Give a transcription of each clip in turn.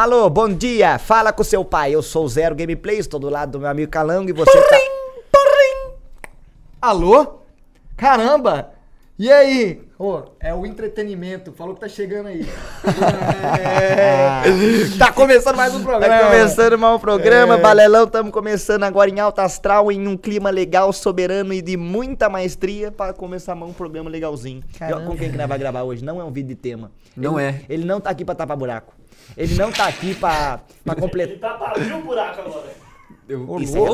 Alô, bom dia. Fala com seu pai. Eu sou o Zero Gameplays, tô do lado do meu amigo Calango e você tá... Alô? Caramba! E aí? Ô, é o entretenimento. Falou que tá chegando aí. É. Tá começando mais um programa. Tá começando mais um programa, É. Balelão, estamos começando agora em alta astral, em um clima legal, soberano e de muita maestria para começar mais um programa legalzinho. Eu- com quem que nós vai gravar hoje? Não é um vídeo de tema. Não Ele- é. Ele não tá aqui pra tapar buraco. Ele não tá aqui pra, pra completar. Ele tá pra abrir o buraco agora. Isso é. Ô,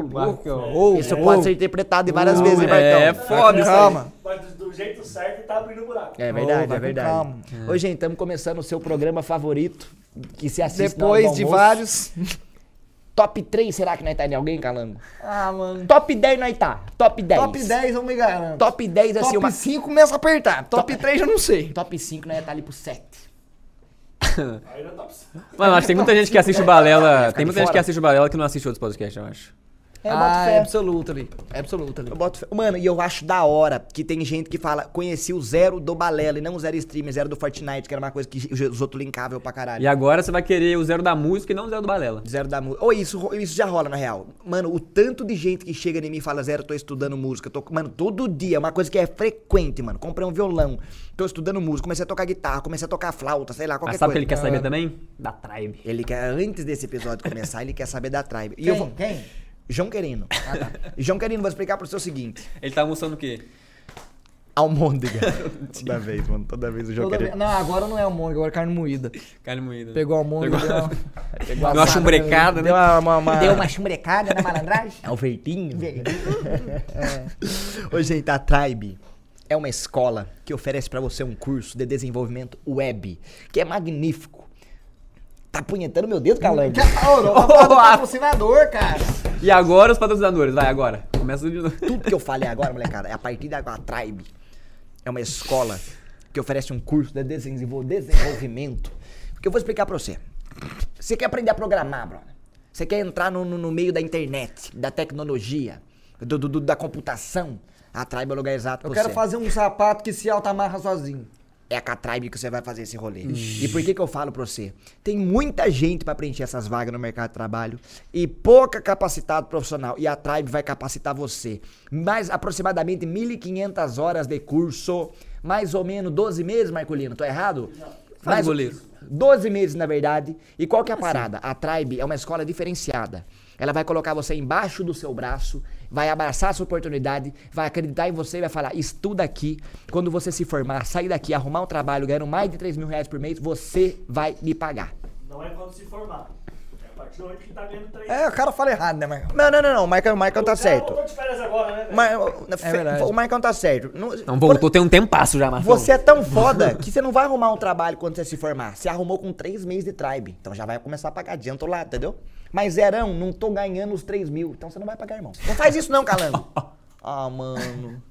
louco. Ô, Isso ô. pode ser interpretado de várias vezes, hein, é, Marcão? foda isso aí. Calma. Mas do, jeito certo, ele tá abrindo o buraco. É Ô, verdade, vai é verdade. calma. Oi, gente, estamos começando o seu programa favorito, que se assiste Depois de vários. Top 3, será que nós tá em alguém, Calango? Ah, mano. Top 10 nós tá. Top 10. Top 10 eu me garanto. Top 10 assim, Top uma... 5 começa a apertar. Top 3 eu não sei. Top 5 nós ia tá ali pro 7. Aí não tá precisando. Mano, acho que tem muita gente que assiste o Balela. Tem muita gente que assiste o Balela que não assiste outros podcasts, eu acho. É, eu boto ah, fé. é absoluto ali. É absoluto ali. Eu boto fé. Mano, e eu acho da hora que tem gente que fala, conheci o zero do Balela e não o zero streamer, zero do Fortnite, que era uma coisa que os outros linkavam pra caralho. E agora você vai querer o zero da música e não o zero do Balela. Zero da música. Ou isso, ro- isso já rola, na real. Mano, o tanto de gente que chega em mim e fala, Zero, tô estudando música. Tô... Mano, todo dia, é uma coisa que é frequente, mano. Comprei um violão, tô estudando música, comecei a tocar guitarra, comecei a tocar flauta, sei lá, qualquer Mas sabe o que coisa. ele quer saber também? Da Tribe. Ele quer, antes desse episódio começar, ele quer saber da Tribe. E eu Quem? vou... Quem? João Querino. João Querino, vou explicar pro seu seguinte. Ele tá almoçando o quê? Almôndega. toda vez, mano. Toda vez o João Toda Querino. vez- Não, agora não é almôndega, agora é carne moída. Carne moída. Pegou almôndega, Pegou- deu uma- Deu uma chumbrecada, né? Deu uma... uma, uma... Deu uma chumbrecada na malandragem? É o vertinho. Ô, gente, a Tribe é uma escola que oferece pra você um curso de desenvolvimento web, que é magnífico. Tá apunhetando meu dedo, Calango? Ô, não, tá do patrocinador, cara. E agora os patrocinadores, vai agora. Começa de novo. Tudo que eu falei agora, molecada, é a partir agora. A Tribe é uma escola que oferece um curso de desenvol- desenvolvimento. Que eu vou explicar pra você. Você quer aprender a programar, brother? Você quer entrar no, no- no meio da internet, da tecnologia, do, do- do- da computação? A Tribe é o lugar exato Eu pra quero você. fazer um sapato que se alta-amarra sozinho. É com a Tribe que você vai fazer esse rolê. E por que que eu falo pra você? Tem muita gente pra preencher essas vagas no mercado de trabalho e pouca capacitado profissional. E a Tribe vai capacitar você. Mais aproximadamente 1.500 horas de curso, mais ou menos 12 meses, Marcolino. Tô errado? Faz Mais- goleiro. 12 meses, na verdade. E qual que é a parada? A Tribe é uma escola diferenciada. Ela vai colocar você embaixo do seu braço, vai abraçar a sua oportunidade, vai acreditar em você e vai falar: estuda aqui. Quando você se formar, sair daqui, arrumar um trabalho ganhando mais de 3 mil reais por mês, você vai me pagar. Não é quando se formar. É tá ganhando três. É, o cara fala errado, né, Marcão? Não, não, não, não. O Marcão, o Marcão tá O cara certo. de férias agora, né? Mar- É verdade. O Marcão tá certo. Não, Não voltou, tem um tempasso já, Marcão. Você é tão foda que você não vai arrumar um trabalho quando você se formar. Você arrumou com três meses de tribe. Então já vai começar a pagar. Adianta o lado, entendeu? Mas zerão, não tô ganhando os 3 mil. Então você não vai pagar, irmão. Não faz isso não, Calango. Ah, mano.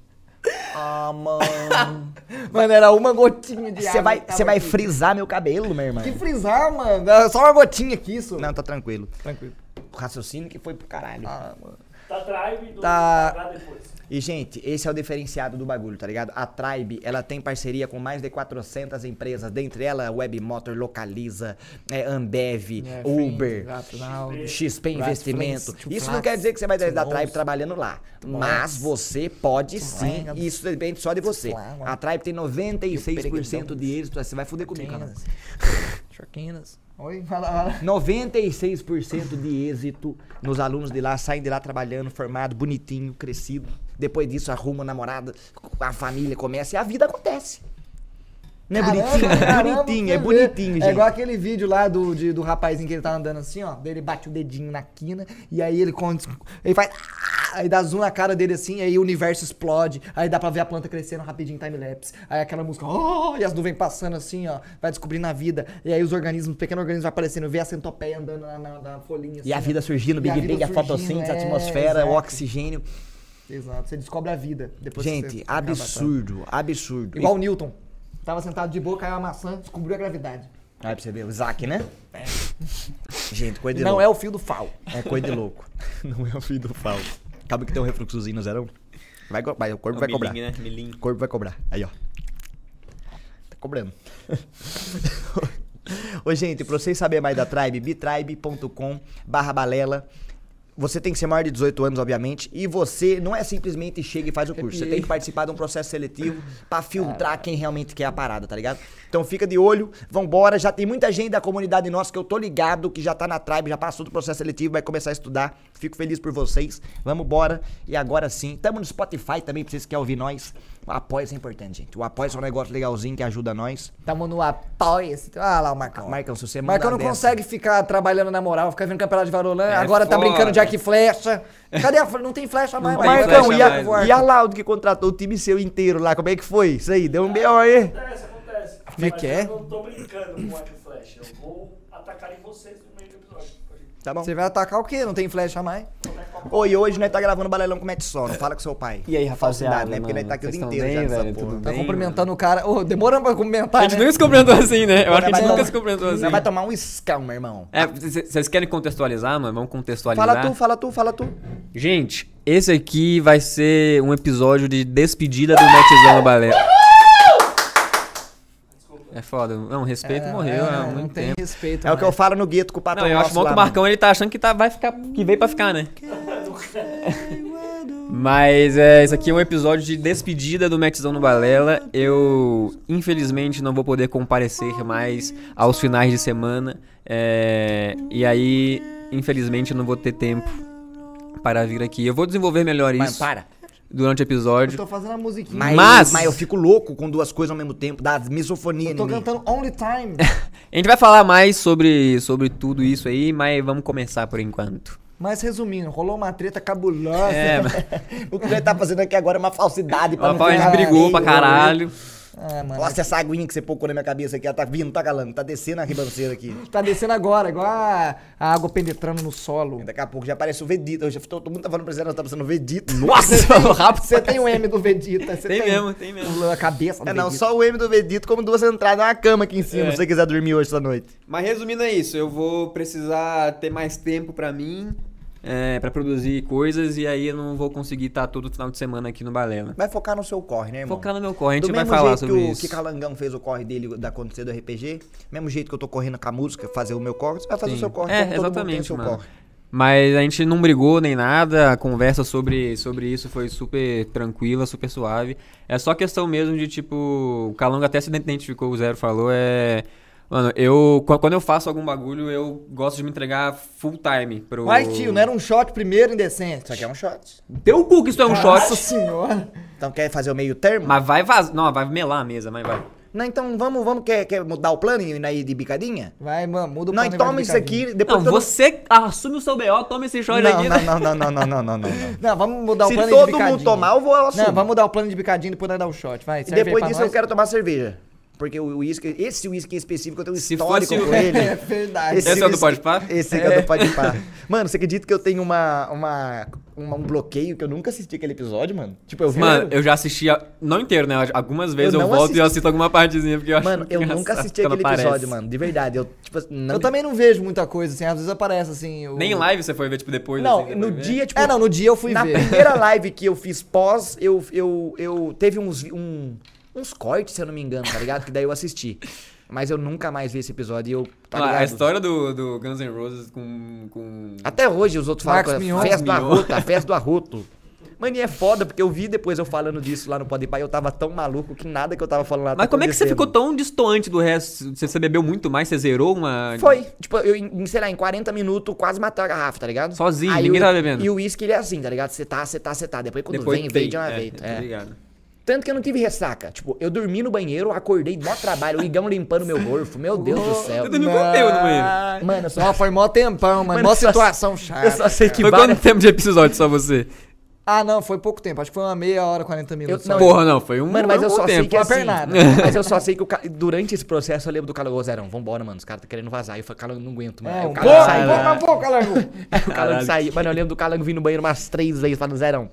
Ah, mano. Mano, era uma gotinha de Você água vai, você vai aqui. frisar meu cabelo, meu irmão. Que frisar, mano. Era só uma gotinha aqui, isso. Não, tá tranquilo. Tranquilo. O raciocínio que foi pro caralho. Ah, mano. Tá Tribe do tá depois. E, gente, esse é o diferenciado do bagulho, tá ligado? A Tribe, ela tem parceria com mais de 400 empresas, dentre elas Webmotor, Localiza, é, Ambev, É, Uber. XP Investimento. Isso não quer dizer que você vai da Tribe trabalhando lá. Mas você pode sim, isso depende só de você. A Tribe tem 96% de êxito, você vai fuder comigo, cara. Chorquinas. Oi, fala, fala. 96% de êxito nos alunos de lá, saem de lá trabalhando, formado, bonitinho, crescido. Depois disso, arruma uma namorada, a família começa e a vida acontece. Não é bonitinho? É bonitinho, é bonitinho, É gente. igual aquele vídeo lá do, de- do rapazinho que ele tá andando assim, ó. Ele bate o dedinho na quina e aí ele, con- ele faz. "Ah", Aí dá zoom na cara dele assim, aí o universo explode. Aí dá pra ver a planta crescendo rapidinho, time-lapse. Aí aquela música, oh, e as nuvens passando assim, ó. Vai descobrindo a vida. E aí os organismos, pequenos organismos vai aparecendo. Vê a centopeia andando na, na- na folhinha. E a assim, vida surgindo, o a Big Bang, a surgindo, fotossíntese, a é, atmosfera, o oxigênio. Exato, você descobre a vida. Depois que você Gente, acaba, tá? absurdo, absurdo. Igual o Newton. Tava sentado de boa, caiu a maçã, descobriu a gravidade. Aí pra você ver, o Isaac, né? Gente, coisa de Não louco. é o fio do fal. É coisa de louco. Não é o filho do Fausto. Acaba que tem um refluxozinho no zerão. Vai, vai, o corpo vai cobrar. né? O corpo vai cobrar. Aí, ó. Tá cobrando. Ô, gente, pra vocês saberem mais da Tribe, bitribe.com barra balela. Você tem que ser maior de 18 anos, obviamente, e você não é simplesmente chega e faz o curso. Você tem que participar de um processo seletivo pra filtrar quem realmente quer a parada, tá ligado? Então fica de olho, vambora. Já tem muita gente da comunidade nossa que eu tô ligado, que já tá na Tribe, já passou do processo seletivo, vai começar a estudar. Fico feliz por vocês. Vamos embora. E agora sim, tamo no Spotify também, pra vocês que querem ouvir nós. O apoio é importante, gente. O apoio é um negócio legalzinho que ajuda nós. Tamo no apoia-se. Ah lá o Marcão. Marcão, se você mandar Marcão não dessa- consegue ficar trabalhando na moral, ficar vendo campeonato de Varolã. É agora tá foda. brincando de arco e flecha. Cadê a flecha? Não tem flecha mais. Não Marcão. flecha e a, mais, e a Laudo que contratou o time seu inteiro lá, como é que foi? Isso aí, deu um B.O. aí. Acontece, acontece. Como é que é? Eu não tô brincando com o arco e flecha. Eu vou atacar em vocês no meio do episódio. Tá bom. Você vai atacar o quê? Não tem flecha mais? Oi, hoje nós tá gravando balelão com o Matt não fala com seu pai. E aí, rapaziada, Falsidade, né? Porque nós mano? tá aqui o dia inteiro já bem, nessa velho? porra. Tudo Tá bem, cumprimentando o cara. Ô, demorando pra A cumprimentar, gente né? nunca se cumprimentou assim, né? Eu acho que a gente nunca tomar- se cumprimentou assim. Nós vai tomar um escão, meu irmão. É, vocês querem contextualizar, mano? Vamos contextualizar. Fala tu, fala tu, fala tu. Gente, esse aqui vai ser um episódio de despedida do Matzão no balé. É foda. Não, respeito morreu há não muito tem tempo. respeito. É o que eu mais. falo no gueto com o patrão Não, eu acho bom que o Marcão ele tá achando que tá, vai ficar. que veio pra ficar, né? Mas é, esse aqui é um episódio de despedida do Matzão no Balela. Eu, infelizmente, não vou poder comparecer mais aos finais de semana. É, e aí, infelizmente, eu não vou ter tempo para vir aqui. Eu vou desenvolver melhor Mas isso para. Durante o Eu episódio. tô fazendo a musiquinha. Mas, Mas- mas... eu fico louco com duas coisas ao mesmo tempo, dá misofonia Eu tô cantando Only Time. A gente vai falar mais sobre, sobre tudo isso aí, mas vamos começar por enquanto. Mas resumindo, rolou uma treta cabulosa. É, mas- O que nós tá fazendo aqui agora é uma falsidade pra Ó, não pau, a gente ficar brigou pra caralho. Ah, mano. Nossa, essa aguinha que você pôs na minha cabeça aqui, ela tá vindo, tá calando, tá descendo a ribanceira aqui. Tá descendo agora, igual a, a água penetrando no solo. Daqui a pouco já aparece o Vegeta. Hoje todo mundo tá falando pra você, nós tá passando o Vegeta. Nossa, rápido. Você tem o M do Vegeta. Você Tem mesmo, tem mesmo. A cabeça do É não, Vegeta. só o M do Vegeta, como duas entradas na cama aqui em cima, É. se você quiser dormir hoje essa noite. Mas resumindo é isso, eu vou precisar ter mais tempo pra mim, é, para produzir coisas, e aí eu não vou conseguir estar todo final de semana aqui no Balela. Vai focar no seu corre, né, irmão? Focar no meu corre, a gente Do vai falar sobre que o isso. que Calangão fez o corre dele da acontecer do RPG, mesmo jeito que eu tô correndo com a música, fazer o meu corre, você vai fazer Sim. o seu corre, É, como todo mundo tem o exatamente, seu mano. corre. Mas a gente não brigou nem nada, a conversa sobre, sobre isso foi super tranquila, super suave. É só questão mesmo de, tipo, o Calongo até se identificou, o Zero falou, é... Mano, eu, qu- quando eu faço algum bagulho, eu gosto de me entregar full time pro... Mas, tio, não era um shot primeiro indecente. Isso aqui é um shot. Teu cu que isso é um Nossa shot. senhora. Então quer fazer o meio termo? Mas vai vazar, não, vai melar a mesa, mas vai. Não, então vamos, vamos, quer, quer mudar o plano e ir aí de bicadinha? Vai, mano, muda o Não, plano e toma isso aqui, depois Não, todo- você assume o seu BO, toma esse shot Não, aqui. não, não, não, não, não, não, não, não, não. Não, vamos mudar o Se plano todo de bicadinho. mundo tomar, eu vou eu assumo. Não, vamos mudar o plano de bicadinho e depois nós dar o shot. Vai, E depois disso nós. eu quero tomar cerveja. Porque o uísque, esse uísque em específico, eu tenho um Se histórico fosse o- com ele. É verdade. Esse é o do Pode Pá? Esse aqui é do Pode Pá. Mano, você acredita que eu tenho uma, uma, uma- um bloqueio que eu nunca assisti aquele episódio, mano? Tipo, eu vi... Mano, eu já assisti, a- não inteiro, né? Algumas vezes eu, não volto e assisti. eu assisto alguma partezinha, porque eu acho Mano, eu nunca assisti aquele aparece. episódio, mano. De verdade. Eu, tipo, não... Eu também não vejo muita coisa, assim, às vezes aparece, assim... O... Nem em live você foi ver, tipo, depois? Não, assim, no depois ver? dia, tipo... É, não, no dia eu fui Na ver. primeira live que eu fiz pós, eu, eu, eu teve uns, um, uns cortes, se eu não me engano, tá ligado? Que daí eu assisti. Mas eu nunca mais vi esse episódio e eu. Tá Ah, a história do, do Guns N' Roses com... com... Até hoje os outros falam Marcos que é Mion. festa do Mion. arroto, a festa do arroto. Mano, e é foda, porque eu vi depois eu falando disso lá no Podpah e eu tava tão maluco que nada que eu tava falando lá tá Mas como é que você ficou tão distoante do resto? Você, bebeu muito mais? Você zerou uma... Foi. Tipo, eu, em, sei lá, em 40 minutos, quase matei a garrafa, tá ligado? Sozinho, Aí ninguém o- tava bebendo. E o uísque, ele é assim, tá ligado? Você tá, você tá, você tá. Depois quando Depois vem, tem, vem de uma é, vez. eu tô É. ligado. Tanto que eu não tive ressaca. Tipo, eu dormi no banheiro, acordei mó trabalho, o Igão limpando meu gorfo. Meu Deus do céu. Você dormiu quanto tempo no banheiro? Mano, eu só, Não, foi mó tempão, mano. Mano, mó eu só- situação eu chata. só sei que Foi várias... quanto tempo de episódio só você? Ah, não, foi pouco tempo. Acho que foi uma meia hora, 40 minutos. não, só. Porra, não, foi um Mano, mas eu um só sei tempo. que uma assim. Mas eu só sei que o ca- durante esse processo eu lembro do Calangô Zerão. Vambora, mano. Os caras tá querendo vazar. E eu falei, Calango, não aguento, mano. É, Aí o Calango saiu. mas pouco, Calango. O Calango saiu. Mano, eu lembro do Calango vindo no banheiro umas três vezes falando, Zerão.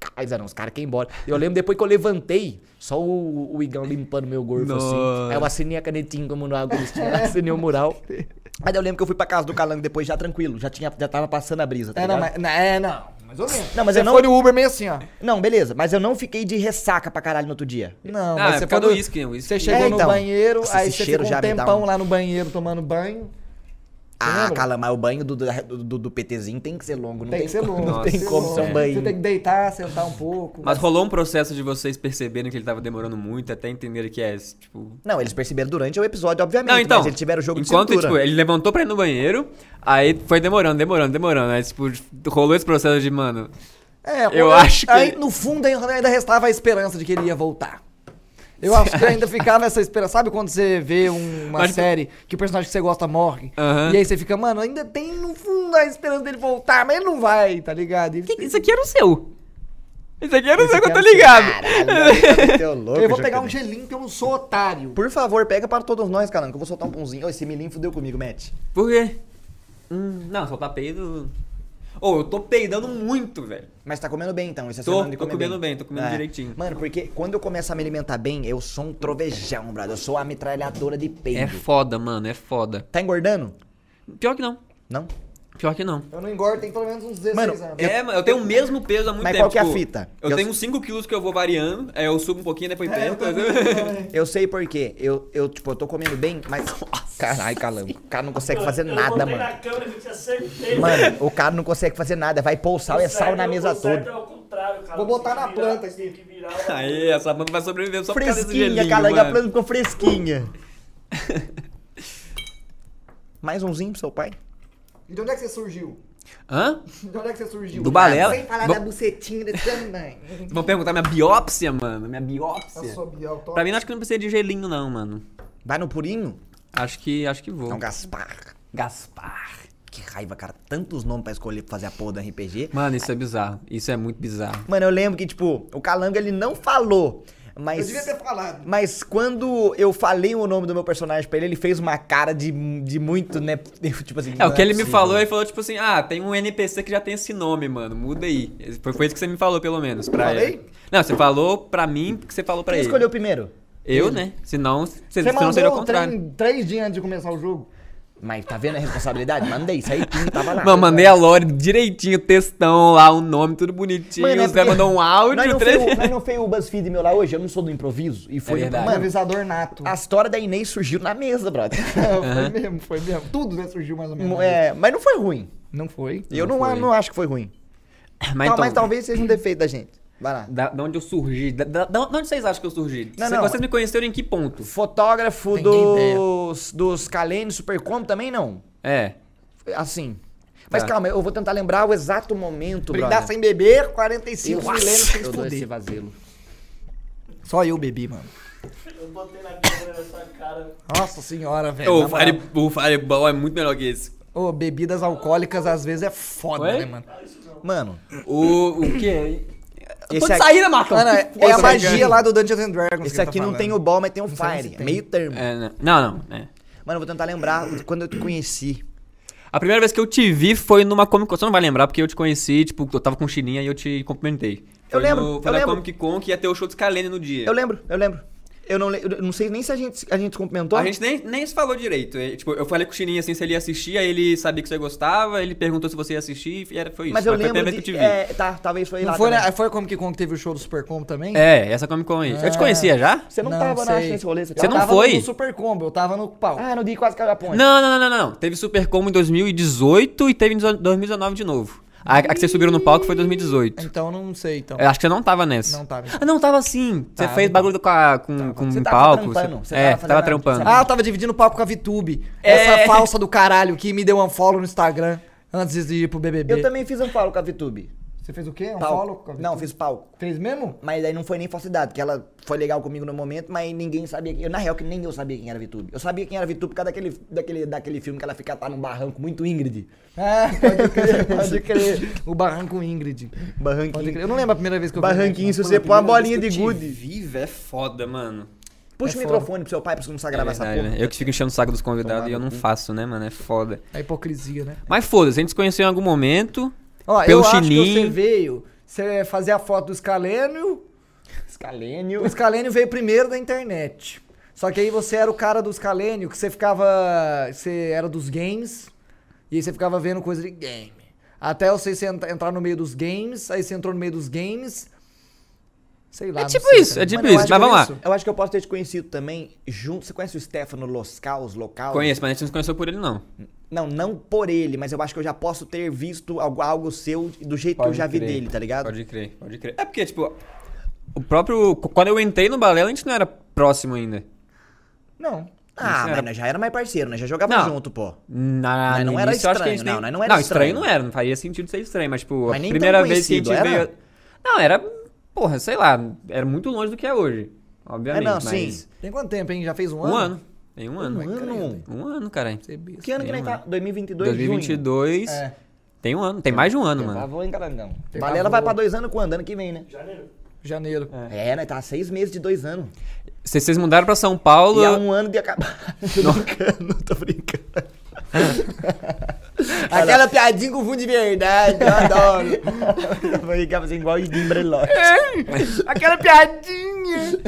Caralho, Zerão, os caras querem embora. Eu lembro depois que eu levantei, só o, o Igão limpando meu gorfo assim. Aí eu assinei a canetinha como no tinham, assinei o mural. Mas eu lembro que eu fui pra casa do Calango depois já tranquilo. Já, tinha, já tava passando a brisa, tá É, não, ligado? mas, não, é, não. Mais ou menos. Não, mas Você eu não- foi no Uber meio assim, ó. Não, beleza, mas eu não fiquei de ressaca pra caralho no outro dia. Não, Ah, mas é você foi do no- o whisky. Você chegou É, no então. banheiro, Nossa, aí você ficou um tempão um- lá no banheiro tomando banho. Ah, cala, mas o banho do, do, do, PTzinho tem que ser longo, não Tem tem, que ser longo. Não tem como ser um banho. Você tem que deitar, sentar um pouco. Mas rolou um processo de vocês perceberem que ele tava demorando muito até entenderem que é, tipo... Não, eles perceberam durante o episódio, obviamente, Não, então, mas eles tiveram o jogo enquanto, de cintura. tipo, ele levantou pra ir no banheiro, aí foi demorando, demorando, demorando. Aí, tipo, rolou esse processo de, mano... É, Eu acho que Aí, no fundo, ainda restava a esperança de que ele ia voltar. Eu acho que ainda ficava essa esperança. Sabe quando você vê um- uma Mas- série que o personagem que você gosta morre? Aham. E aí você fica, mano, ainda tem no fundo a esperança dele voltar, mas ele não vai, tá ligado? Isso aqui era o seu. Isso aqui era o seu que eu tô ligado. Caralho, louco, eu vou pegar um gelinho que eu não sou otário. Por favor, pega para todos nós, caramba, que eu vou soltar um pãozinho. Ô, esse milinho fudeu comigo, Matt. Por quê? Hum, não, soltar peido... Ô, eu tô peidando muito, velho. Mas tá comendo bem, então. Isso é Tô, tô comendo bem, tô comendo direitinho. Mano, porque quando eu começo a me alimentar bem, eu sou um trovejão, brother. Eu sou a metralhadora de peido. É foda, mano, é foda. Tá engordando? Pior que não. Não? Pior que não. Eu não engordo, tem pelo menos uns 16 Mano, anos. É, mano, eu tenho o mesmo peso há muito Mas tempo. qual que é a tipo, fita? Eu, Eu- tenho 5 quilos que eu vou variando, aí eu subo um pouquinho, depois perco. Eu sei por quê. Eu, eu, tipo, eu tô comendo bem, mas. Caralho, calango. O cara não consegue fazer eu nada, mano. na câmera que eu tinha certeza. Mano, o cara não consegue fazer nada. Vai pôr o sal, é sal na mesa toda. é cara. Vou botar na virar- planta que virar Aí, essa planta vai sobreviver só por causa desse Fresquinha, gelinho, calango. A planta ficou fresquinha. Mais umzinho pro seu pai? E de onde é que você surgiu? Hã? De onde é que você surgiu? Do balela? Sem falar Bom- da bucetinha desse tamanho. Vão perguntar minha biópsia, mano. Minha biópsia. Eu sou Biel, tô- Pra mim, acho que não precisa de gelinho, não, mano. Vai no purinho? Acho que, acho que vou. Não, Gaspar. Gaspar. Que raiva, cara. Tantos nomes pra escolher pra fazer a porra do RPG. Mano, isso é bizarro. Isso é muito bizarro. Mano, eu lembro que, tipo, o Calango ele não falou. Eu Mas. devia ter falado. Mas quando eu falei o nome do meu personagem pra ele, ele fez uma cara de, de muito, né? Tipo assim. É, o que ele me falou, ele falou tipo assim, ah, tem um NPC que já tem esse nome, mano, muda aí. Foi, foi isso que você me falou, pelo menos, pra Falei? ele. Não, você falou pra mim, porque você falou pra Quem ele. escolheu primeiro? Eu, né? Senão, se, Você senão seria o contrário. trem- três dias antes de começar o jogo. Mas tá vendo a responsabilidade? Mandei, isso aí tudo tava lá. Mano, mandei a Lore direitinho, textão lá, o nome, tudo bonitinho. Mano, é mandou um áudio, Nós não, três... fez, o- nós não fez o BuzzFeed meu lá hoje, eu não sou do improviso. E foi. verdade. mano, Improvisador nato. a história da Inês surgiu na mesa, brother. foi mesmo, foi mesmo. Tudo né, surgiu mais ou menos. é, mas não foi ruim. Não foi. E eu Não não, foi. não acho que foi ruim. Mas, Tal- então, mas talvez seja um defeito da gente. Vai lá. Da, da onde eu surgi? Da, da, da onde vocês acham que eu surgi? Não, Cê- não. Vocês me conheceram em que ponto? Fotógrafo Tem dos, dos Kalene Supercom também não. É. Assim. Mas Tá. calma, eu vou tentar lembrar o exato momento, Brindar brother. sem beber, 45 Eu- milênios sem eu dou vazilo. Só eu bebi, mano. Eu botei na câmera nessa cara. Nossa senhora, velho. Na o. Fire, o Fireball é muito melhor que esse. Ô, bebidas alcoólicas às vezes é foda, Oi? né, mano? Mano, O, o quê? Eu Esse tô de saída, Marcão. Mano, é, é a porra, magia lá do Dungeons and Dragons. esse ele aqui tá não tem o ball, mas tem o Não fire. tem. Meio termo. É, né? não, não, é. Mano, eu vou tentar lembrar quando eu te conheci. A primeira vez que eu te vi foi numa Comic Con. Você não vai lembrar porque eu te conheci, tipo, eu tava com chininha e eu te cumprimentei. Foi lembro, no- eu foi na lembro. Comic Con que ia ter o show de Scalene no dia. Eu lembro, eu lembro. Eu não, eu não sei nem se a gente, a gente cumprimentou. A gente nem, nem se falou direito. É, tipo, eu falei com o Chininho assim se ele ia assistir, aí ele sabia que você gostava, ele perguntou se você ia assistir e era, foi isso. Mas eu foi a lembro primeira de, vez que eu te vi. é, tá, talvez foi Não lá foi, também. né, foi como que Con que teve o show do Super Combo também? É, essa Comic Con aí. Eu te Ah. conhecia já? Você não, Não tava na, sei. nesse rolê. Você, Você Eu não tava foi? no Super Combo, eu tava no pau. Ah, no dia que quase caiu a ponte. Não, não, não, não, não. Teve Super Combo em 2018 e teve em 2019 de novo. A, a que vocês subiram no palco foi em 2018. Então não sei, então. Eu acho que você não tava nessa. Não tava. Ah, não, tava sim. Você Tava, fez bagulho com, a, com, com Você um tava palco. trampando, você é, tava tava, trampando. Ah, eu tava dividindo o palco com a VTube. É. Essa falsa do caralho que me deu um follow no Instagram antes de ir pro BBB. Eu também fiz um follow com a VTube. Você fez o quê? Um Palco. follow? Não, fiz palco. Fez mesmo? Mas aí não foi nem falsidade, porque ela foi legal comigo no momento, mas ninguém sabia. Eu, na real, que nem eu sabia quem era a VTube. Eu sabia quem era a VTube por causa daquele, daquele, daquele filme que ela fica tá num barranco muito Ingrid. Ah, pode crer, pode crer. O Barranco Ingrid. Pode Barranquinho. crer. Eu não lembro a primeira vez que eu vi. Barranquinho, se Não, você pôr uma bolinha de gude. Viva é foda, mano. Puxa É o foda. microfone pro seu pai pra você começar a É gravar verdade, essa né? porra. Eu que fico enchendo o saco dos convidados Tomar e eu não faço, né, mano? É foda. A hipocrisia, né? Mas foda-se, a gente se conheceu em algum momento. Ó, Pelo eu acho que chininho. você veio, você fazia a foto do Scalênio, Escalênio. o Scalênio veio primeiro da internet. Só que aí você era o cara do Scalênio, que você ficava. Você era dos games, e aí você ficava vendo coisa de game. Até você entrar no meio dos games, aí você entrou no meio dos games. Sei lá. É tipo sei, isso, cara. é tipo eu isso. Mas que vamos isso- lá. Eu acho que eu posso ter te conhecido também junto. Você conhece o Stefano Loscaus, local? Conheço, mas a gente não se conheceu por ele, não. Não, não por ele, mas eu acho que eu já posso ter visto algo, algo seu do jeito que eu já vi crer. dele, tá ligado? Pode crer, pode crer. É porque, tipo, o próprio. Quando eu entrei no Balela, a gente não era próximo ainda. Não. Ah, mas era- nós já era mais parceiro, nós já jogava Não. junto, pô. Na, Mas no não era estranho, gente não, nem- não era estranho estranho. não era, não faria sentido ser estranho, mas, tipo, Mas a nem primeira vez que a gente era? veio. Não, era. Porra, sei lá, era muito longe do que é hoje. Obviamente. É, não, mas sim. Tem quanto tempo, hein? Já fez um, Um ano. Tem um ano. Um ano? Um ano, caralho. Você é. Que ano que nós um tá? 2022, 2022. É. Tem um ano. Tem mais de um ano, mano. Travou, hein, carangão. Balela vai pra dois anos quando? Ano que vem, né? Janeiro. Janeiro. É, nós tá há seis meses de dois anos. Vocês vocês mudaram pra São Paulo. E há um ano de acabar. Tô brincando, tô brincando. Aquela piadinha com fundo de verdade, eu adoro. Eu vou ficar fazendo igual o Slim Brelote. Aquela piadinha.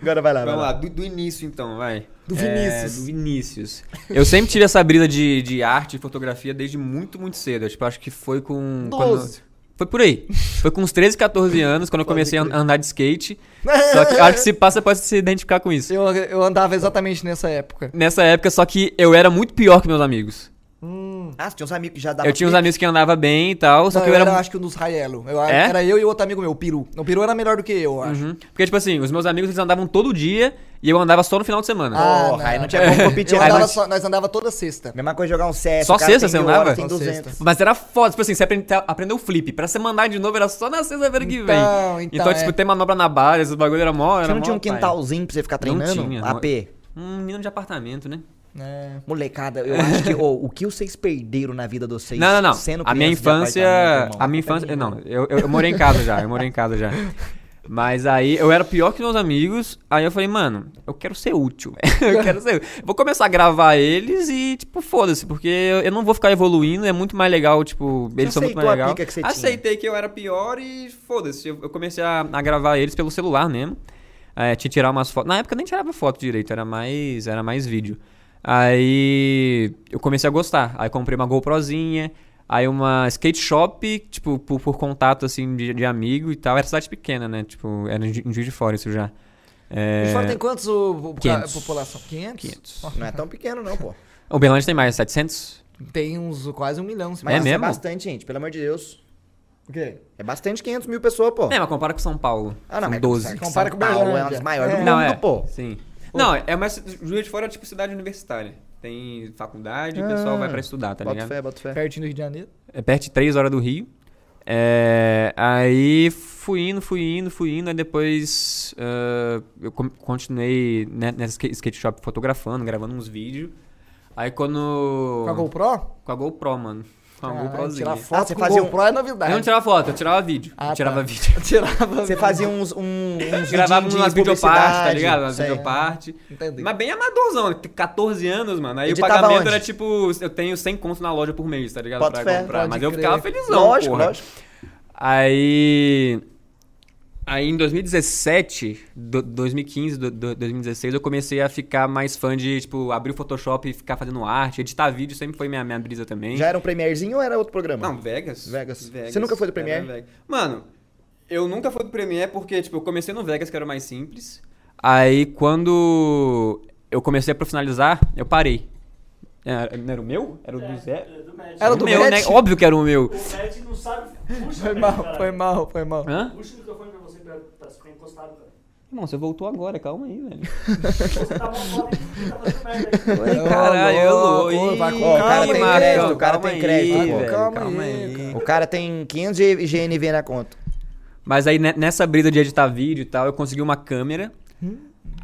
Agora vai lá, vai Vamos lá, lá. do, do início então, vai. Do É, Vinícius. do Vinícius. Eu sempre tive essa brisa de, de arte e fotografia desde muito, muito cedo. Eu, tipo, acho que foi com. quando- Doze. Foi por aí. Foi com uns 13, 14 anos, quando eu comecei a andar de skate. Só que acho que se passa, pode se identificar com isso. Eu, eu andava exatamente nessa época. Nessa época, só que eu era muito pior que meus amigos. Ah, você tinha uns amigos que já davam Eu tinha uns amigos que andavam bem e tal, só Não, que eu eu era, era. acho que um dos Raielo. Eu, É? Era eu e outro amigo meu, o Peru. O Peru era melhor do que eu, eu acho. Uhum. Porque, tipo assim, os meus amigos eles andavam todo dia e eu andava só no final de semana. Ah, Porra, aí não tinha como competir. Eu Aí andava nós- só- nós andava toda sexta. Mesma coisa jogar um CS. Só sexta você andava? horas, Tem Só 200. sexta. Mas era foda, tipo assim, você aprende- aprendeu o flip. Pra você mandar de novo era só na sexta-feira que vem. Então, então, Então, é. tipo, tem manobra na base, esses bagulho era mó. Você Era não tinha mó um paia. quintalzinho pra você ficar Não treinando? tinha, AP. Um menino de apartamento, né? É. Molecada, eu acho que ô, o que vocês perderam na vida de vocês Não, não, não. sendo A minha infância. irmão, A minha infância. Não, eu, eu, eu morei em casa já, eu morei em casa já. Mas aí eu era pior que meus amigos. Aí eu falei, mano, eu quero ser útil. Eu quero ser útil. Vou começar a gravar eles e, tipo, foda-se, porque eu, não vou ficar evoluindo, é muito mais legal, tipo, eles são muito mais legais. pica que você tinha. Aceitei que eu era pior e foda-se. Eu, eu comecei a, a gravar eles pelo celular mesmo. É, tinha que tirar umas fotos. Na época eu nem tirava foto direito, era mais, era mais vídeo. Aí eu comecei a gostar. Aí comprei uma GoProzinha, aí uma skate shop, tipo, por, por contato assim de, de amigo e tal. Era cidade pequena, né? Tipo, era em Ju- em Juiz de Fora isso já. É... Juiz de Fora tem quantos o, o- 500. a população? 500? 500. Não é tão pequeno, não, pô. O Berlândia tem mais, 700? Tem uns quase um milhão. se É Mas isso mesmo? é bastante, gente, pelo amor de Deus. O quê? É bastante 500 mil pessoas, pô. É, mas compara com São Paulo. Ah, não, São mas 12. São Compara com Paulo é uma das maiores do É. mundo, Não, é. pô. Sim. Não, é mas Juiz de Fora é tipo cidade universitária. Tem faculdade o pessoal Ah, vai pra estudar, tá Bota ligado? fé, bota fé. Pertinho do Rio de Janeiro. É perto de 3 horas do Rio. É, aí fui indo, fui indo, fui indo. Aí depois ah, eu continuei né, nessa skate skate shop fotografando, gravando uns vídeos. Aí quando. Com a GoPro? Com a GoPro, mano. A Caralho, GoProzinha. Tirar foto Ah, você fazia um- GoPro é Eu novidade. não tirava foto, eu tirava vídeo. Ah, eu tirava tá. vídeo. Tirava Você fazia uns, um, uns Gravava umas de videopartes, tá ligado? Umas videopartes. Entendi. Mas bem amadorzão, 14 anos, mano. Aí Editava o pagamento onde? era tipo, eu tenho 100 conto na loja por mês, tá ligado? Bota pra fé, comprar. pode Mas eu crer. ficava felizão, Lógico, porra. lógico. Aí. Aí em 2017, do- 2015, do- do- 2016, eu comecei a ficar mais fã de, tipo, abrir o Photoshop e ficar fazendo arte. Editar vídeo sempre foi minha, minha brisa também. Já era um Premierzinho ou era outro programa? Não, Vegas. Vegas. Você nunca foi do Premiere? Vegas. Mano, eu nunca fui do Premiere porque, tipo, eu comecei no Vegas, que era o mais simples. Aí, quando eu comecei a profissionalizar, eu parei. Era, não era o meu? Era o do Zé? É, do Magic. Era o do meu, Matt? né? Óbvio que era o meu. O Magic não sabe. Puxa, Foi mal, caralho. foi mal, foi mal. Hã? Puxa o microfone pra você pra, pra ficar encostado, cara. Irmão, você voltou agora, calma aí, velho. Você tá mal foda e tá fazendo merda aí. Caralho, eu louco, vai com o cara tem crédito, o cara tem crédito. Calma aí, cara. O cara tem 500 G- GNV na conta. Mas aí ne- nessa brisa de editar vídeo e tal, eu consegui uma câmera.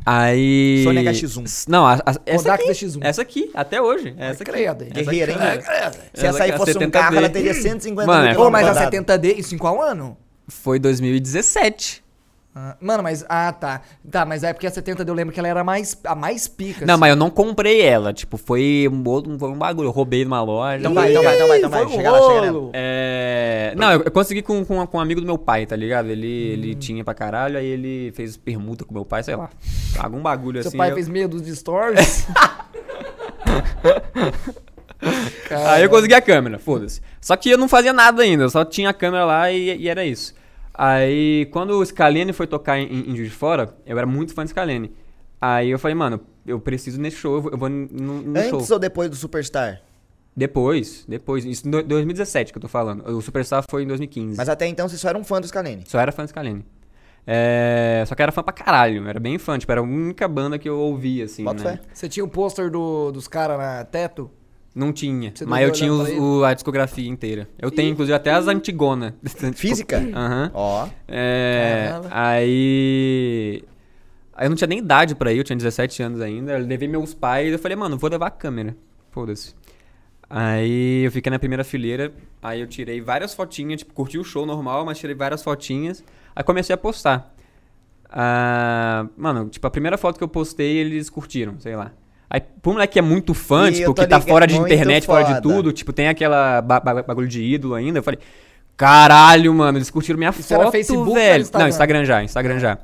Aí. Sony HX1. S- Não, a, a, essa Kodak aqui. DX1. Essa aqui, até hoje. Essa aqui. credo, Guerreira, hein? É, Se essa aí fosse um 70D. carro, ela teria 150 Mano, mil é Pô, mas a quilômetros rodados. 70D, isso em qual ano? Foi 2017. Ah, mano, mas. Ah, tá. Tá, mas é porque a 70D eu lembro que ela era mais, a mais pica. Não, assim. mas eu não comprei ela. Tipo, foi um, outro- foi um bagulho. Eu roubei numa loja. Então vai, então vai, então vai, então vai. Um Chega lá, chega rolo. É... Não, eu, eu consegui com, com, com um amigo do meu pai, tá ligado? Ele, ele tinha pra caralho, aí ele fez permuta com meu pai, sei lá. Algum bagulho Seu assim. pai eu- fez dúzia de stories. Aí eu consegui a câmera, foda-se. Só que eu não fazia nada ainda, eu só tinha a câmera lá e, e era isso. Aí, quando o Scalene foi tocar em, em Juiz de Fora, eu era muito fã do Scalene. Aí eu falei, mano, eu preciso nesse show, eu vou- eu vou no, no show. Antes ou depois do Superstar? Depois, depois. Isso em do- 2017 que eu tô falando. O Superstar foi em 2015. Mas até então você só era um fã do Scalene. Só era fã do Scalene. É, Só que era fã pra caralho, era bem fã, tipo, era a única banda que eu ouvia, assim, Bota né? fé. Você tinha o pôster do, dos caras na teto? Não tinha, Você mas não eu tinha pra o- a discografia inteira. Eu tenho, inclusive, até as Antigona. Física? Aham. Ó. É, Caramba. aí. Aí eu não tinha nem idade pra ir, eu tinha 17 anos ainda. Eu levei meus pais eu falei, mano, vou levar a câmera. Foda-se. Aí eu fiquei na primeira fileira, aí eu tirei várias fotinhas, tipo, curti o show normal, mas tirei várias fotinhas. Aí comecei a postar. Ah, mano, tipo, a primeira foto que eu postei, eles curtiram, sei lá. Aí, pro moleque que é muito fã, E tipo, que tá fora de internet, fora de tudo, tipo, tem aquela ba- ba- bagulho de ídolo ainda, eu falei, caralho, mano, eles curtiram minha Isso era foto, Facebook era velho. Instagram? Não, Instagram já, Instagram já.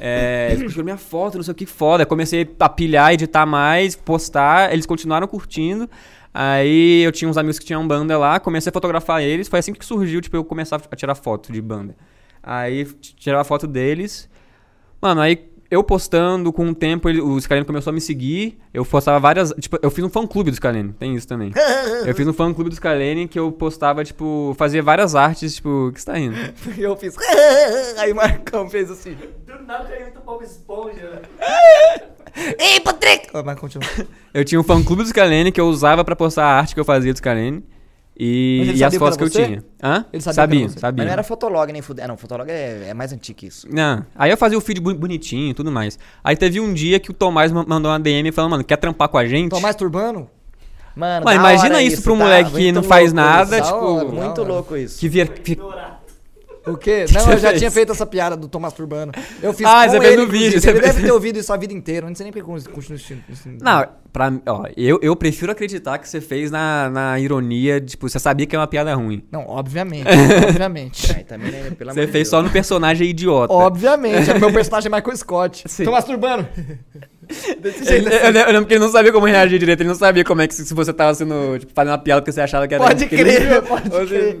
É, eles curtiram minha foto, não sei o que, foda. Comecei a pilhar, editar mais, postar, eles continuaram curtindo. Aí eu tinha uns amigos que tinham banda lá, comecei a fotografar eles, foi assim que surgiu, tipo, eu começar a tirar foto de banda. Aí tirava foto deles. Mano, aí eu postando, com o tempo, ele, o Scalene começou a me seguir. Eu postava várias. Tipo, eu fiz um fã clube do Scalene, tem isso também. eu fiz um fã clube do Scalene que eu postava, tipo, fazia várias artes, tipo, que você tá rindo? E eu fiz. Aí o Marcão fez assim. Do nada caiu Bob Esponja? Ei, Patrick! Ah, mas continua. Eu tinha um fã clube do Scalene que eu usava pra postar a arte que eu fazia do Scalene. E, e as que fotos que eu tinha. Hã? Ele sabia que sabia, sabia. Mas não era Fotolog nem fuder. Não, Fotolog é, é mais antigo que isso. Não. Aí eu fazia o feed bonitinho e tudo mais. Aí teve um dia que o Tomás ma- mandou uma DM falando, mano, quer trampar com a gente? Tomás Turbano? Mano, Mano, imagina hora isso pra um tá? moleque que não faz nada, isso. Tipo, hora, Muito louco isso. Que via. Que-. O quê? Que Não, você eu já fez? tinha feito essa piada do Tomás Turbano. Eu fiz Ah, com você fez ele, no vídeo, você Ele fez- deve ter ouvido isso a vida inteira. Não sei nem porque continua assistindo. assistindo. Não, pra, ó, eu, eu prefiro acreditar que você fez na, na ironia, tipo, você sabia que é uma piada ruim. Não, obviamente. obviamente. Ai, também, né, Você fez Deus. só no personagem idiota. Obviamente. O meu personagem é Michael Scott. Sim. Tomás Turbano. Desse jeito. eu, eu lembro que ele não sabia como reagir direito, ele não sabia como é que se se você tava sendo, tipo, fazendo uma piada porque você achava que era Pode incrível, crer, pode ou se-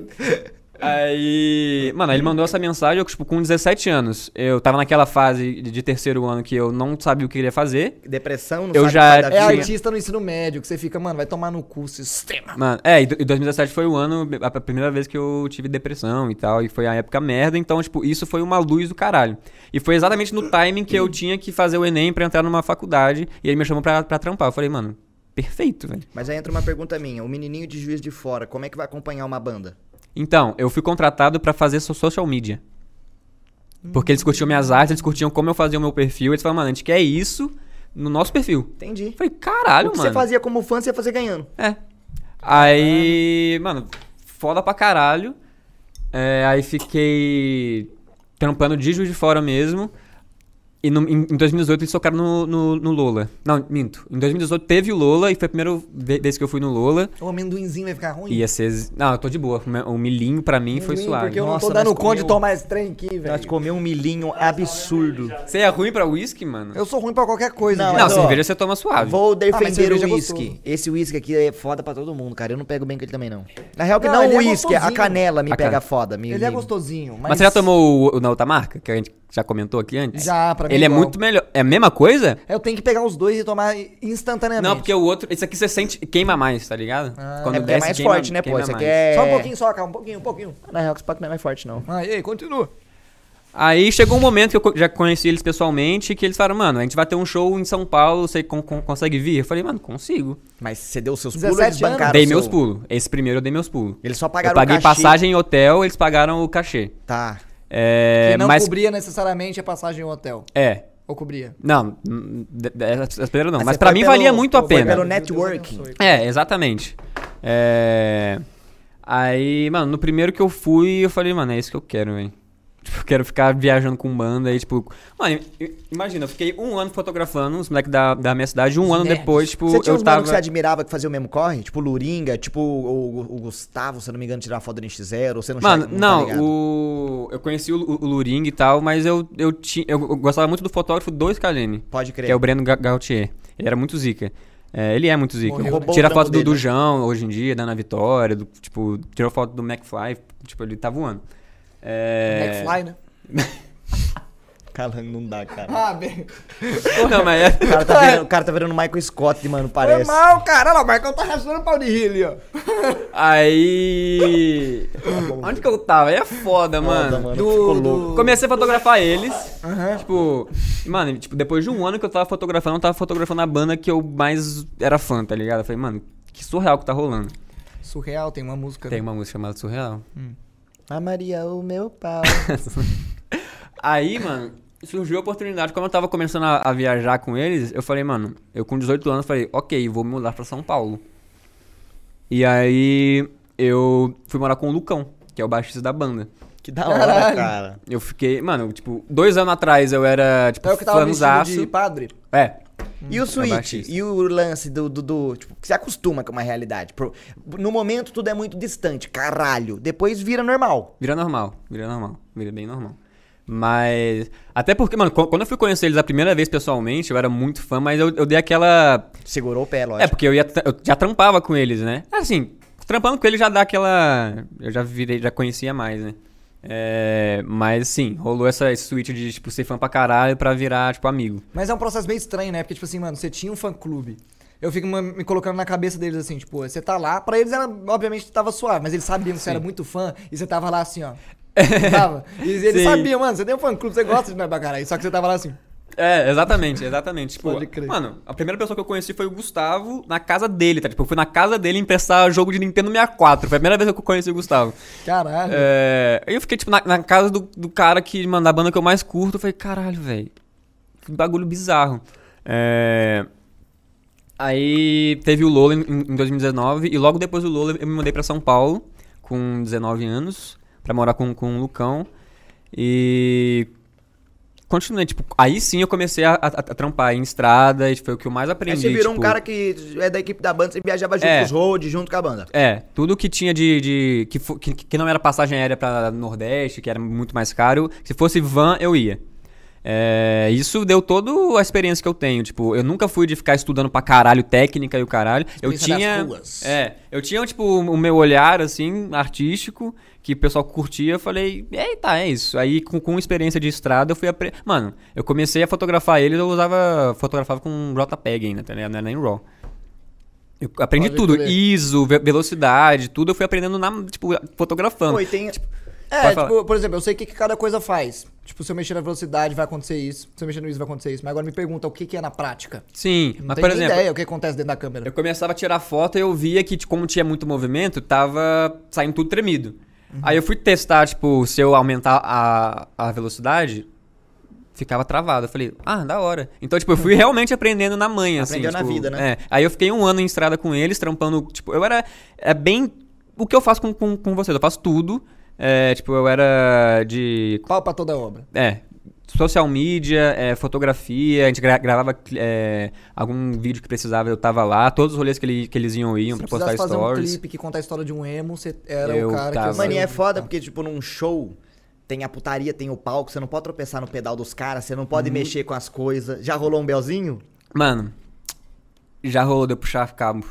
Aí, mano, ele mandou essa mensagem, eu, tipo, com 17 anos, eu tava naquela fase de, terceiro ano que eu não sabia o que queria fazer. Depressão, não Eu já É vida. artista no ensino médio, que você fica, mano, vai tomar no cu, sistema. Mano, é, e do- e 2017 foi o ano, a a primeira vez que eu tive depressão e tal, e foi a época merda, então, tipo, isso foi uma luz do caralho. E foi exatamente no timing que eu tinha que fazer o Enem pra entrar numa faculdade, e ele me chamou pra, pra trampar. Eu falei, mano, perfeito, velho. Mas aí entra uma pergunta minha. O menininho de Juiz de Fora, como é que vai acompanhar uma banda? Então, eu fui contratado pra fazer so- social media. Porque eles curtiam minhas artes, eles curtiam como eu fazia o meu perfil, eles falaram, mano, a gente quer isso no nosso perfil. Entendi. Falei, caralho, o que mano. você fazia como fã, você ia fazer ganhando. É. Aí, mano, foda pra caralho. É, aí fiquei trampando de Juiz de Fora mesmo. E no- em, em 2018 eles tocaram no, no, no Lola. Não, minto. Em 2018 teve o Lola e foi a primeira ve- vez que eu fui no Lola. O amendoinzinho vai ficar ruim. Ia ser. Não, eu tô de boa. O milhinho pra mim foi suave. Porque eu Nossa, não tô dando nós conta de tomar esse trem aqui, Nós velho. comemos um milhinho absurdo. Você é ruim pra uísque, mano? Eu sou ruim pra qualquer coisa. Não. Não, mas, ó, cerveja você toma suave. Vou defender cerveja é o uísque. Esse uísque aqui é foda pra todo mundo, cara. Eu não pego bem com ele também, não. Na real, que Não, não, o é uísque, a gostosinho. canela me A pega cane- foda. Me, Ele é gostosinho, mas... Mas você já tomou o, o na outra marca? Que a gente já comentou aqui antes? Já, pra mim Ele é igual. muito melhor. É a mesma coisa? Eu tenho que pegar os dois e tomar instantaneamente. Não, porque o outro. Esse aqui você sente. Queima mais, tá ligado? Ah, É porque é mais forte, né, pô? queima Esse aqui é... Só um pouquinho só, cara. Um pouquinho, um pouquinho. Na real, que esse pack não é mais forte, não. Aí, aí, continua. Aí chegou um momento que eu já conheci eles pessoalmente que eles falaram, mano, a gente vai ter um show em São Paulo, você con- con- consegue vir? Eu falei, mano, consigo. Mas você deu seus pulos, 17 eles bancaram dei seu- meus pulos. Esse primeiro eu dei meus pulos. Eles só Eu pagaram paguei o cachê. passagem em hotel, eles pagaram o cachê. Tá. É, que não mas. cobria necessariamente a passagem em hotel. É. Ou cobria? Não, hum, de- de- essa essa primeira não. Mas Mas foi mim pelo- valia muito a foi pena. pelo networking. É, exatamente. É... Aí, mano, no primeiro que eu fui, eu falei, mano, é isso que eu quero, velho. Tipo, eu quero ficar viajando com banda aí, tipo... Mano, imagina, eu fiquei um ano fotografando os moleques da, da minha cidade, um ano nerds. depois, tipo, Você tinha eu uns tava... que você admirava que fazia o mesmo corre? Tipo o Luringa, tipo o, o- o Gustavo, se eu não me engano, tirar foto do NX0, ou você não Mano, chega- tá não, ligado? o... Eu conheci o, o Luring e tal, mas eu, eu, tinha, eu gostava muito do fotógrafo do Scalene. Pode crer. Que é o Breno Ga- Gautier. Ele era muito zica. É, ele é muito zica. Morreu, Tira foto do, dele, do né? João hoje em dia, dando a vitória. Do, tipo, tirou foto do McFly. Tipo, ele tá voando. É... McFly, né? Cara, não dá, cara. Ah, bem. Não, mas é... O cara tá virando, o cara tá virando Michael Scott, mano, Foi parece. mal, cara. Olha lá, o Marcão tá rachando pau de rir ali, ó. Aí. Onde que eu tava? Aí é foda, mano. Foda, mano. Do- Ficou do- louco. Comecei a fotografar eles. Aham. Tipo, mano, tipo, depois de um ano que eu tava fotografando, eu tava fotografando a banda que eu mais era fã, tá ligado? Eu falei, mano, que surreal que tá rolando. Surreal, tem uma música. Tem uma música chamada Surreal. A Maria, o meu pau. Aí, mano, surgiu a oportunidade. Como eu tava começando a, a viajar com eles, eu falei, mano, eu com 18 anos falei, ok, vou me mudar pra São Paulo. E aí eu fui morar com o Lucão, que é o baixista da banda. Que da hora, Caralho. cara. Eu fiquei, mano, tipo, dois anos atrás eu era, tipo, É o que tava fãzaço. de padre? É. E o switch? baixista. E o lance do, do, do- Tipo, que você acostuma com uma realidade. No momento tudo é muito distante, caralho. Depois vira normal. Vira normal, vira normal, vira bem normal. Mas. Até porque, mano, qu- quando eu fui conhecer eles a primeira vez pessoalmente, eu era muito fã, mas eu, eu dei aquela. Segurou o pé, É, lógico. porque eu, ia, eu já trampava com eles, né? Assim, trampando com eles já dá aquela. Eu já virei, já conhecia mais, né? É, mas sim, rolou essa, switch de, tipo, ser fã pra caralho pra virar, tipo, amigo. Mas é um processo meio estranho, né? Porque, tipo assim, mano, você tinha um fã-clube. Eu fico me colocando na cabeça deles assim, tipo, você tá lá, pra eles era, obviamente, tava suave, mas eles sabiam que você era muito fã e você tava lá assim, ó. tava. E eles Sim. sabiam, mano, você tem um fã-clube, você gosta de nós pra caralho. Só que você tava lá assim. É, exatamente, exatamente. Tipo, Pode crer. mano, a primeira pessoa que eu conheci foi o Gustavo na casa dele, tá? Tipo, eu fui na casa dele emprestar jogo de Nintendo 64. Foi a primeira vez que eu conheci o Gustavo. Caralho. É, aí eu fiquei, tipo, na, na casa do, do cara que, mano, da banda que eu mais curto. Eu falei, caralho, velho. Que bagulho bizarro. É, Aí teve o Lola em, em 2019. E logo depois do Lola eu me mudei pra São Paulo, com 19 anos, pra morar com, com o Lucão. E. Continuei, tipo, aí sim eu comecei a, a- a trampar em estrada, e foi o que eu mais Aí aprendi. você virou um tipo, cara que é da equipe da banda, você viajava junto É. com os road, junto com a banda. É, tudo que tinha de. de- que, que, que não era passagem aérea pra Nordeste, que era muito mais caro, se fosse van, eu ia. É, isso deu toda a experiência que eu tenho. Tipo, eu nunca fui de ficar estudando pra caralho técnica e o caralho. Eu tinha. É, eu tinha, tipo, o meu olhar, assim, artístico, que o pessoal curtia. Eu falei, eita, é isso. Aí, com, com experiência de estrada, eu fui aprender. Mano, eu comecei a fotografar eles, eu usava. Fotografava com JPEG ainda, tá ligado? Não era nem RAW. Eu aprendi Pode tudo. ISO, ve- velocidade, tudo eu fui aprendendo na, tipo, fotografando. Pô, tem... É, Pode falar. tipo, por exemplo, eu sei o que, que cada coisa faz. Tipo, se eu mexer na velocidade, vai acontecer isso. Se eu mexer no ISO, vai acontecer isso. Mas agora me pergunta o que, que é na prática. Sim, Não mas por exemplo, ideia o que acontece dentro da câmera. eu começava a tirar foto e eu via que, tipo, como tinha muito movimento, tava saindo tudo tremido. Uhum. Aí eu fui testar, tipo, se eu aumentar a, a velocidade, ficava travado. Eu falei, ah, da hora. Então, tipo, eu fui realmente aprendendo na manha, assim. Aprendeu na tipo, vida, né? É. Aí eu fiquei um ano em estrada com eles, trampando, tipo, eu era é bem o que eu faço com, com, com vocês. Eu faço tudo. É, tipo, eu era de Pau pra toda obra. é, social media, é, fotografia, a gente gra- gravava é, algum vídeo que precisava, eu tava lá, todos os rolês que, ele- que eles iam iam pra postar precisasse fazer um stories. clipe que conta a história de um emo, você era Eu o cara tava. que... Mano, e é foda porque, tipo, num show tem a putaria, tem o palco, você não pode tropeçar no pedal dos caras, você não pode mexer com as coisas. Já rolou um belzinho? Mano, já rolou de eu puxar cabo.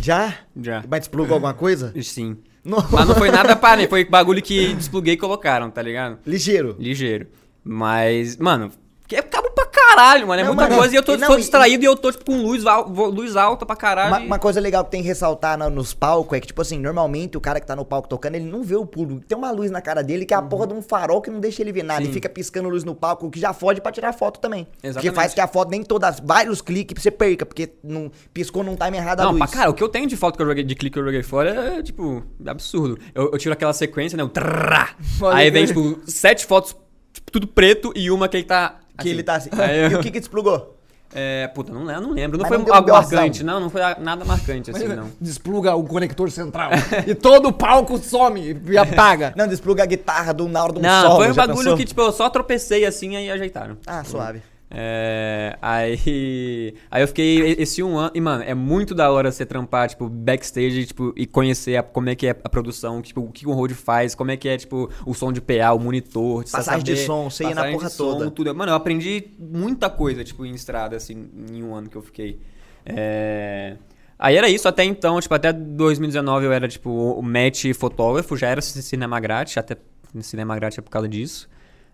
Já? Já. Mas desplugou alguma coisa? Sim. Não. Mas não foi nada para mim, foi bagulho que despluguei e colocaram, tá ligado? Ligeiro. Ligeiro. Mas, mano, que é cabo pra caralho, mano. É Não, muita mano, coisa e eu tô, e não, tô e- distraído e eu tô, tipo, com luz, al- luz alta pra caralho. Uma, e- uma coisa legal que tem que ressaltar na- nos palcos é que, tipo assim, normalmente o cara que tá no palco tocando, ele não vê o público. Tem uma luz na cara dele que é a porra de um farol que não deixa ele ver nada. Sim. Ele fica piscando luz no palco, que já fode pra tirar foto também. Exatamente. faz que a foto nem todas, vários cliques você perca, porque não, piscou num time errado a Não, luz. pra cara, o que eu tenho de foto que eu joguei, de clique que eu joguei fora é, tipo, absurdo. Eu, eu tiro aquela sequência, né? O. Pode aí vem, tipo, sete fotos, tipo, tudo preto e uma que ele tá. Que ele tá assim. Aí E o que que desplugou? É, puta, não, eu não lembro. Não Mas foi não algo marcante, não, não foi nada marcante, assim, não. Despluga o conector central. e todo o palco some e apaga. Não, despluga a guitarra do na hora de um Não, solo. foi um bagulho pensou? que, tipo, eu só tropecei assim aí ajeitaram. Ah, suave. É, aí, aí eu fiquei esse um ano. E, mano, é muito da hora você trampar, tipo, backstage tipo, e conhecer a- como é que é a produção, tipo, o que o road faz, como é que é, tipo, o som de PA, o monitor. Passagem de saber- som, você ia na porra de som, toda. Tudo. Mano, eu aprendi muita coisa, tipo, em estrada, assim, em um ano que eu fiquei. É, Aí era isso, até então, tipo, até 2019 eu era, tipo, o match fotógrafo, já era ci- cinema grátis, até cinema grátis é por causa disso.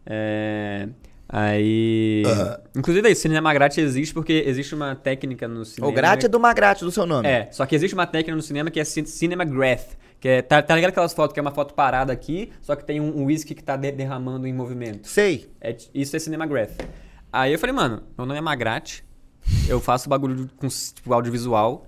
É, Aí. Inclusive, aí, cinema grátis existe porque existe uma técnica no cinema. O grátis é do Magrate, do seu nome. É, só que existe uma técnica no cinema que é cin- cinema graph. Que é, tá, tá ligado aquelas fotos que é uma foto parada aqui, só que tem um, whisky que tá de- derramando em movimento? Sei. É, isso é cinema graph. Aí eu falei, mano, meu nome é Magrate, eu faço bagulho com tipo, audiovisual,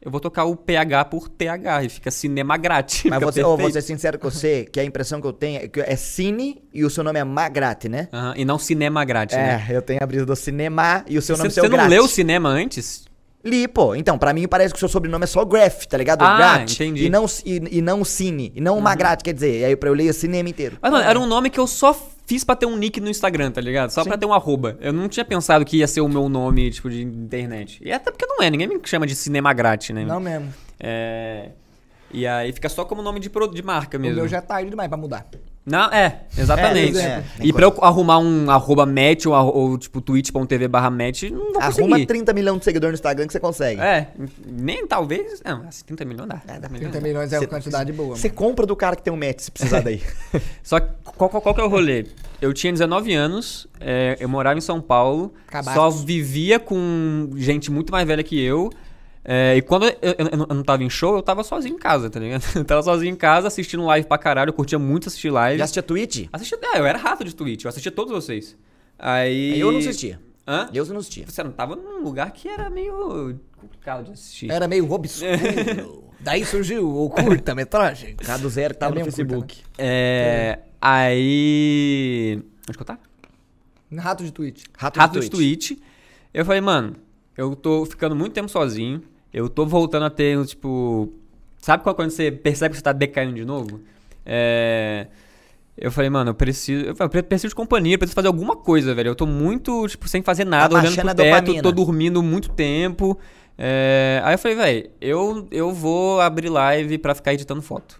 eu vou tocar o PH por TH e fica cinema grátis. Mas você, ô, vou ser sincero com você, que a impressão que eu tenho é que é Cine e o seu nome é Magrate, né? E não cinema grátis, né? É, eu tenho a brisa do cinema e o seu nome Você, é você não Grátis. leu o cinema antes? Li, pô. Então, pra mim parece que o seu sobrenome é só Graph, tá ligado? Ah, Grat. entendi. Uhum. E não, e, e não Cine. E não Magrate, quer dizer. E aí pra eu ler o cinema inteiro. Mas, mano, era um nome que eu só fiz pra ter um nick no Instagram, tá ligado? Só pra ter um arroba. Eu não tinha pensado que ia ser o meu nome, tipo, de internet. E até porque não é, ninguém me chama de cinema grátis, né? Não mesmo. É... E aí fica só como nome de, pro- de marca O mesmo. meu já é tarde demais pra mudar. Não, é, exatamente. É, é, e pra eu arrumar um arroba match ou, ou tipo twitch.tv barra match, não vou Arruma conseguir. 30 milhões de seguidores no Instagram que você consegue. É, nem talvez. Não, assim, 30 milhões dá. dá 30 milhões é uma quantidade boa. Você compra do cara que tem um match se precisar daí. Só que qual, qual, qual que é o rolê? Eu tinha 19 anos, é, eu morava em São Paulo, Acabaste. só vivia com gente muito mais velha que eu. É, e quando eu, eu- eu não- tava em show, eu tava sozinho em casa, tá ligado? Eu tava sozinho em casa, assistindo live pra caralho, eu curtia muito assistir live. Já assistia Twitch? Assistia, é, eu era rato de Twitch, eu assistia todos vocês. Aí. Eu não assistia. Hã? Eu não assistia. Você não tava num lugar que era meio complicado de assistir. Era meio obscuro. Daí surgiu o curta-metragem. Cada do zero que tava É no Facebook. É. Aí. Onde que eu tava? Rato de Twitch. Rato, Rato de de Twitch. Twitch. Eu falei, mano, eu tô ficando muito tempo sozinho. Eu tô voltando a ter, tipo. Sabe qual- quando você percebe que você tá decaindo de novo? É. Eu falei, mano, eu preciso. Eu preciso de companhia, eu preciso fazer alguma coisa, velho. Eu tô muito, tipo, sem fazer nada, Tá olhando pro teto, dopamina. tô dormindo muito tempo. É, Aí eu falei, velho, eu, eu vou abrir live pra ficar editando foto.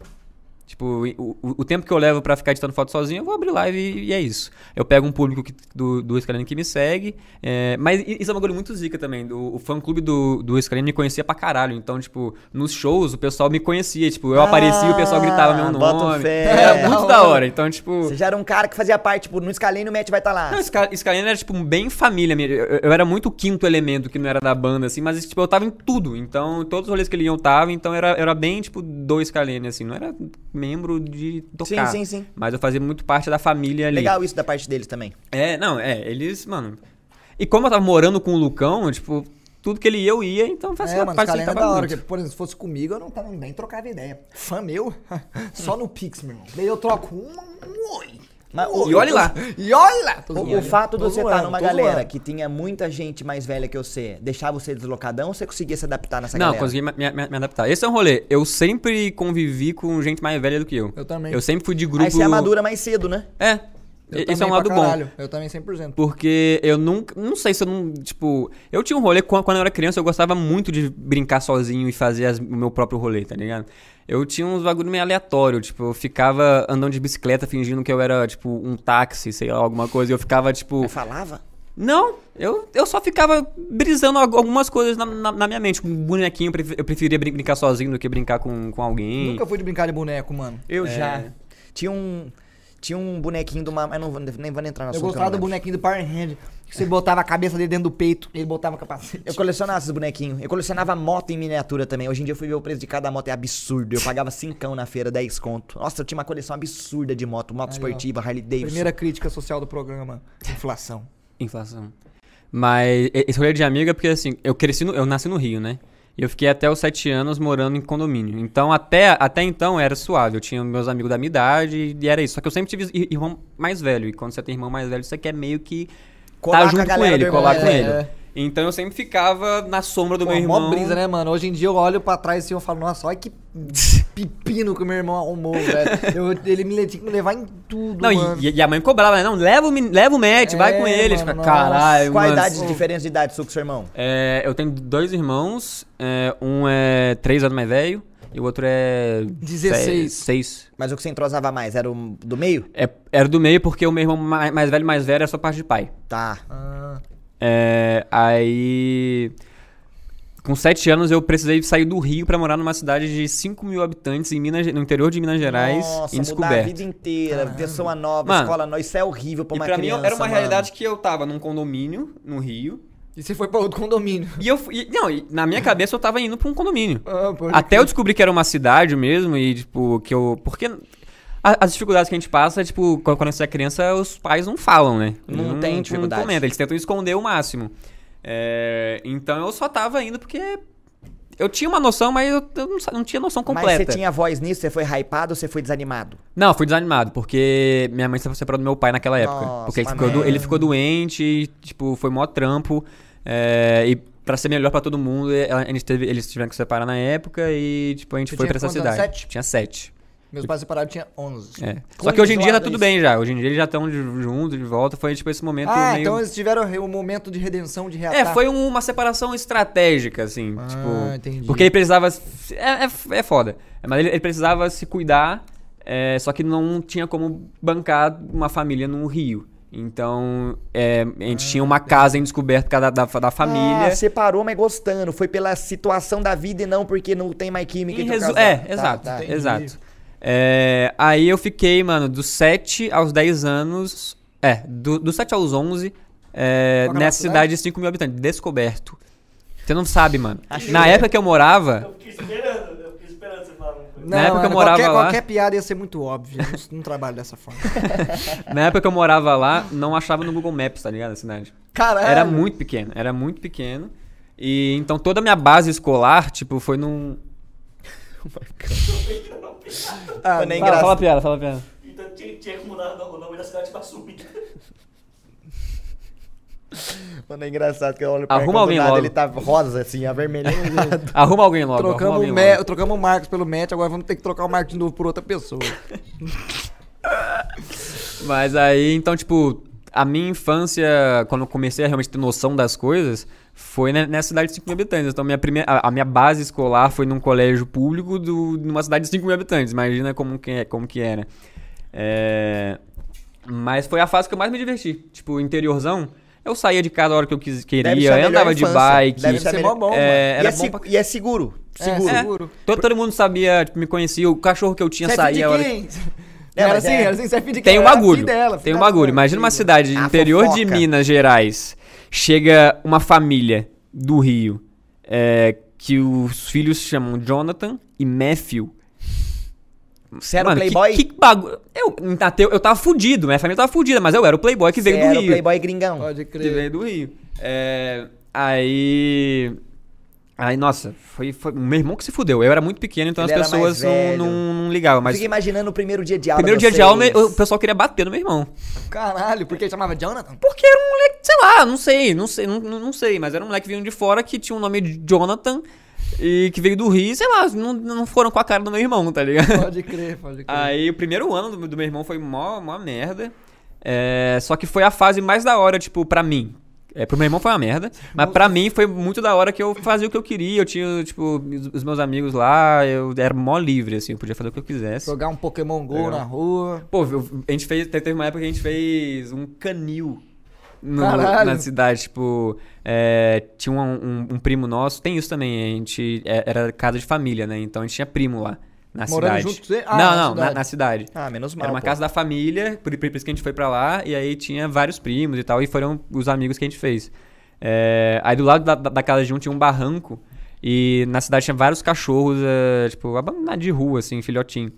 Tipo, o, o- tempo que eu levo pra ficar editando foto sozinho, eu vou abrir live e, e é isso. Eu pego um público que- do, do Escalene que me segue. é, mas isso é uma coisa muito zica também. O, o fã-clube do, do Escalene me conhecia pra caralho. Então, tipo, nos shows o pessoal me conhecia. Tipo, eu aparecia e o pessoal gritava meu Ah, bota nome. fé. Era muito Da hora. Então, tipo... Você já era um cara que fazia parte, tipo, no escalene o match vai estar lá. Não, Scalene era, tipo, bem família. minha. Eu, eu era muito o quinto elemento que não era da banda, assim, mas, tipo, eu tava em tudo. Então, todos os rolês que ele ia, eu tava. Então, era, era bem, tipo, do Scalene, assim. Não era membro de tocar. Sim, sim, sim. Mas eu fazia muito parte da família ali. Legal isso da parte deles também. É, não, é, eles, mano... E como eu tava morando com o Lucão, tipo, tudo que ele ia, eu ia. Então, É, mano, caras é facilitava da hora. muito. Por exemplo, se fosse comigo, eu não tava nem trocava ideia. Fã meu, só no Pix, meu irmão. Daí eu troco um, um oi. Mas o- E olhe lá. E olha lá. O, o fato de você estar numa tô galera zoando. que tinha muita gente mais velha que você, deixava você deslocadão ou você conseguia se adaptar nessa Não, galera? consegui me, me- me adaptar. Esse é um rolê. Eu sempre convivi com gente mais velha do que eu. Eu também. Eu sempre fui de grupo... Aí você amadura mais cedo, né? É. Eu Esse é um lado bom. Eu também 100%. Porque eu nunca. Não sei se eu não. Tipo. Eu tinha um rolê. Quando, eu era criança, eu gostava muito de brincar sozinho e fazer as- o meu próprio rolê, tá ligado? Eu tinha uns bagulho meio aleatório. Tipo, eu ficava andando de bicicleta fingindo que eu era, tipo, um táxi, sei lá, alguma coisa. E eu ficava, tipo. Você falava? Não, eu, eu só ficava brisando algu- algumas coisas na, na- na minha mente. Com um bonequinho, eu pref- eu preferia brin- brincar sozinho do que brincar com, com alguém. Nunca fui de brincar de boneco, mano. Eu É. já. Tinha um. Tinha um bonequinho do uma. Mas não nem vou entrar na Eu sua gostava do bonequinho do Power Hand. Que você botava a cabeça dele dentro do peito e ele botava o capacete. Eu colecionava esses bonequinhos. Eu colecionava moto em miniatura também. Hoje em dia eu fui ver o preço de cada moto, é absurdo. Eu pagava 5 na feira, 10 conto. Nossa, eu tinha uma coleção absurda de moto. Moto Aí, ó. esportiva, Harley Davidson. Primeira crítica social do programa. Inflação. Inflação. Mas esse rolê de amiga, porque assim, eu cresci no, eu nasci no Rio, né? E eu fiquei até os sete anos morando em condomínio. Então, até, até então era suave. Eu tinha meus amigos da minha idade e era isso. Só que eu sempre tive ir- irmão mais velho. E quando você tem irmão mais velho, você quer meio que Colar tá junto com ele, colar com ele. é. Então eu sempre ficava na sombra do Pô, meu mó irmão. brisa, né, mano? Hoje em dia eu olho pra trás assim e eu falo, nossa, olha que pepino que o meu irmão arrumou, velho. Eu- ele me tinha que me levar em tudo, Não, mano. e, e a mãe cobrava, né? Não, leva o, leva o Matt, vai É, com ele. mano, Fica, caralho, Qual a mano. idade de diferença de idade sua com seu irmão? É, eu tenho dois irmãos. é, um é três anos mais velho e o outro é... 16. se- Seis. Mas o que você entrosava mais? Era o do meio? É, era do meio porque o meu irmão mais, mais velho mais velho era só parte de pai. Tá. Ah, É, aí. com 7 anos eu precisei sair do Rio pra morar numa cidade de 5 mil habitantes em Minas, no interior de Minas Gerais, Nossa, mudar a vida inteira, pessoa nova, Mano, escola nova. Isso é horrível pra E uma pra mim criança, era uma mano. realidade que eu tava num condomínio no Rio. E você foi pra outro condomínio. E eu fui. e- Não, e na minha cabeça eu tava indo pra um condomínio. Ah, Até eu descobri que era uma cidade mesmo e, tipo, que eu. Porque as dificuldades que a gente passa, tipo, quando você é criança, os pais não falam, né? Não Eles tem dificuldade. Não comentam, eles tentam esconder o máximo. É, então eu só tava indo porque. Eu tinha uma noção, mas eu, não, não tinha noção completa. Mas você tinha voz nisso? Você foi hypado ou você foi desanimado? Não, fui desanimado, porque minha mãe se separou do meu pai naquela época. Nossa, porque ele ficou, do- ele ficou doente, tipo, foi mó trampo. é, e pra ser melhor pra todo mundo, é, a gente teve, eles tiveram que se separar na época e, tipo, a gente Você foi pra essa cidade. Sete? Tinha sete. Meus pais separados tinha 11. É. Só que hoje em dia tá tudo isso. bem já. Hoje em dia eles já estão juntos, de volta. Foi, tipo, esse momento Ah, meio... então eles tiveram o momento de redenção, de É, reatar. foi um- uma separação estratégica, assim. Ah, tipo, entendi. Porque ele precisava. É, é, é foda. Mas ele, ele precisava se cuidar, é, só que não tinha como bancar uma família no Rio. Então, é, a gente tinha uma casa em descoberto cada da, da família. Ah, separou, mas gostando. Foi pela situação da vida e não porque não tem mais química Em resu-. É, Tá, exato, tá. entendi. exato. É, aí eu fiquei, mano, dos 7 aos 10 anos. É, do, dos 7 aos 11, é, a nessa cidade? cidade de 5 mil habitantes, descoberto. Você não sabe, mano. Achei Na que- época que eu morava, Eu fiquei esperando, eu fiquei esperando você falar alguma coisa. Não, Na época que eu morava qualquer, lá- qualquer piada ia ser muito óbvia. Eu não, não trabalho dessa forma. na época que eu morava lá, não achava no Google Maps, tá ligado? A cidade. Caralho. Era muito pequeno, era muito pequeno. E então toda a minha base escolar, tipo, foi num. Ah, Mano, é Fala, engraçado. fala a piada, fala a piada. Então tinha, tinha que mudar o nome da cidade pra Sumida. Mano, é engraçado que eu olho pra Arruma ele, alguém nada logo. ele tá rosa, assim, avermelhando. Arruma alguém logo. arruma Trocamos, alguém o Me- logo. trocamos o Marcos pelo Matt, agora vamos ter que trocar o Marcos de novo por outra pessoa. Mas aí, então, tipo, a minha infância, quando eu comecei a realmente ter noção das coisas, foi ne- nessa cidade de 5 mil habitantes. Então, minha primeira, a, a minha base escolar foi num colégio público do, numa cidade de 5 mil habitantes. Imagina como que, é, como que era. É, Mas foi a fase que eu mais me diverti. Tipo, interiorzão, eu saía de casa a hora que eu quis, queria, eu andava de bike. Deve ser melhor- mó bom, É, e, é bom pra- e é seguro. É, Seguro. É, seguro. todo, todo mundo sabia, tipo, me conhecia. O cachorro que eu tinha Você é saía hora que... É, era mas assim, é- era assim, você é filho de quem? Tem um bagulho. dela, tem um mãe, Imagina uma cidade A interior de. Minas Gerais. Chega uma família do Rio é, que os filhos chamam Jonathan e Matthew. Você era o Mano, que- playboy? Que, bagulho. Eu, eu, eu tava fudido, minha família tava fudida, mas eu era o playboy que veio do era o Rio. playboy gringão. Pode Que crer. veio do Rio. É, aí. Aí, nossa, foi, foi. Meu irmão que se fudeu. Eu era muito pequeno, então Ele as pessoas não, não, não ligavam. Mas Fica imaginando o primeiro dia de aula. primeiro dia de aula, o pessoal queria bater no meu irmão. Caralho, porque ele chamava Jonathan? Porque era um moleque, sei lá, não sei, não sei, não, não sei, mas era um moleque vindo de fora que tinha o nome de Jonathan e que veio do Rio, sei lá, não, não foram com a cara do meu irmão, tá ligado? Pode crer, pode crer. Aí o primeiro ano do, do meu irmão foi mó, mó merda. É, só que foi a fase mais da hora, tipo, pra mim. É, pro meu irmão foi uma merda, mas pra mim foi muito da hora que eu fazia o que eu queria. Eu tinha, tipo, os- meus amigos lá, eu era mó livre, assim, eu podia fazer o que eu quisesse. Jogar um Pokémon GO Legal. na rua. Pô, eu- a gente fez. Teve uma época que a gente fez um canil no- na cidade. Tipo, é, tinha um, um- um primo nosso. Tem isso também. A gente. é- Era casa de família, né? Então a gente tinha primo lá. Na Morando cidade. Ah, não, na não, cidade. na, na cidade. Ah, menos mal. Era uma pô. casa da família, por, por isso que a gente foi pra lá, e aí tinha vários primos e tal, e foram os amigos que a gente fez. É, aí do lado da, da- da casa de um tinha um barranco, e na cidade tinha vários cachorros, é, tipo, abandonados de rua, assim, filhotinho.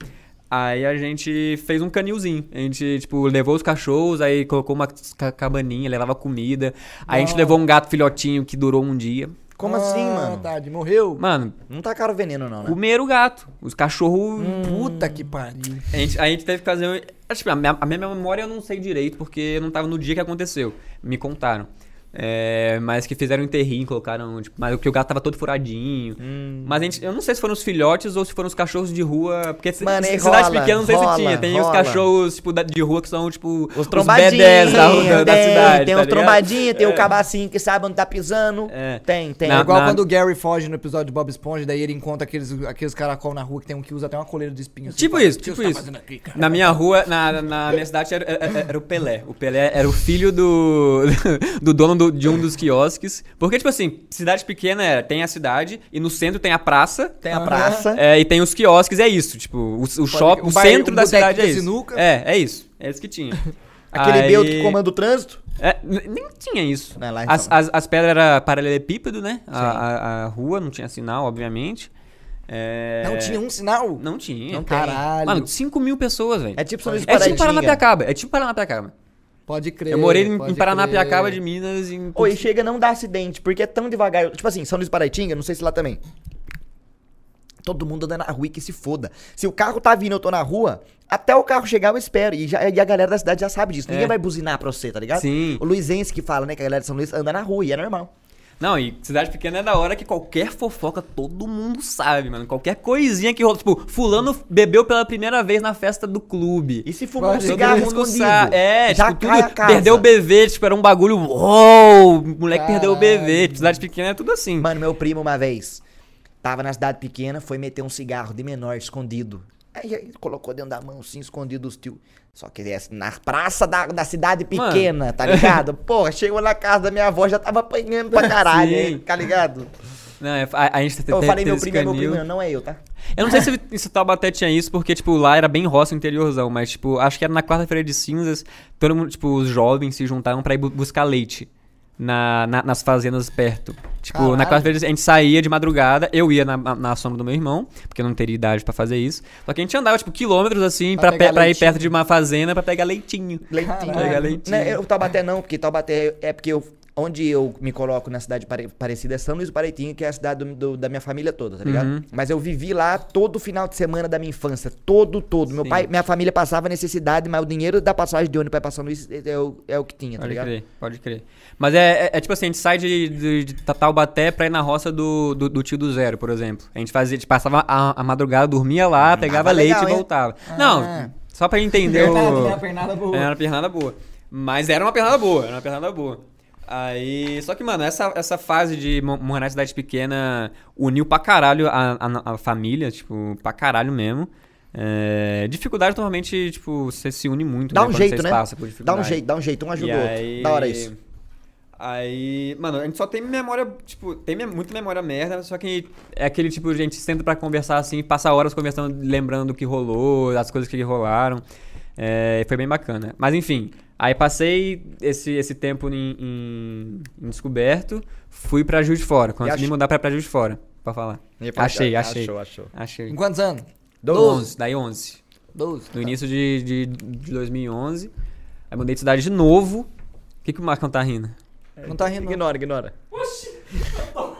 Aí a gente fez um canilzinho. A gente, tipo, levou os cachorros, aí colocou uma ca- cabaninha, levava comida. Aí a gente levou um gato filhotinho que durou um dia. Como assim, Ah, mano? Tade, morreu? Mano, Não tá caro veneno, não, né? comeram o gato. Os cachorros Puta que pariu. A gente, a gente teve que fazer. Acho que a minha, a minha memória eu não sei direito, porque eu não tava no dia que aconteceu. Me contaram. É, mas que fizeram um enterrinho, colocaram. Tipo, mas que o gato tava todo furadinho. Hum. Mas a gente, eu não sei se foram os filhotes ou se foram os cachorros de rua. Porque Mano, aí cidade pequena não sei rola, se tinha. Tem os rola. cachorros tipo, da- de rua que são tipo Os trombadinhos, B10 da, rua- da, da tem, cidade. tem tá os trombadinhos, tem É. o cabacinho que sabe onde tá pisando. É. Tem, tem. Na- É igual na- quando o Gary foge no episódio de Bob Esponja, daí ele encontra aqueles, aqueles caracol na rua que tem um que usa até uma coleira de espinho. assim, Tipo isso, "O que tipo tá isso. aqui, cara?" Na minha rua, na, na minha cidade, era, era, era o Pelé. O Pelé era o filho do, do dono do- de um dos quiosques. Porque, tipo assim, cidade pequena é, tem a cidade e no centro tem a praça. Tem a praça. É, e tem os quiosques, é isso. Tipo, o, o shopping, o bar- centro um da cidade é isso. sinuca. É, é isso. É isso que tinha. Aquele Aí- que comanda o trânsito. É, nem tinha isso. Não, as, as, as pedras eram paralelepípedo, né? A, a, a rua não tinha sinal, obviamente. É, Não tinha um sinal? Não tinha. Não. Caralho. Mano, 5 mil pessoas, velho. É tipo São Luís do É tipo. Paranapiacaba. É tipo Paranapiacaba. Pode crer. Eu morei em, em Paranapiacaba de Minas em. Oi, chega não dar acidente, porque é tão devagar. Tipo assim, São Luís Paraitinga, não sei se lá também. Todo mundo anda na rua e que se foda. Se o carro tá vindo, eu tô na rua, até o carro chegar eu espero. E, já- e a galera da cidade já sabe disso. Ninguém É. vai buzinar pra você, tá ligado? Sim. O Luizense que fala, né, que a galera de São Luís anda na rua e é normal. Não, e cidade pequena é da hora que qualquer fofoca todo mundo sabe, mano. Qualquer coisinha que rola. Tipo, Fulano bebeu pela primeira vez na festa do clube. E se fumar um cigarro mundo escondido? sabe. É, já tipo, tudo. Perdeu o BV, tipo, era um bagulho. Uou! O moleque perdeu o. BV. Tipo, cidade pequena é tudo assim. Mano, meu primo uma vez tava na cidade pequena, foi meter um cigarro de menor escondido. Aí ele colocou dentro da mão, assim, escondido dos tio. Só que é na praça da, da cidade Mano. pequena, tá ligado? Porra, chegou na casa da minha avó, já tava apanhando pra caralho, hein, tá ligado? Não, é- a, a gente tem Eu falei meu primo é meu primo, não é eu, tá? Eu não sei se, se Taubaté tinha isso, porque, tipo, lá era bem roça interiorzão, mas, tipo, acho que era na quarta-feira de cinzas, todo mundo, tipo, os jovens se juntaram pra ir bu- buscar leite na, na- nas fazendas perto. Tipo, Caralho. na quarta-feira a gente saía de madrugada, eu ia na, na, sombra do meu irmão, porque eu não teria idade pra fazer isso. Só que a gente andava, tipo, quilômetros, assim, Pra pra, pe- pra ir perto de uma fazenda pra pegar leitinho. Leitinho. Pegar leitinho. Não, eu, Taubaté não, porque Taubaté é porque eu, onde eu me coloco na cidade pare- parecida é São Luís do Paraitinga, que é a cidade do- do- da minha família toda, tá ligado? Uhum. Mas eu vivi lá todo final de semana da minha infância, todo, todo. Meu Sim. pai, minha família passava necessidade, mas o dinheiro da passagem de ônibus pra São Luís é, é o, é o que tinha, tá Pode ligado? crer, pode crer. Mas é, é- é tipo assim, a gente sai de, de, de Taubaté pra ir na roça do, do, do tio do zero, por exemplo. A gente fazia, a gente passava a, a madrugada, dormia lá, pegava tava leite legal, e hein? voltava. Ah. Não, só pra entender né? o... Pernada boa. Era uma pernada boa. Mas era uma pernada boa, era uma pernada boa. Aí, só que, mano, essa, essa fase de mo- morar em cidade pequena uniu pra caralho a, a, a família, tipo, pra caralho mesmo. É, dificuldade, normalmente, tipo, você se une muito, Dá né, um jeito, né? Dá um jeito, dá um jeito, um ajuda E o outro. aí- Da hora isso. Aí, mano, a gente só tem memória, tipo, tem me- muita memória merda, só que é aquele tipo, a gente senta pra conversar assim, passa horas conversando, lembrando do que rolou, as coisas que rolaram. É, foi bem bacana. Mas enfim, aí passei esse, esse tempo em, em- em descoberto, fui pra Juiz de Fora, quando eu me ach- mudar pra, pra Juiz de Fora, pra falar. Achei, achei. Achou, achou. Achei. Em quantos anos? 11, daí 11. 12. No início de, de, de 2011. Aí mudei de cidade de novo. O que, que o Marcão tá rindo? Não tá rindo. não. Ignora, ignora. Oxi,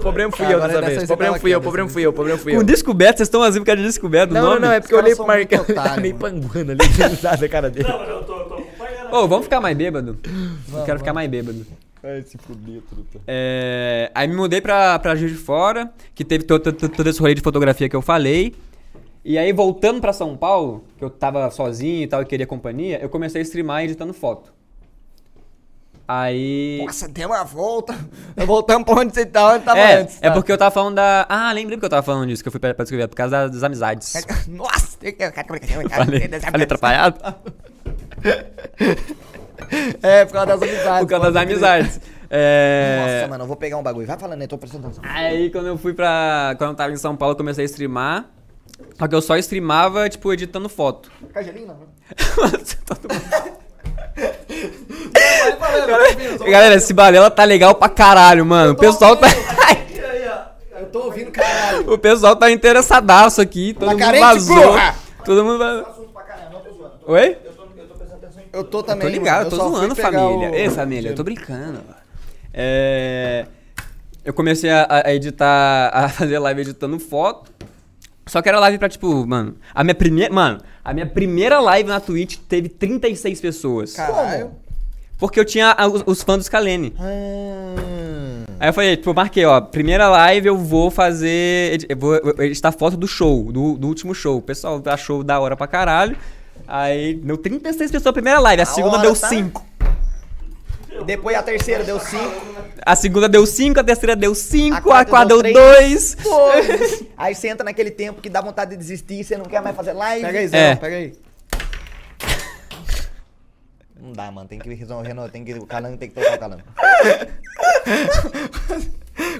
problema fui eu dessa dessa vez. problema tava fui eu, problema fui eu, problema fui Com eu. descoberto, vocês estão assim por causa de descoberto? Não, não, não, é porque eu olhei pro Marcão, tá meio panguando ali, de risada a cara dele. Não, mas eu tô, eu tô acompanhando. Ô, vamos ficar mais bêbado? Vamos, Quero ficar mais bêbado. Ai, se fuder, truta. É, aí me mudei pra, pra Juiz de Fora, que teve todo, todo, todo esse rolê de fotografia que eu falei. E aí, voltando pra São Paulo, que eu tava sozinho e tal, e queria companhia, eu comecei a streamar editando foto. Aí... Nossa, deu uma volta. Voltamos pra onde você tava, onde tava é, antes. é tá? porque eu tava falando da... Ah, lembrei que eu tava falando disso, que eu fui pra, pra descrever, por causa das, das amizades. Nossa! Falei, falei atrapalhado? É, por causa das amizades. Por causa das amizades. É... Nossa, mano, eu vou pegar um bagulho. Vai falando aí, tô prestando atenção. Aí quando eu fui pra. Quando eu tava em São Paulo, eu comecei a streamar. Só que eu só streamava, tipo, editando foto. Cagelinho, não. Todo mundo- Vai falando, vai Galera, esse balela tá legal pra caralho, mano. O pessoal tá. Eu tô ouvindo caralho. o pessoal tá interessadaço aqui. Todo Tá mundo vazou. porra! Todo mundo vazou. Oi? Eu tô também. Tô ligado, tô Eu fui zoando, família. o- Ei, família, eu tô brincando. É... Eu comecei a, a editar, a fazer live editando foto. Só que era live pra, tipo, mano, a minha primeira. Mano, a minha primeira live na Twitch teve 36 pessoas. Caralho. Porque eu tinha a- os, os fãs do Scalene. Hum. Aí eu falei, tipo, marquei, ó, primeira live eu vou fazer. Eu vou editar foto do show, do, do último show. O pessoal achou da hora pra caralho. Aí deu 36 pessoas a primeira live, a Da segunda hora, deu tá? 5. Depois a terceira deu cinco. A segunda deu 5, a terceira deu 5, A quarta deu deu três. 2. Foda-se. Aí você entra naquele tempo que dá vontade de desistir, você não quer mais fazer live. Pega aí, Zé, É. pega aí. Não dá, mano. Tem que resolver, tem que o calango tem que tocar o calango.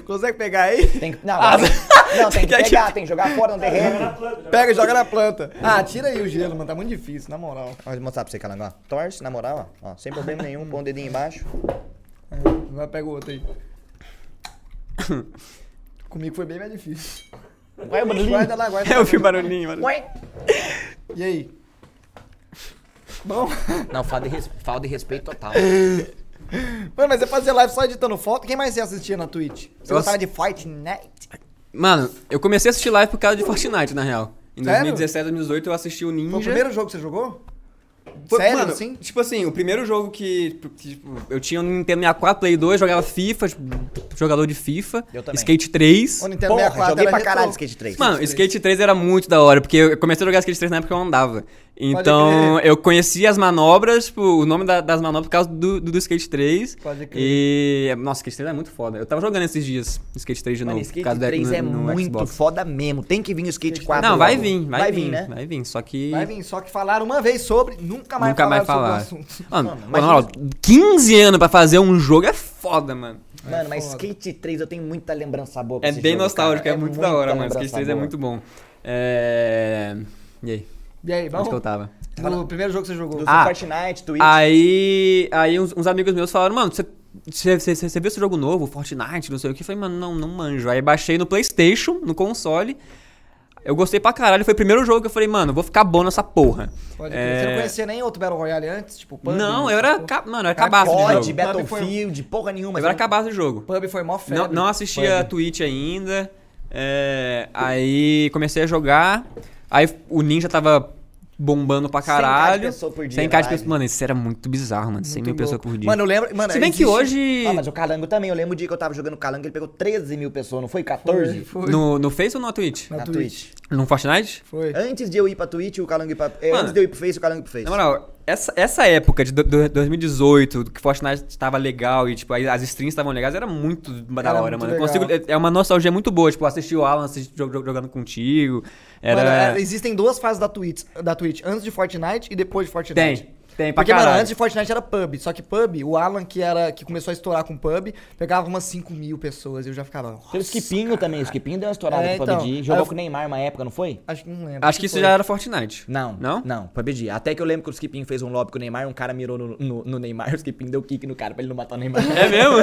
Consegue pegar aí? Tem que, não, agora tem, não, tem que Quer que- pegar, tem que jogar fora no Joga terreno. na planta, joga Pega e joga na planta. Ah, tira aí o gelo, mano. Tá muito difícil, na moral. Ó, Vou mostrar pra você, calango, ó. Torce, na moral, ó. ó. Sem problema nenhum, põe o dedinho embaixo. Vai pega o outro aí. Comigo foi bem mais difícil. Ué, Guarda lá, guarda lá. Eu vi o barulhinho, mano. Ué. E aí? Bom. Não, falta de, res... falta de respeito total. Mano, mas você fazia live só editando foto? Quem mais você assistia na Twitch? Você Eu gostava ass- de Fortnite? Mano, eu comecei a assistir live por causa de Fortnite, na real. Em Sério? 2017, 2018 eu assisti o Ninja. Foi o primeiro jogo que você jogou? Foi- Sério, mano, assim? Tipo assim, o primeiro jogo que, que, tipo, eu tinha no Nintendo 64, Play 2, jogava FIFA, tipo, jogador de FIFA, Eu também. Skate 3. O Nintendo Porra, 64 joguei pra caralho. Skate 3. Mano, Skate 3 era muito da hora, porque eu comecei a jogar Skate 3 na época que eu andava. Então, eu conhecia as manobras, tipo, o nome da- das manobras por causa do, do, do Skate 3. Pode crer. E. Nossa, Skate 3 é muito foda. Eu tava jogando esses dias Skate 3 de Mano, novo. por Skate causa da- 3 no- é no muito Xbox. foda mesmo. Tem que vir o Skate 4. Não, vai logo. vir, vai, Vai vir, vir, né? Vai vir, só que. Vai vir, só que falaram uma vez sobre, nunca mais Nunca mais falaram falar. sobre o assunto. Mano, Mano, moral, 15 anos pra fazer um jogo é foda, mano. Mano, mas foda. Skate 3 eu tenho muita lembrança boa com É esse bem jogo, nostálgico, cara. é, muito da hora, mano. Skate lembrança 3 é boa. muito bom. É. E aí? E aí, Onde vamos? que eu tava? No primeiro jogo que você jogou. Do Ah. Fortnite, Twitch. Aí, aí uns, uns amigos meus falaram, mano, você, você, você, você viu esse jogo novo, Fortnite, não sei o que? Eu falei, mano, não, não manjo. Aí baixei no Playstation, no console. Eu gostei pra caralho, foi o primeiro jogo que eu falei, mano, vou ficar bom nessa porra. Pode crer. Você não É, conhecia nem outro Battle Royale antes? Tipo, PUBG? Não, eu era, ca- mano, eu era cabaço de jogo. Battlefield, porra nenhuma. Eu era assim. cabaço de jogo. Pub foi mó febre. Não, não assistia a Pub. Twitch ainda. é, aí comecei a jogar. Aí o Ninja tava bombando pra 100k de caralho. pessoa por dia 100k na de live. pessoas. Mano, isso era muito bizarro, mano. 100 mil pessoas por dia. Mano, eu lembro. Mano, Se bem que existe- hoje. Ah, mas o Calango também. Eu lembro o dia que eu tava jogando Calango, ele pegou 13 mil pessoas, não foi? 14? Foi. No, no Face ou no Twitch? Na Na Twitch. Twitch. No Fortnite? Foi. Antes de eu ir pra Twitch, o Calango ia pra... é, Mano, antes de eu ir pro Face, o Calango ia pro Face. Na moral, essa, essa época de do- do- 2018, que Fortnite tava legal e, tipo, as streams estavam legais, era muito da Era hora, muito mano. Consigo, é é uma nostalgia muito boa, tipo, assistir o Alan assistir, jog- jog- jogando contigo. Era. Mano, é, existem duas fases da Twitch, da Twitch, antes de Fortnite e depois de Fortnite. Tem, tem pra Porque, mano, caralho. antes de Fortnite era pub. Só que pub, o Alan, que era que começou a estourar com pub, pegava umas 5 mil pessoas. Eu já ficava. Tem o Skipinho também. O Skipinho deu uma estourada É, pro então. PUBG. Jogou eu- com o Neymar uma época, não foi? Acho que não lembro. Acho que isso foi. já era Fortnite. Não. Não? Não, PUBG. Até que eu lembro que o Skipinho fez um lobby com o Neymar, um cara mirou no, no, no Neymar, o Skipinho deu kick no cara pra ele não matar o Neymar. É mesmo?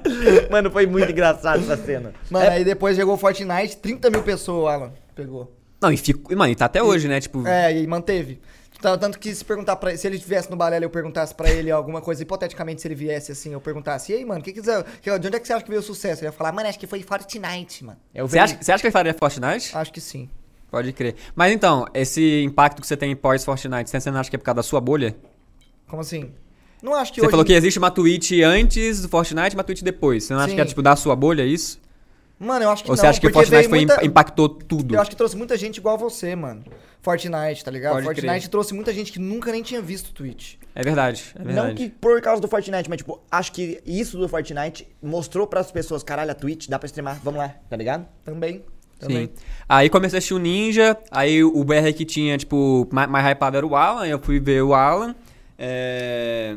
Mano, foi muito engraçado essa cena. Mano, É, aí depois chegou o Fortnite, 30 mil pessoas, o Alan pegou. Não, e fico. Mano, e tá até hoje, né? Tipo. É, e manteve. Tá- Tanto que se perguntar pra se ele estivesse no Balela, eu perguntasse pra ele alguma coisa, hipoteticamente, se ele viesse assim, eu perguntasse, e aí, mano, que que, de onde é que você acha que veio o sucesso? Ele ia falar, mano, acho que foi Fortnite, mano. eu Você acha, você acha que ele faria Fortnite? Acho que sim. Pode crer. Mas então, esse impacto que você tem pós-Fortnite, você não acha que é por causa da sua bolha? Como assim? Não acho que Você falou que existe uma Twitch antes do Fortnite e uma Twitch depois. Você não acha Sim. que é tipo da sua bolha isso? Mano, eu acho que Ou não. você acha que o Fortnite muita- impactou tudo? Eu acho que trouxe muita gente igual você, mano. Fortnite, tá ligado? Pode Fortnite crer. trouxe muita gente que nunca nem tinha visto Twitch. É verdade, é Não verdade. que por causa do Fortnite, mas tipo, acho que isso do Fortnite mostrou pras pessoas, caralho, a Twitch dá pra streamar, vamos lá, tá ligado? Também. Também. Sim. Aí comecei a assistir o Ninja, aí o BR que tinha, tipo, mais, mais hypado era o Alan, eu fui ver o Alan. é,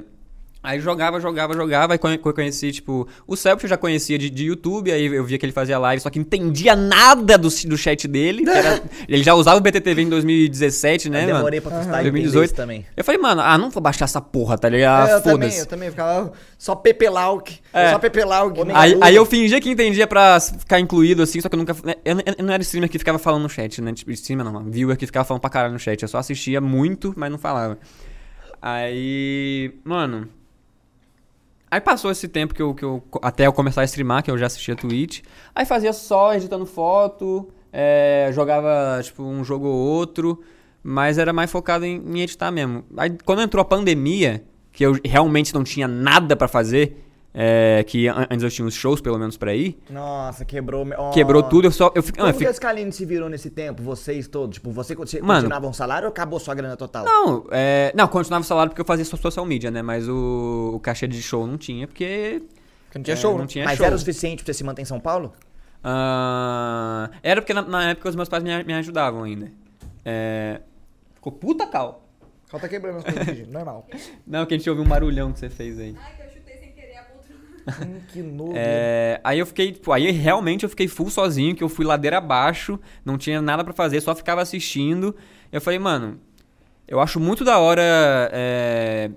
Aí jogava, jogava, jogava, aí conhe- conheci, tipo, o Celso eu já conhecia de, de YouTube, aí eu via que ele fazia live, só que entendia nada do, do chat dele. que era- ele já usava o BTTV em 2017, né, eu mano? demorei pra custar e entender 2018. isso também. Eu falei, mano, ah, não vou baixar essa porra, tá ligado? É, Ah, eu também, eu também ficava só Pepe Lauk. É. Só Pepe Lauk. Ô, né? Aí, aí eu fingia que entendia pra ficar incluído, assim, só que eu nunca. Eu, eu- eu não era streamer que ficava falando no chat, né? Tipo, streamer não, viewer que ficava falando pra caralho no chat. Eu só assistia muito, mas não falava. Aí. Mano. Aí passou esse tempo que eu, que eu. Até eu começar a streamar, que eu já assistia Twitch. Aí fazia só editando foto, é, jogava, tipo, um jogo ou outro. Mas era mais focado em, em editar mesmo. Aí quando entrou a pandemia, que eu realmente não tinha nada pra fazer. É, que an- antes eu tinha uns shows, pelo menos, pra ir. Nossa, quebrou. ó. Quebrou tudo, eu só. Eu, fico- Como eu que fico- a Scaline se virou nesse tempo? Vocês todos? Tipo, você, Mano. continuava um salário ou acabou sua grana total? Não, é, não, continuava o salário porque eu fazia só social media, né? Mas o, o cachê de show não tinha, porque. Porque não tinha é, show, Não né? tinha Mas show. era o suficiente pra você se manter em São Paulo? Ah, era porque na, na época os meus pais me, me ajudavam ainda. É, Ficou puta cal. Só tá quebrando as coisas. Normal. Não, que a gente ouviu um barulhão que você fez aí. Ai, que eu chutei sem querer a poltrona. Hum, que nojo. É, aí eu fiquei, tipo, aí realmente eu fiquei full sozinho, que eu fui ladeira abaixo, não tinha nada pra fazer, só ficava assistindo. Eu falei, mano, eu acho muito da hora é,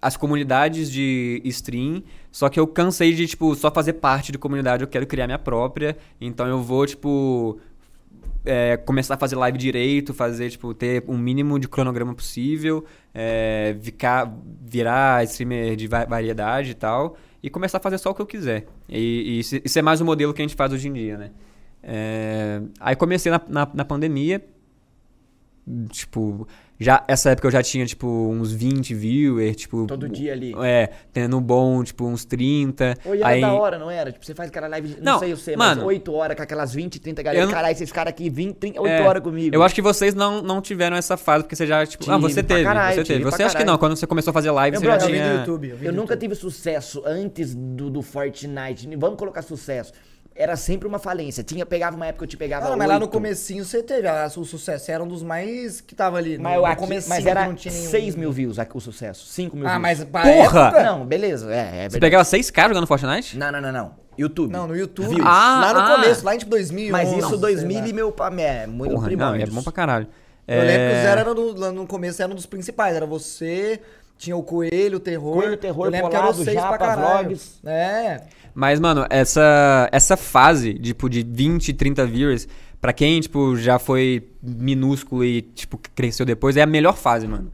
as comunidades de stream, só que eu cansei de, tipo, só fazer parte de comunidade, eu quero criar minha própria, então eu vou, tipo, é, começar a fazer live direito, fazer, tipo, ter um mínimo de cronograma possível, é, ficar, virar streamer de va- variedade e tal, e começar a fazer só o que eu quiser. E, e isso é mais o modelo que a gente faz hoje em dia, né? É, aí comecei na, na, na pandemia, tipo, já, essa época eu já tinha, tipo, uns 20 viewers, tipo... Todo dia ali. É, tendo bom, tipo, uns 30. Ou era aí, da hora, não era? Tipo, você faz aquela live, não, Não, sei o sei, mano. mas 8 horas com aquelas 20, 30 Eu galera. não- Caralho, esses caras aqui 20, 30, 8 É, horas comigo. Eu acho que vocês não, não tiveram essa fase, porque você já, tipo. ah, Tive você pra teve, caralho, você teve. Você acha que não, quando você começou a fazer live, Meu você já brother, Eu tinha. YouTube. Eu, Eu nunca YouTube. tive sucesso antes do, do Fortnite. Vamos colocar sucesso. Era sempre uma falência. Tinha, pegava uma época que eu te pegava Ah, mas lá no comecinho você teve ah, o sucesso. Você era um dos mais que tava ali. Mas, eu no aqui, comecinho mas que era não tinha nenhum. 6 mil views aqui, o sucesso. 5 mil Ah, views. mas pra Porra! época- Não, beleza. É, é Você pegava 6k jogando Fortnite? Não, não, não, não. YouTube. Não, no YouTube. Views. Ah, lá no ah. começo, lá em tipo 2011. Mas isso sei 2000 lá. e meu é muito Porra, não, é primórdios. bom pra caralho. Eu lembro que o É, Zero era no, no começo era um dos principais. Era você, tinha o Coelho, o Terror. Coelho, Terror, Eu lembro que Polado, era vocês Japa, pra caralho. Vlogs. É. Mas, mano, essa, essa fase, tipo, de 20, 30 viewers, pra quem, tipo, já foi minúsculo e, tipo, cresceu depois, é a melhor fase, mano.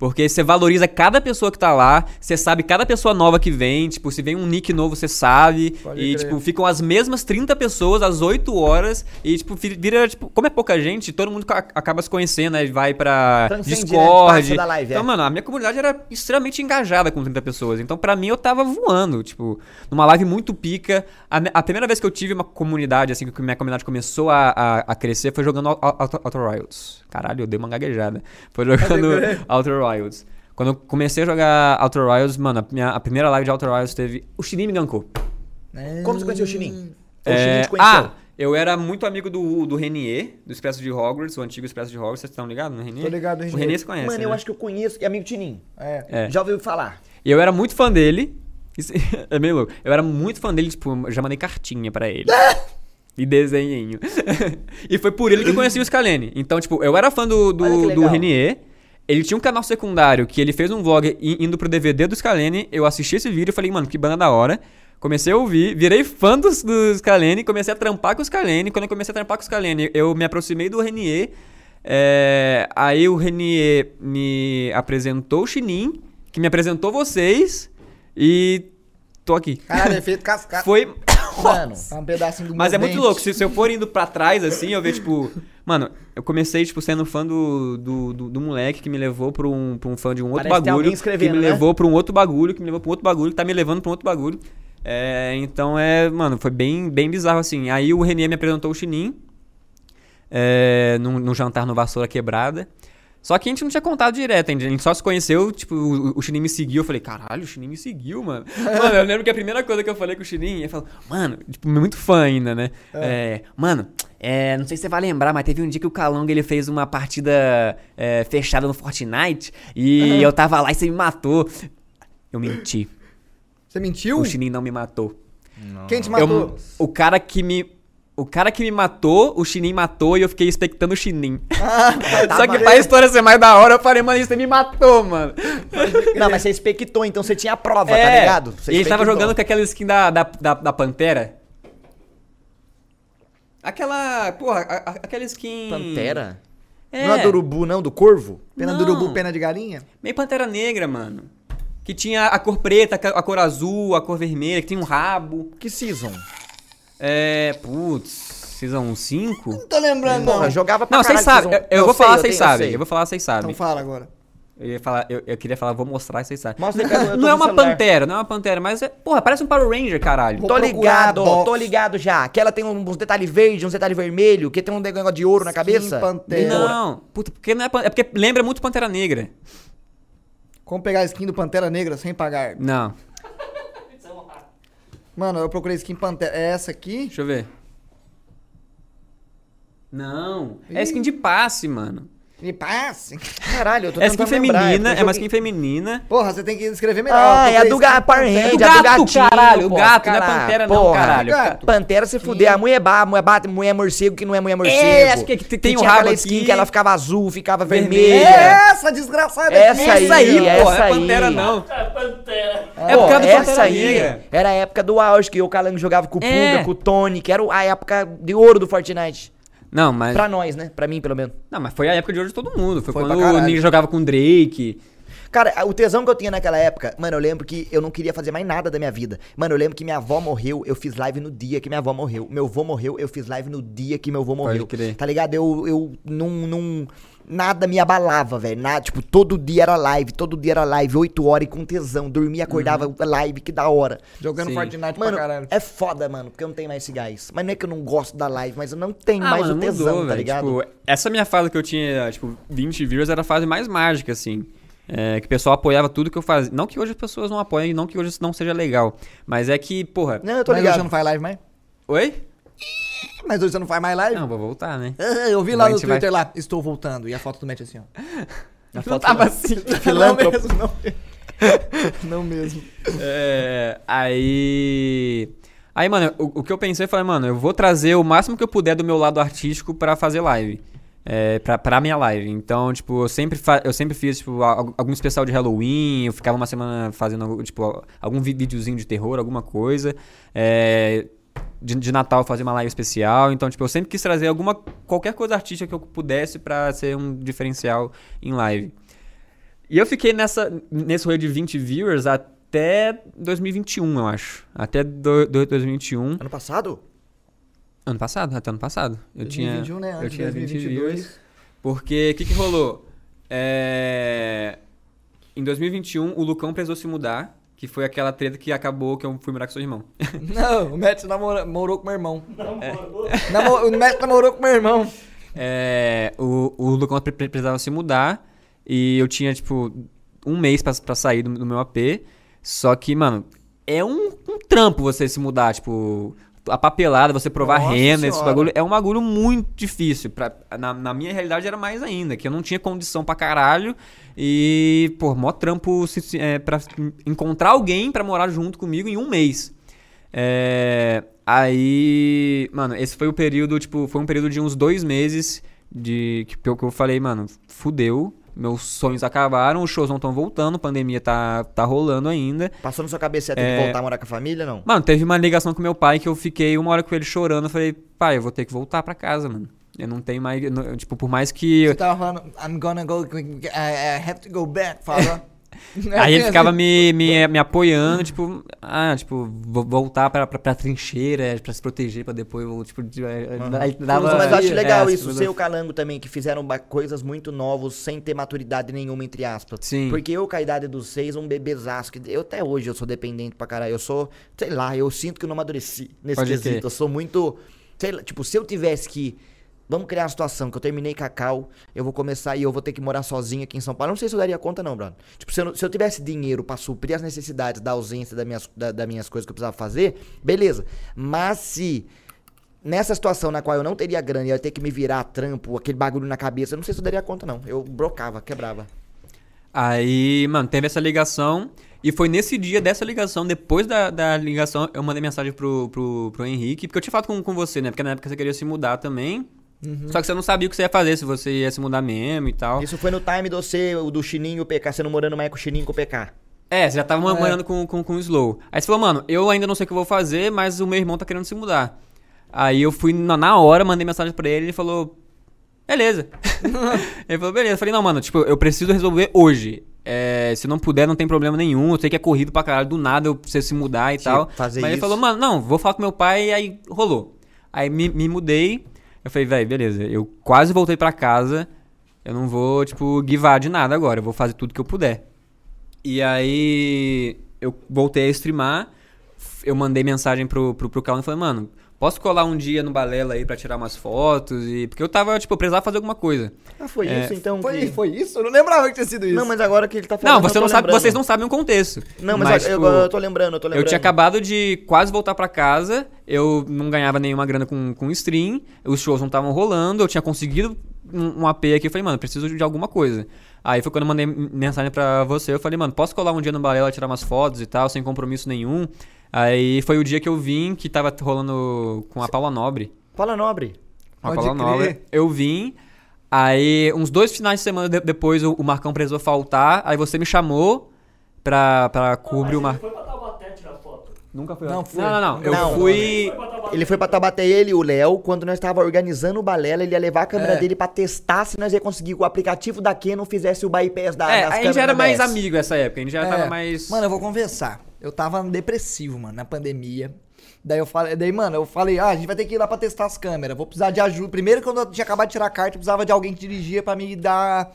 Porque você valoriza cada pessoa que tá lá, você sabe cada pessoa nova que vem, tipo, se vem um nick novo, você sabe. Pode e, crer. tipo, ficam as mesmas 30 pessoas às 8 horas. E, tipo, vira, tipo, como é pouca gente, todo mundo ca- acaba se conhecendo, aí vai pra né? Discord. Da live, então, é. mano, a minha comunidade era extremamente engajada com 30 pessoas. Então, pra mim, eu tava voando. Tipo, numa live muito pica. A, a primeira vez que eu tive uma comunidade, assim, que minha comunidade começou a, a, a crescer, foi jogando Outer Wilds. Caralho, eu dei uma gaguejada. Foi jogando Outer Wilds. Quando eu comecei a jogar Outer Wilds, mano, a, minha, a primeira live de Outer Wilds teve. O Shirin me gankou. Como você conheceu o o É, te conheceu? ah, eu era muito amigo do, do Renier, do Expresso de Hogwarts, o antigo Expresso de Hogwarts. Vocês estão ligados no Renier? Tô ligado no O Renier. Renier você conhece, Mano, eu né? acho que eu conheço. E amigo Tininho. É. É. Já ouviu falar. E eu era muito fã dele. Isso é meio louco. Eu era muito fã dele, tipo, eu já mandei cartinha pra ele. e desenhinho. e foi por ele que eu conheci o Scalene. Então, tipo, eu era fã do, do, do. Renier. Ele tinha um canal secundário que ele fez um vlog indo pro DVD do Scalene. Eu assisti esse vídeo e falei, mano, que banda da hora. Comecei a ouvir, virei fã do, do Scalene, comecei a trampar com o Scalene. Quando eu comecei a trampar com o Scalene, eu me aproximei do Renier. É, aí o Renier me apresentou o Chinin, que me apresentou vocês. E tô aqui. Caralho, efeito cascata. Foi. Mano, Tá um pedacinho do Mas é muito dente. louco. Se, se eu for indo pra trás, assim, eu ver, tipo. Mano, eu comecei, tipo, sendo fã do, do, do, do moleque que me levou pra um, pra um fã de um outro Parece bagulho. Que me né? levou pra um outro bagulho, que me levou pra um outro bagulho, que tá me levando pra um outro bagulho. É, então é, mano, foi bem, bem bizarro assim. Aí o Renier me apresentou o Chinin. É, num, num jantar no Vassoura Quebrada. Só que a gente não tinha contato direto, a gente só se conheceu, tipo, o, o me seguiu, eu falei, caralho, o Chinim me seguiu, mano. mano, eu lembro que a primeira coisa que eu falei com o Chinim, ele falou, mano, tipo, muito fã ainda, né? É, mano, é, não sei se você vai lembrar, mas teve um dia que o Calonga, ele fez uma partida é, fechada no Fortnite, e eu tava lá e você me matou. Eu menti, Você mentiu? o Chinim não me matou. Quem te Eu- matou? o cara que me... O cara que me matou, o Chinim matou e eu fiquei expectando o Chinim. Ah, Só que pra história ser mais da hora, eu falei, mano, você me matou, mano. não, mas você expectou, então você tinha a prova, É, tá ligado? Você e ele tava jogando com aquela skin da, da, da, da Pantera. Aquela. Porra, a- a- aquela skin. Pantera? É, Não é do urubu, não? Do corvo? Pena Não. do urubu, pena de galinha? meio Pantera Negra, mano. Que tinha a cor preta, a cor azul, a cor vermelha, que tinha um rabo. Que season? É. Putz, Season 5? Não tô lembrando, Porra, não. jogava pra Não, vocês sabem. Eu, eu vou sei, falar, vocês sabem. Eu vou falar, vocês sabem. Então fala agora. Eu, ia falar, eu, eu queria falar, vou mostrar, vocês sabem. Mostra aí, eu tô Não é uma celular. pantera, não é uma pantera, mas é. Porra, parece um Power Ranger, caralho. Vou Tô ligado, box. tô ligado já. Que ela tem uns detalhes verdes, uns detalhes vermelhos, que tem um negócio de ouro na cabeça. Pantera. Não, puta, porque não é, pan- é porque lembra muito Pantera Negra. Como pegar a skin do Pantera Negra sem pagar? Não, Mano, eu procurei skin Pantera. É essa aqui? deixa eu ver. Não, é skin de passe, mano. Me passe. Caralho, eu tô É skin tentando lembrar, feminina, porque é skin joguei- feminina. Porra, você tem que escrever melhor. Ah, é a do gato, Power Ranger, Do gato, gatinho, caralho, o pô, gato, não é caralho. pantera não, Porra, caralho. Gato. Pantera se fuder, a mulher bate, mulher bate, mulher morcego que não é mulher morcego. É, acho que tem- tem o tinha rabo aquela skin aqui. que ela ficava azul, ficava Vermelha. É essa desgraçada Essa aqui. aí, Essa aí, pô, essa é pantera aí. não. É Pantera. É por causa do essa Pantera aí Negra. era a época do auge, que o Calango jogava com o Puga, É. com o Tony, que era a época de ouro do Fortnite. Não, mas. Pra nós, né? Pra mim, pelo menos. Não, mas foi a época de hoje de todo mundo. Foi, Foi quando o. Ninja jogava com o Drake. Cara, o tesão que eu tinha naquela época, mano, eu lembro que eu não queria fazer mais nada da minha vida. Mano, eu lembro que minha avó morreu, eu fiz live no dia que minha avó morreu. Meu avô morreu, eu fiz live no dia que meu avô morreu. crer. Tá ligado? Eu, eu não, não. Nada me abalava, velho. Nada, tipo, todo dia era live, todo dia era live, 8 horas e com tesão. Dormia, acordava, Uhum. live, que da hora. Jogando Sim. Fortnite Mano, pra caralho. é foda, mano, porque eu não tenho mais esse gás. Mas não é que eu não gosto da live, mas eu não tenho Ah, mais mano, o tesão, mudou, tá velho. ligado? Tipo, essa minha fase que eu tinha, tipo, 20 views era a fase mais mágica, assim. É, que o pessoal apoiava tudo que eu fazia. Não que hoje as pessoas não apoiem, não que hoje isso não seja legal. Mas é que, porra. não, eu tô ligado. você não faz live mais? Oi? Mas hoje você não faz mais live? Não, vou voltar, né? Ah, Eu vi lá a no gente vai- Twitter lá, estou voltando. E a foto do Matt assim, ó. Não foto tava lá. assim. Filântropo. Não mesmo, não. não mesmo. É, aí. Aí, mano, o, o que eu pensei foi, mano, eu vou trazer o máximo que eu puder do meu lado artístico pra fazer live. É, pra, pra minha live. Então, tipo, eu sempre, fa- eu sempre fiz, tipo, al- algum especial de Halloween, eu ficava uma semana fazendo, tipo, algum vi- videozinho de terror, alguma coisa. É, de, de Natal eu fazia uma live especial. Então, tipo, eu sempre quis trazer alguma, qualquer coisa artística que eu pudesse pra ser um diferencial em live. E eu fiquei nessa, nesse rolê de 20 viewers até 2021, eu acho. Até do, do 2021. Ano passado? Ano passado, até ano passado. Eu 2021, tinha, né? eu Antes de tinha 20 2022. viewers. Porque, o que que rolou? É, Em 2021, o Lucão precisou se mudar, que foi aquela treta que acabou que eu fui morar com seu irmão. Não, o Matt namorou com meu irmão. Namo- o Matt namorou com meu irmão. É, o, o Lucão pre- pre- precisava se mudar e eu tinha, tipo, um mês pra, pra sair do, do meu AP. Só que, mano, é um, um trampo você se mudar, tipo, a papelada, você provar Nossa renda, esse Senhora. bagulho. É um bagulho muito difícil. Pra, na, na minha realidade era mais ainda, que eu não tinha condição pra caralho. E, pô, mó trampo se, se- é, pra encontrar alguém pra morar junto comigo em um mês. É, aí, mano, esse foi o período, tipo, foi um período de uns dois meses de que, que eu falei, mano, fudeu, meus sonhos acabaram, os shows não estão voltando, a pandemia tá, tá rolando ainda. Passou na sua cabeça ter É. que voltar a morar com a família, não? Mano, teve uma ligação com meu pai que eu fiquei uma hora com ele chorando, eu falei, pai, eu vou ter que voltar pra casa, mano. Eu não tenho mais, não- tipo, por mais que... Você tava falando, I'm gonna go, I, I have to go back, father. Aí ele ficava me, me, me apoiando, tipo, ah, tipo, vou voltar pra, pra, pra trincheira, pra se proteger, pra depois, eu, tipo, de- aí dava... mas eu acho é, legal essa isso, ser o Calango também, que fizeram coisas muito novas sem ter maturidade nenhuma, entre aspas. Sim. Porque eu, com a idade dos seis, um bebezaço, que eu até hoje eu sou dependente pra caralho. Eu sou, sei lá, eu sinto que eu não amadureci nesse Pode quesito. Eu sou muito, sei lá, tipo, se eu tivesse que. Vamos criar uma situação que eu terminei Cacau, eu vou começar e eu vou ter que morar sozinho aqui em São Paulo. Não sei se eu daria conta, não, brother. Tipo, se eu, se eu tivesse dinheiro pra suprir as necessidades da ausência das minhas, da- minhas coisas que eu precisava fazer, beleza. Mas se nessa situação na qual eu não teria grana e eu ia ter que me virar trampo, aquele bagulho na cabeça, eu não sei se eu daria conta, não. Eu brocava, quebrava. Aí, mano, teve essa ligação. E foi nesse dia dessa ligação, depois da, da ligação, eu mandei mensagem pro, pro, pro Henrique, porque eu tinha falado com, com você, né? Porque na época você queria se mudar também. Só que você não sabia o que você ia fazer, se você ia se mudar mesmo e tal. Isso foi no time do você, do Chininho e o PK, você não morando mais com o Chininho e com o PK. É, você já tava morando com, com, com o Slow. Aí você falou, mano, eu ainda não sei o que eu vou fazer, mas o meu irmão tá querendo se mudar. Aí eu fui na, na hora, mandei mensagem pra ele, ele falou, beleza. ele falou, beleza. Eu falei, não, mano, tipo, eu preciso resolver hoje. É, se não puder, não tem problema nenhum. Eu sei que é corrido pra caralho, do nada eu preciso se mudar e Se tal. fazer Mas ele isso. falou, mano, não, vou falar com meu pai e aí rolou. Aí me, me mudei. Eu falei, velho, beleza. Eu quase voltei pra casa. Eu não vou, tipo, guivar de nada agora. Eu vou fazer tudo que eu puder. E aí eu voltei a streamar. Eu mandei mensagem pro, pro, pro Calvin e falei, mano, posso colar um dia no Balela aí pra tirar umas fotos? E... Porque eu tava, tipo, eu precisava fazer alguma coisa. Ah, foi É, isso então? Foi, que- foi isso? Eu não lembrava que tinha sido isso. Não, mas agora que ele tá falando. Não, você eu não sabe, lembrando. vocês não sabem o contexto. Não, mas, eu, tipo, eu, eu tô lembrando, eu tô lembrando. Eu tinha acabado de quase voltar pra casa, eu não ganhava nenhuma grana com, com stream, os shows não estavam rolando, eu tinha conseguido um, um AP aqui. Eu falei, mano, preciso de alguma coisa. Aí foi quando eu mandei mensagem pra você. Eu falei, mano, posso colar um dia no Balela, tirar umas fotos e tal, sem compromisso nenhum. Aí foi o dia que eu vim, que tava rolando com a Paula Nobre. Fala, nobre. Com a Pode Paula crer. Nobre. Eu vim. Aí, uns dois finais de semana de- depois, o, o Marcão precisou faltar. Aí você me chamou pra, pra cobrir o Marcão. ele foi pra Taubaté tirar foto. Nunca foi. Não, fui. Não, não, não. Eu Não. fui. Foi pra Taubaté. Ele foi pra Taubaté, ele e o Léo, quando nós tava organizando o Balela, ele ia levar a câmera É. dele pra testar se nós ia conseguir que o aplicativo da Canon fizesse o bypass da, É, das a gente câmeras era da mais DS. amigo nessa época. A gente já É. tava mais. Mano, eu vou conversar. Eu tava depressivo, mano, na pandemia. Daí eu falei, daí, mano, eu falei, ah, a gente vai ter que ir lá pra testar as câmeras. Vou precisar de ajuda. Primeiro, quando eu tinha acabado de tirar a carta, eu precisava de alguém que dirigia pra me dar.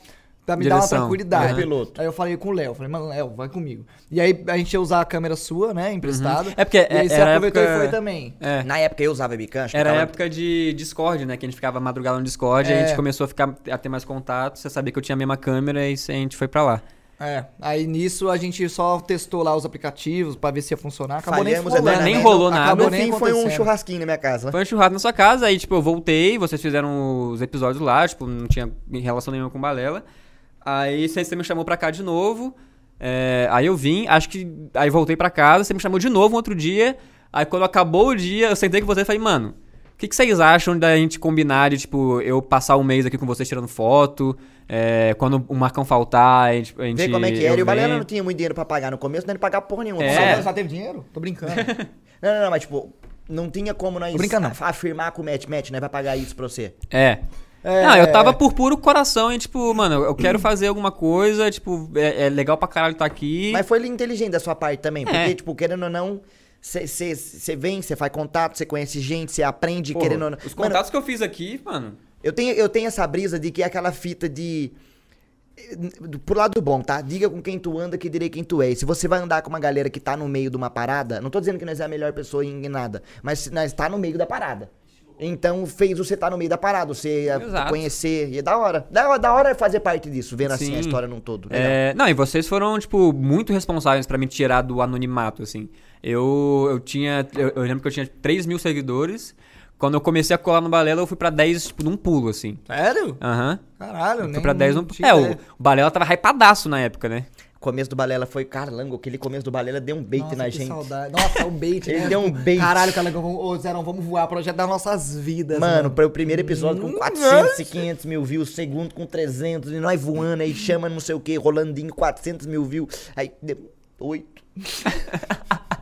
Pra me dar uma Direção. tranquilidade. Uhum. Piloto. Aí eu falei com o Léo, falei, mano, Léo, vai comigo. E aí a gente ia usar a câmera sua, né, emprestada. É porque e aí é- você era aproveitou época- e foi também. É. Na época eu usava webcam, acho que Era a tava- época de Discord, né? Que a gente ficava madrugada no Discord, aí a É. gente começou a, ficar, a ter mais contato. Você sabia que eu tinha a mesma câmera e a gente foi pra lá. É. Aí nisso a gente só testou lá os aplicativos pra ver se ia funcionar. Acabou nem Falhamos rolando. eternamente. Nem rolou nada. Acabou No nem fim foi um churrasquinho na minha casa. Foi um churrasco na sua casa, aí, tipo, eu voltei, vocês fizeram os episódios lá, tipo, não tinha relação nenhuma com Balela. Aí você você me chamou pra cá de novo. é, aí eu vim, acho que. Aí voltei pra casa, você me chamou de novo um outro dia. Aí quando acabou o dia, eu sentei com você e falei, mano, o que, que vocês acham da gente combinar de, tipo, eu passar um mês aqui com vocês tirando foto? É, quando o Marcão faltar, a gente. A gente Ver como é que era. E o venho. não tinha muito dinheiro pra pagar no começo, não era pagar porra nenhuma. É. Só, só teve dinheiro? Tô brincando. Não, não, não, mas tipo, não tinha como nós brincando, afirmar com o Match, Match, né? Vai pagar isso pra você. É. É. Não, eu tava por puro coração e, tipo, mano, eu quero fazer alguma coisa, tipo, é, é legal pra caralho estar aqui. Mas foi inteligente da sua parte também, porque, É. tipo, querendo ou não, você vem, você faz contato, você conhece gente, você aprende, Porra, querendo ou não. Os Mano, contatos que eu fiz aqui, mano. Eu tenho, eu tenho essa brisa de que é aquela fita de. Pro lado bom, tá? Diga com quem tu anda que direi quem tu é. E se você vai andar com uma galera que tá no meio de uma parada, não tô dizendo que nós é a melhor pessoa em nada, mas nós tá no meio da parada. Então fez você tá no meio da parada, você conhecer. E é da hora. Da, da hora é fazer parte disso, vendo assim a Sim. história num todo. É, não, e vocês foram, tipo, muito responsáveis pra me tirar do anonimato, assim. Eu, eu tinha. Eu, eu lembro que eu tinha 3 mil seguidores. Quando eu comecei a colar no Balela, eu fui pra 10, tipo, num pulo, assim. Sério? Aham. Caralho, Fui nem pra 10 num tinha É, o, ideia. o Balela tava hypadaço na época, né? O começo do Balela foi carlango, aquele começo do Balela deu um bait Nossa, na que gente. saudade. Nossa, o bait. Ele né? deu um bait. Caralho, cara, vamos, ô, Zerão, vamos voar. Projeto das nossas vidas. Mano, para o primeiro episódio Hum, com 400 e 500 mil views, segundo com 300, e nós voando, aí chama não sei o que, Rolandinho, 400 mil views, aí deu 8.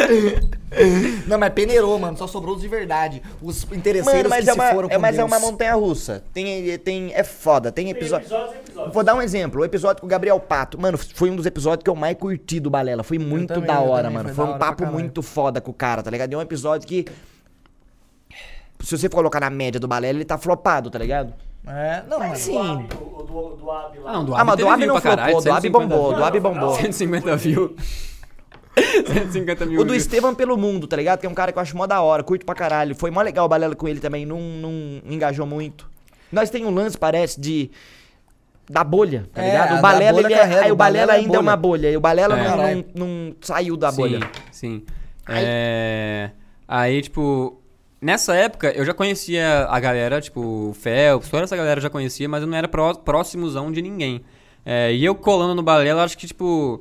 Não, mas peneirou, mano. Só sobrou os de verdade. Os interesseiros Mano, mas que é se uma, foram é, com mas é Deus. uma montanha russa. Tem, tem, é foda, tem Tem episódio. episódios e episódios. Vou dar um exemplo. O episódio com o Gabriel Pato. Mano, foi um dos episódios que eu mais curti do Balela. Foi muito também, da hora, também, mano. foi Foi, um hora papo muito foda com o cara, tá ligado? E é um episódio que. Se você for colocar na média do Balela, ele tá flopado, tá ligado? É, não, Mas sim. O do, o do Ab lá. Ah, não, do Ah, mas Ab do Ab não flopou, do Ab 150 bombou, do Ab bombou. 150 views. 150 mil O do. Estevam pelo mundo, tá ligado? Que é um cara que eu acho mó da hora, curto pra caralho. Foi mó legal o balela com ele também, não, não engajou muito. Nós tem um lance, parece, de. Da bolha, tá É, ligado? O Balela, ele é, carrega, aí o Balela Balela é ainda é uma bolha. E o Balela É. não, não, saiu da sim, bolha. Sim. É... Aí, tipo, nessa época eu já conhecia a galera, tipo, o Phelps, toda essa galera eu já conhecia, mas eu não era pró próximozão de ninguém. É, e eu colando no Balela, acho que, tipo,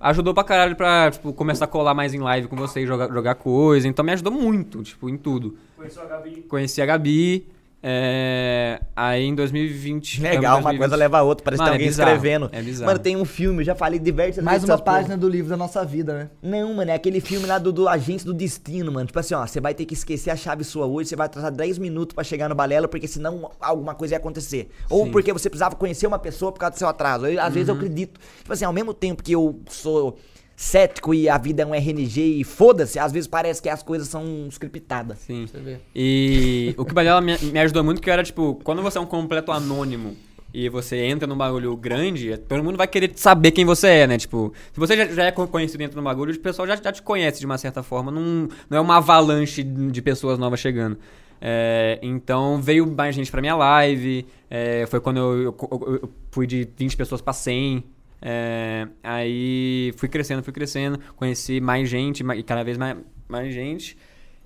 ajudou pra caralho pra, tipo, começar a colar mais em live com vocês, jogar, jogar coisa. Então me ajudou muito, tipo, em tudo. Conheceu a Gabi. Conheci a Gabi, é... aí em 2020... Legal, uma 2020 coisa leva a outra, parece que Mano, tem é alguém bizarro, escrevendo. é bizarro. Mano, tem um filme, eu já falei diversas Mais vezes uma essas porra. página do livro da nossa vida, né? Não, mano, é aquele filme lá do, do Agente do Destino, mano. Tipo assim, ó, você vai ter que esquecer a chave sua hoje, você vai atrasar 10 minutos pra chegar no balela, porque senão alguma coisa ia acontecer. Ou Sim. porque você precisava conhecer uma pessoa por causa do seu atraso. Eu, às vezes eu acredito. Tipo assim, ao mesmo tempo que eu sou cético e a vida é um RNG e foda-se, às vezes parece que as coisas são scriptadas. Sim. Você vê. E o que o Balela me, me ajudou muito, que era, tipo, quando você é um completo anônimo e você entra num bagulho grande, todo mundo vai querer saber quem você é, né? Tipo, se você já, já é co- conhecido dentro do bagulho, o pessoal já, já te conhece de uma certa forma. Não, não é uma avalanche de pessoas novas chegando. É, então veio mais gente pra minha live. é, foi quando eu, eu- eu- eu fui de 20 pessoas pra 100. É, aí fui crescendo, fui crescendo. Conheci mais gente, e cada vez mais, mais gente.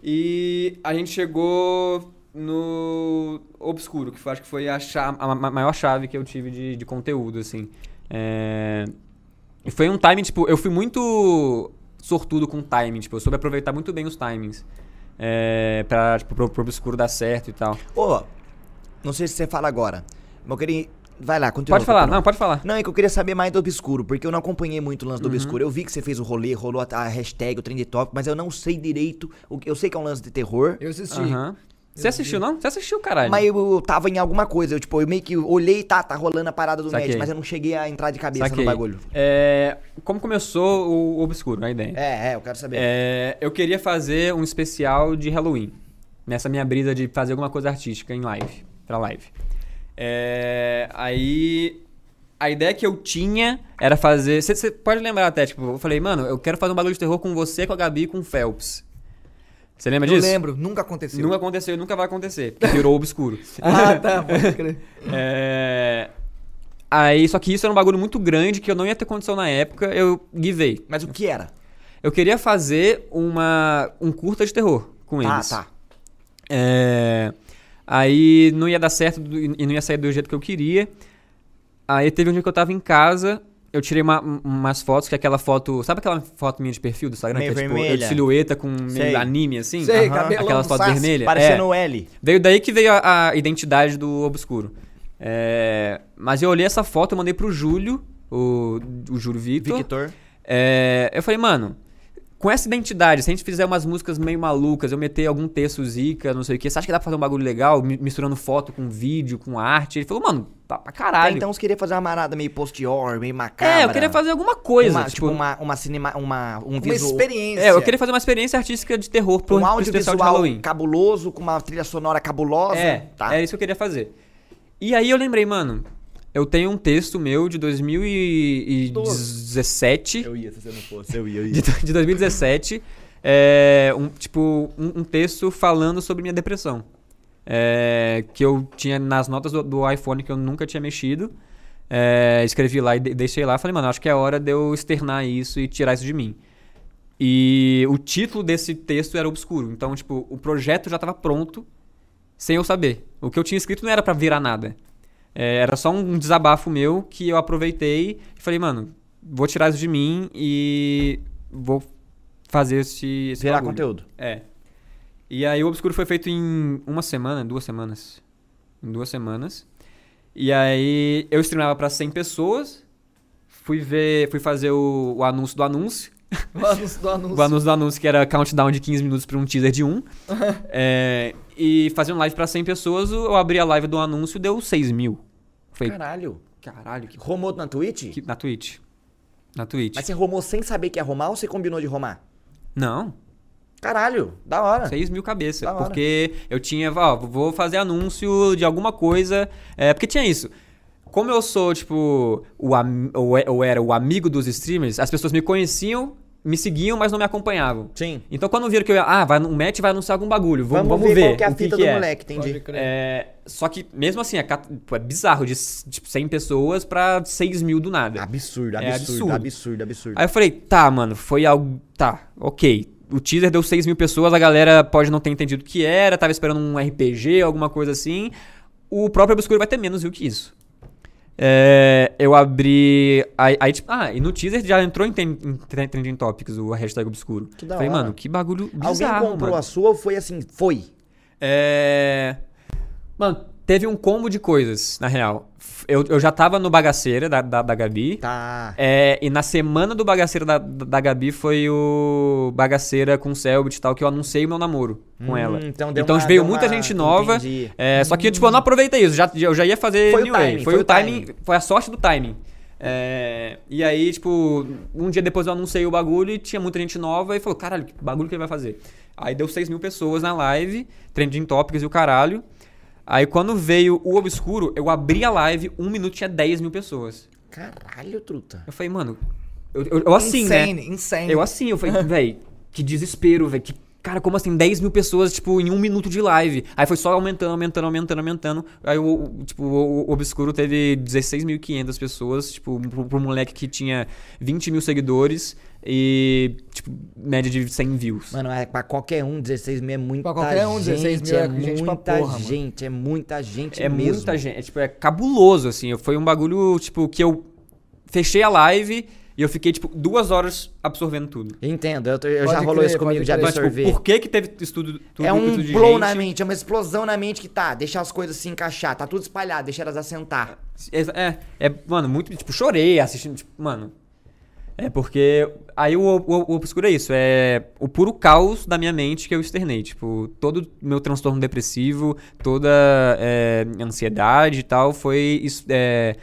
E a gente chegou no Obscuro, que foi, acho que foi a, cha- a ma- maior chave que eu tive de, de conteúdo, assim. É, E foi um timing, tipo, eu fui muito sortudo com o timing, tipo, eu soube aproveitar muito bem os timings. É, pra, tipo, pro, pro Obscuro dar certo e tal. Ô, não sei se você fala agora, mas eu queria... Vai lá, continua. Pode falar, continua. não, pode falar. Não, é que eu queria saber mais do Obscuro, porque eu não acompanhei muito o lance do Uhum. Obscuro. Eu vi que você fez o rolê, rolou a, a hashtag, o trend top, mas eu não sei direito. o que- Eu sei que é um lance de terror, Eu assisti. Aham. Você assistiu, não? Você assistiu, caralho. mas eu, tava em alguma coisa. Eu, tipo, eu meio que olhei e tá, tá rolando a parada do Saquei. match, mas eu não cheguei a entrar de cabeça Saquei. no bagulho. É, como começou o Obscuro, a ideia? É, é, eu quero saber. É, eu queria fazer um especial de Halloween. Nessa minha brisa de fazer alguma coisa artística em live. Pra live. É, aí. A ideia que eu tinha era fazer. Você pode lembrar até, tipo, eu falei, mano, eu quero fazer um bagulho de terror com você, com a Gabi e com o Phelps. Você lembra Eu disso? lembro, nunca aconteceu. Nunca aconteceu e nunca vai acontecer. Porque virou obscuro. Ah, tá, pode crer. É, Aí, só que isso era um bagulho muito grande que eu não ia ter condição na época, eu givei. Mas o que era? Eu queria fazer uma, um curta de terror com Tá, eles. tá. É, Aí não ia dar certo e não ia sair do jeito que eu queria. Aí teve um dia que eu tava em casa, eu tirei uma- umas fotos, que é aquela foto. Sabe aquela foto minha de perfil do Instagram? Meio que é tipo eu vermelha. de silhueta com anime assim? Sei, Aquelas fotos Sasuke. vermelhas? Parecendo É. L. Veio daí que veio a, a identidade do Obscuro. É, Mas eu olhei essa foto, eu mandei pro Júlio, o, o Júlio Victor. Victor. É, eu falei, mano, com essa identidade, se a gente fizer umas músicas meio malucas, eu meter algum texto zica, não sei o que, você acha que dá pra fazer um bagulho legal, mi- misturando foto com vídeo, com arte? Ele falou, mano, tá pra Até caralho. então você queria fazer uma marada meio post-horror, meio macabra. é, eu queria fazer alguma coisa. uma, tipo, tipo, uma, uma cinema, uma, um Uma visual, experiência. é, eu queria fazer uma experiência artística de terror pro, um pro audiovisual Halloween. cabuloso, com uma trilha sonora cabulosa. É, tá. era isso que eu queria fazer. E aí eu lembrei, mano, eu tenho um texto meu de 2017. Eu ia, se você não fosse, eu ia, eu ia. de, de 2017, é, um, tipo, um, um texto falando sobre minha depressão. É, que eu tinha nas notas do, do iPhone que eu nunca tinha mexido. É, escrevi lá e de- deixei lá. Falei, mano, acho que é hora de eu externar isso e tirar isso de mim. E o título desse texto era obscuro. Então, tipo, o projeto já estava pronto sem eu saber. O que eu tinha escrito não era pra virar nada. É, era só um desabafo meu que eu aproveitei e falei, mano, vou tirar isso de mim e vou fazer esse, esse Virar bagulho. conteúdo. É. E aí o Obscuro foi feito em uma semana, duas semanas. Em duas semanas. E aí eu streamava pra 100 pessoas. Fui ver, fui fazer o, o anúncio do anúncio. O anúncio do anúncio. O anúncio do anúncio que era countdown de 15 minutos pra um teaser de um. É, e fazer um live pra 100 pessoas, eu abri a live do anúncio e deu 6 mil. Foi, Caralho. caralho, que, Romou na Twitch? que- na Twitch. Na Twitch. Mas você romou sem saber que ia romar ou você combinou de romar? Não, Caralho, da hora. 6 mil cabeça. Da hora. Porque eu tinha, ó, vou fazer anúncio de alguma coisa. É, porque tinha isso. Como eu sou, tipo, o ou ou era o amigo dos streamers, as pessoas me conheciam, me seguiam, mas não me acompanhavam. Sim. Então quando viram que eu ia, ah, vai, o Matt vai anunciar algum bagulho, vamos, Vamos, vamos ver, ver, qual que é a que fita que do é. moleque, entendi. É, só que mesmo assim, é, é bizarro, de tipo, 100 pessoas pra 6 mil do nada. Absurdo, É absurdo, absurdo. absurdo, absurdo. Aí eu falei, tá, mano, foi algo. Tá, ok. O teaser deu 6 mil pessoas, a galera pode não ter entendido o que era, tava esperando um RPG, alguma coisa assim. O próprio Obscuro vai ter menos view que isso. É, eu abri. Aí, aí, tipo, ah, e no teaser já entrou em, em tre- Trending Topics o hashtag Obscuro. Que da Falei, hora. mano, que bagulho Alguém bizarro, comprou mano. a sua ou foi assim? Foi. É. Mano, teve um combo de coisas, na real. Eu, eu já tava no Bagaceira da, da, da Gabi. Tá. É, e na semana do Bagaceira da, da Gabi foi o Bagaceira com o Selbit e tal, que eu anunciei o meu namoro com Hum, ela. então deu então uma- veio deu muita uma- gente nova. É, Só que, tipo, eu não aproveitei isso. Já, eu já ia fazer Foi o timing, Foi, foi o o timing, timing. foi a sorte do timing. É, e aí, tipo, um dia depois eu anunciei o bagulho e tinha muita gente nova e falou, caralho, que bagulho que ele vai fazer? Aí deu 6 mil pessoas na live, trending topics e o caralho. Aí quando veio o Obscuro, eu abri a live, um minuto tinha 10 mil pessoas. Caralho, truta. Eu falei, mano, eu, eu- eu assim, né? insane, insane. Eu assim, eu falei, véi, que desespero, velho. Que, cara, como assim? 10 mil pessoas, tipo, em um minuto de live. Aí foi só aumentando, aumentando, aumentando, aumentando. Aí o, o- tipo, o, o Obscuro teve 16.500 pessoas, tipo, pro, pro moleque que tinha 20 mil seguidores. E, tipo, média de 100 views. Mano, é pra qualquer um, 16 mil é muita Pra qualquer um, gente. 16 mil é é gente muita porra, mano. gente, é muita gente É mesmo. muita gente, é, tipo, é cabuloso, assim. Foi um bagulho, tipo, que eu fechei a live e eu fiquei, tipo, duas horas absorvendo tudo. Entendo, eu, tô- eu já rolou crer, isso comigo pode de crer. Mas, tipo, por que que teve isso tudo, tudo é um tudo de blow gente? na mente, é uma explosão na mente que tá, deixa as coisas se encaixar, tá tudo espalhado, deixa elas assentar. É, é, é, mano, muito, tipo, chorei assistindo, tipo, mano. É porque aí o, o, o obscuro é isso, é o puro caos da minha mente que eu externei, tipo, todo o meu transtorno depressivo, toda é, ansiedade e tal, foi é,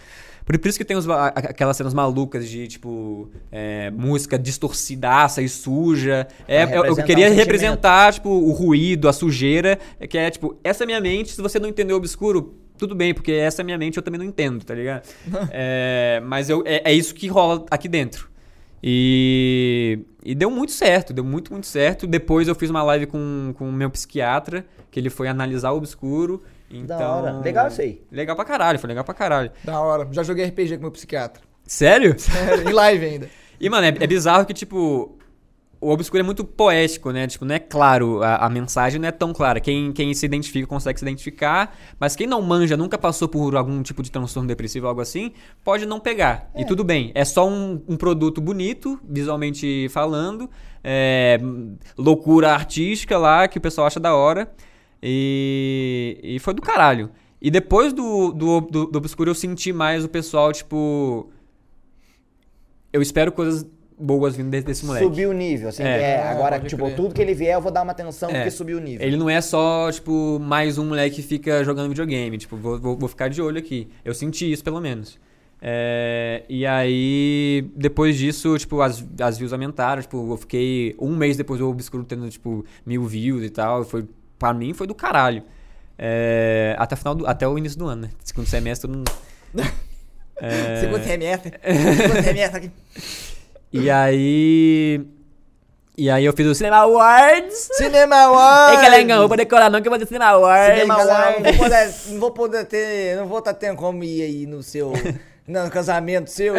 por isso que tem os, aquelas cenas malucas de, tipo, é, música distorcidaça e suja. É, Pra eu, eu queria um representar, tipo, o ruído, a sujeira, é que é, tipo, essa é a minha mente, se você não entendeu o obscuro, tudo bem, porque essa é a minha mente, eu também não entendo, tá ligado? É, mas eu, é, é isso que rola aqui dentro. E, e deu muito certo, deu muito, muito certo. Depois eu fiz uma live com com o meu psiquiatra, que ele foi analisar o obscuro. Então, Da hora. Legal isso aí. Legal pra caralho, foi legal pra caralho. Da hora. Já joguei RPG com meu psiquiatra. Sério? Sério, em live ainda. E, mano, é, é bizarro que, tipo, o obscuro é muito poético, né? Tipo, não é claro, a, a mensagem não é tão clara. Quem, quem se identifica consegue se identificar, mas quem não manja, nunca passou por algum tipo de transtorno depressivo algo assim, pode não pegar. E tudo bem. É só um, um produto bonito, visualmente falando, é, loucura artística lá, que o pessoal acha da hora. E, e foi do caralho. E depois do, do, do, do Obscuro eu senti mais o pessoal, tipo. Eu espero coisas boas vindo desse, desse moleque. Subiu o nível, assim, É. é, agora, tipo, crer. tudo que ele vier eu vou dar uma atenção É. porque subiu o nível. Ele não é só, tipo, mais um moleque que fica jogando videogame. Tipo, vou, vou, vou ficar de olho aqui. Eu senti isso, pelo menos. É, e aí, depois disso, tipo, as, as views aumentaram. Tipo, eu fiquei um mês depois do Obscuro tendo, tipo, mil views e tal. Foi, pra mim, foi do caralho. É, até, o final do, até o início do ano, né? Segundo semestre, todo mundo... É, Segundo semestre. Segundo semestre aqui. E aí... E aí eu fiz o Cinema Awards. Cinema Awards! Ei, Calengão, vou poder colar não que eu vou ter Cinema Awards. Cinema Awards. não vou poder, não vou poder ter, não vou estar tendo como ir aí no seu, no casamento seu.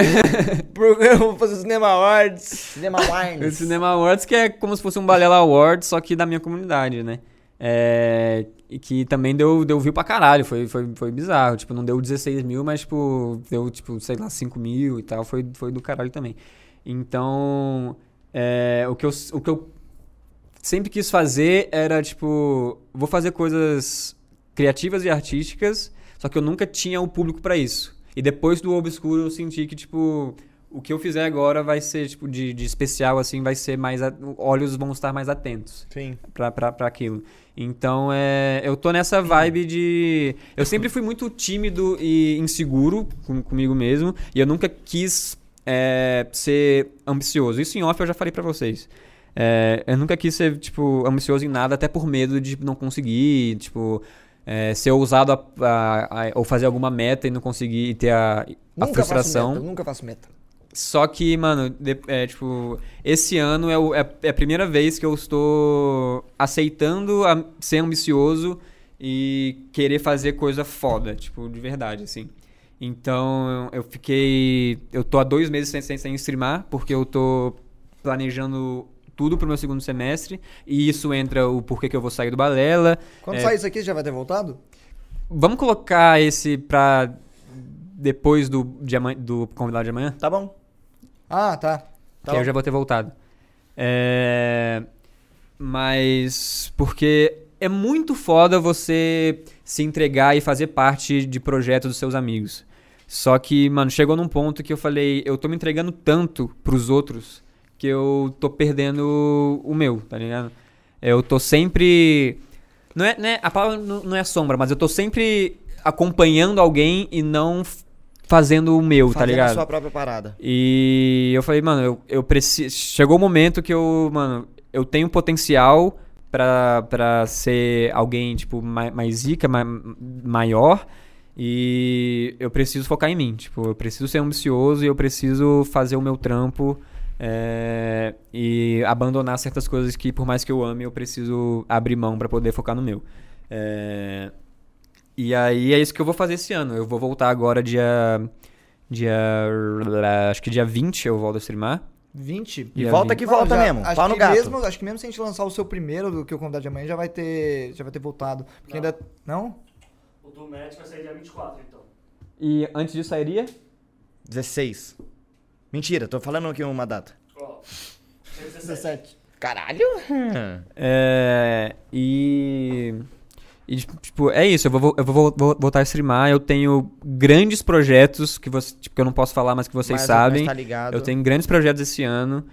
Porque eu vou fazer o Cinema Awards. Cinema O Wines. Cinema Awards, que é como se fosse um Balela Awards, só que da minha comunidade, né? É, e que também deu, deu view pra caralho, foi, foi, foi bizarro. Tipo, não deu 16 mil, mas, tipo, deu, tipo, sei lá, 5 mil e tal. Foi, foi do caralho também. Então, é, o, que eu, o que eu sempre quis fazer era, tipo, vou fazer coisas criativas e artísticas, só que eu nunca tinha o público pra isso. E depois do Obscuro eu senti que, tipo, o que eu fizer agora vai ser, tipo, de, de especial, assim, vai ser mais. a- olhos vão estar mais atentos Sim. pra, pra, pra aquilo. Então, é, eu tô nessa vibe de. Eu sempre fui muito tímido e inseguro com, comigo mesmo, e eu nunca quis é, ser ambicioso. Isso em off eu já falei pra vocês. É, eu nunca quis ser, tipo, ambicioso em nada, até por medo de não conseguir, tipo, é, ser ousado a- a- a- ou fazer alguma meta e não conseguir e ter a, a Nunca frustração. faço meta, nunca faço meta. Só que, mano, de- é, tipo, esse ano é, o- é- é a primeira vez que eu estou aceitando ser ambicioso e querer fazer coisa foda, tipo, de verdade, assim. Então, eu fiquei. Eu tô há dois meses sem, sem, sem streamar, porque eu tô planejando tudo pro meu segundo semestre. E isso entra o porquê que eu vou sair do Balela. Quando É. sair isso aqui, já vai ter voltado? Vamos colocar esse pra depois do, de amanhã- do convidado de amanhã? Tá bom. Ah, tá. que Tá aí eu bom. já vou ter voltado. É... Mas porque é muito foda você se entregar e fazer parte de projetos dos seus amigos. Só que, mano, chegou num ponto que eu falei, eu tô me entregando tanto pros outros que eu tô perdendo o meu, tá ligado? Eu tô sempre. Não é, não é- a palavra não é sombra, mas eu tô sempre acompanhando alguém e não fazendo o meu, tá Fazendo ligado? a sua própria parada. E eu falei, mano, eu, eu preciso. Chegou o momento que eu, mano, eu tenho potencial pra, pra ser alguém, tipo, mais, mais zica, mai- maior. E eu preciso focar em mim. Tipo, eu preciso ser ambicioso e eu preciso fazer o meu trampo. é, e abandonar certas coisas que, por mais que eu ame, eu preciso abrir mão pra poder focar no meu. É, e aí é isso que eu vou fazer esse ano. Eu vou voltar agora dia. Dia. Acho que dia 20 eu volto a streamar. 20? E volta 20. que volta já- mesmo. Acho Pau no que gato. Mesmo, acho que mesmo se a gente lançar o seu primeiro, do que o convidado de amanhã, já vai ter, já vai ter voltado. Porque Não. ainda... Não? O do Match vai sair dia 24, então. E antes disso sairia? 16. Mentira, tô falando aqui uma data. Ó. dia 17. 17. Caralho. É. E. E, tipo, é isso, eu vou, eu vou, vou voltar a streamar. Eu tenho grandes projetos que, você, tipo, que eu não posso falar, mas que vocês Mas- sabem. mas tá ligado. Eu tenho grandes projetos esse ano.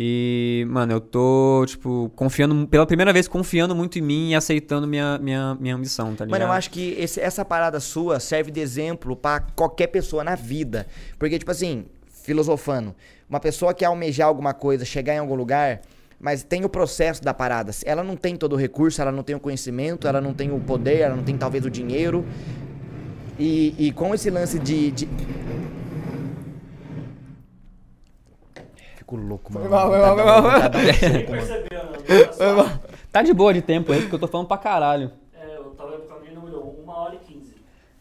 E, mano, eu tô, tipo, confiando, pela primeira vez, confiando muito em mim e aceitando minha, minha, minha ambição, tá ligado? Mano, eu acho que esse- essa parada sua serve de exemplo pra qualquer pessoa na vida. Porque, tipo assim, filosofando, uma pessoa que almejar alguma coisa, chegar em algum lugar, mas tem o processo da parada. Ela não tem todo o recurso, ela não tem o conhecimento, ela não tem o poder, ela não tem talvez o dinheiro. E, e com esse lance de. de... Fico louco, mano. Foi mal, foi mal, de foi. Engraçado. Tá de boa de tempo aí, porque eu tô falando pra caralho. É, eu tava olhando pra mim e não olhou. 1 hora e 15.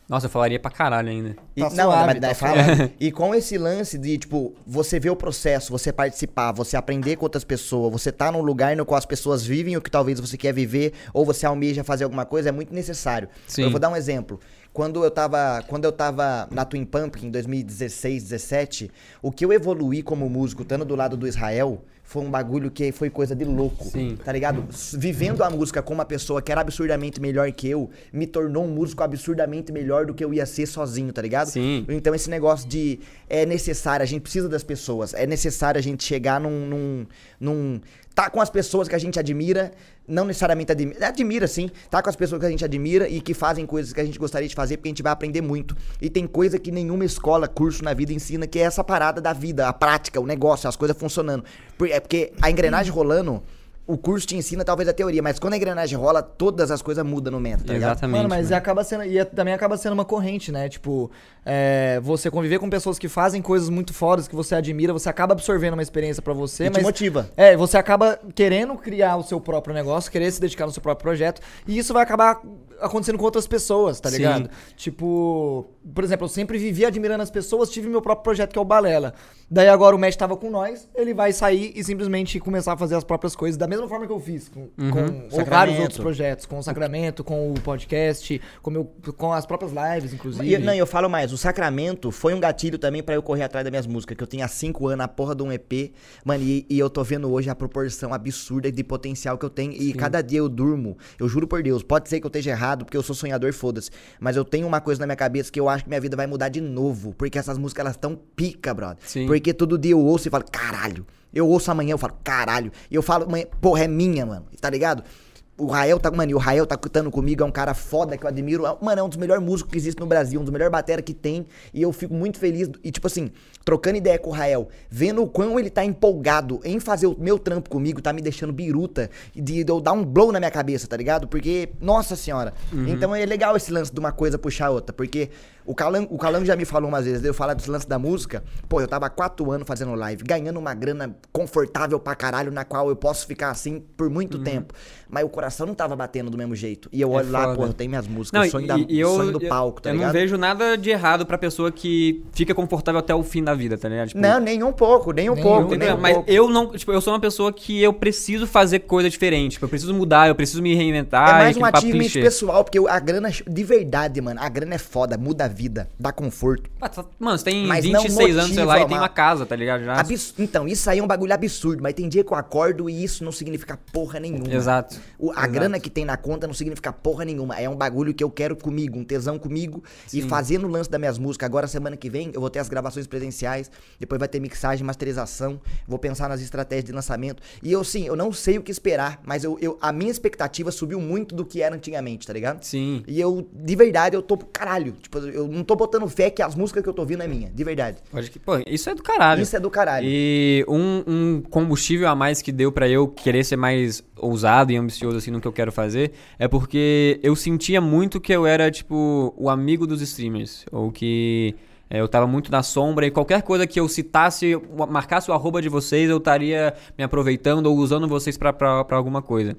Nossa, eu falaria pra caralho ainda. E, Tá não, suave, mas tá. E com esse lance de, tipo, você ver o processo, você participar, você aprender com outras pessoas, você tá num lugar no qual as pessoas vivem o que talvez você quer viver, ou você almeja fazer alguma coisa, é muito necessário. Sim. Eu vou dar um exemplo. Quando eu tava, quando eu tava na Twin Pumpkin em 2016, 17, o que eu evoluí como músico, estando do lado do Israel, foi um bagulho que foi coisa de louco. Sim. Tá ligado? Vivendo a música com uma pessoa que era absurdamente melhor que eu, me tornou um músico absurdamente melhor do que eu ia ser sozinho, tá ligado? Sim. Então esse negócio de é necessário, a gente precisa das pessoas, é necessário a gente chegar num, num, num tá com as pessoas que a gente admira, não necessariamente admira, admira sim, tá com as pessoas que a gente admira e que fazem coisas que a gente gostaria de fazer, porque a gente vai aprender muito. E tem coisa que nenhuma escola, curso na vida ensina, que é essa parada da vida, a prática, o negócio, as coisas funcionando. É porque a engrenagem rolando, o curso te ensina talvez a teoria, mas quando a engrenagem rola, todas as coisas mudam no método, tá ligado? Exatamente. Mano, mas né? acaba sendo. E é- também acaba sendo uma corrente, né? Tipo, é, você conviver com pessoas que fazem coisas muito fodas, que você admira, você acaba absorvendo uma experiência pra você, E te mas. motiva. É, você acaba querendo criar o seu próprio negócio, querer se dedicar no seu próprio projeto, e isso vai acabar acontecendo com outras pessoas, tá Sim. ligado? Tipo, por exemplo, eu sempre vivi admirando as pessoas, tive meu próprio projeto que é o Balela. Daí agora o Matt tava com nós, ele vai sair e simplesmente começar a fazer as próprias coisas, da mesma forma que eu fiz, com, com vários Sacramento. outros projetos, com o Sacramento, com o podcast, com, meu, com as próprias lives, inclusive. E, não, e eu falo mais, o Sacramento foi um gatilho também pra eu correr atrás das minhas músicas, que eu tenho há 5 anos a porra de um EP, mano, e, e eu tô vendo hoje a proporção absurda de potencial que eu tenho, e cada dia eu durmo, eu juro por Deus, pode ser que eu esteja errado, porque eu sou sonhador, foda-se, mas eu tenho uma coisa na minha cabeça que eu acho que minha vida vai mudar de novo, porque essas músicas, elas tão pica, brother, Sim. porque todo dia eu ouço e falo, caralho, eu ouço amanhã, eu falo, caralho, e eu falo, porra, é minha, mano, tá ligado? O Rael tá, mano, e o Rael tá cantando comigo, é um cara foda que eu admiro. É- Mano, é um dos melhores músicos que existe no Brasil, um dos melhores batera que tem. E eu fico muito feliz. E, tipo assim, trocando ideia com o Rael, vendo o quão ele tá empolgado em fazer o meu trampo comigo, tá me deixando biruta, de, de eu dar um blow na minha cabeça, tá ligado? Porque, nossa senhora. Então é legal esse lance de uma coisa puxar a outra. Porque o Calango, o Calango já me falou umas vezes, eu falar desse lance da música. Pô, eu tava há quatro anos fazendo live, ganhando uma grana confortável pra caralho, na qual eu posso ficar assim por muito tempo. Mas o coração não tava batendo do mesmo jeito. E eu olho lá, foda. pô, eu tenho minhas músicas, Não, o sonho, e, da, e eu, sonho do eu- palco, tá eu ligado? não vejo nada de errado pra pessoa que fica confortável até o fim da vida, tá ligado? Tipo, Não, nem um pouco, nem um Nem pouco, nem um Mas pouco. eu não, tipo, eu sou uma pessoa que eu preciso fazer coisa diferente. Tipo, eu preciso mudar, eu preciso me reinventar. É mais um achievement clichê. pessoal, porque a grana, de verdade, mano, a grana é foda, muda a vida, dá conforto. Ah, tá- Mano, você tem Mas não 26 anos, sei lá, e tem uma- casa, tá ligado? Já. Abs- Então, isso aí é um bagulho absurdo, mas tem dia que eu acordo e isso não significa porra nenhuma. Exato. O- a Exato. grana que tem na conta não significa porra nenhuma. É um bagulho que eu quero comigo, um tesão comigo. E Sim. fazendo o lance das minhas músicas. Agora, semana que vem, eu vou ter as gravações presenciais. Depois vai ter mixagem, masterização. Vou pensar nas estratégias de lançamento. E eu, sim, eu não sei o que esperar, mas eu, eu- a minha expectativa subiu muito do que era antigamente, tá ligado? Sim. E eu, de verdade, eu tô caralho. Tipo, eu não tô botando fé que as músicas que eu tô ouvindo é minha, de verdade. Pode que, pô, isso é do caralho. Isso é do caralho. E um, um combustível a mais que deu pra eu querer ser mais ousado e ambicioso assim no que eu quero fazer é porque eu sentia muito que eu era tipo o amigo dos streamers ou que é, eu tava muito na sombra e qualquer coisa que eu citasse, marcasse o arroba de vocês, eu estaria me aproveitando ou usando vocês pra alguma coisa.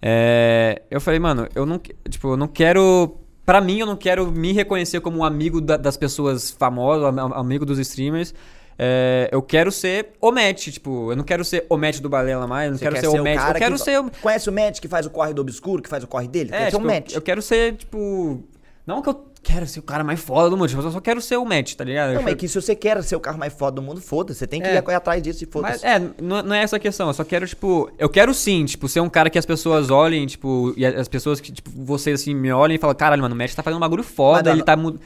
É, eu falei, mano, eu não, tipo, eu não quero. Pra mim, eu não quero me reconhecer como um amigo da- das pessoas famosas, am- amigo dos streamers. é, eu quero ser o match, tipo, eu não quero ser o match do Balela mais, eu não Você quero quer ser, o match, eu cara quero que- ser o... Conhece o Matt que faz o corre do obscuro, que faz o corre dele? É, ser tipo, um Matt. eu quero ser, tipo... Não que eu quero ser o cara mais foda do mundo, tipo, eu só quero ser o match, tá ligado? Eu Não, mas é que se você quer ser o carro mais foda do mundo, foda-se. Você tem que É. ir atrás disso e Mas, foda-se. é, não, não é essa a questão. Eu só quero, tipo. Eu quero sim, tipo, ser um cara que as pessoas olhem, tipo, e as pessoas que, tipo, vocês assim, me olhem e falam, caralho, mano, o Matt tá fazendo um bagulho foda, Mas, ele não, tá. mu-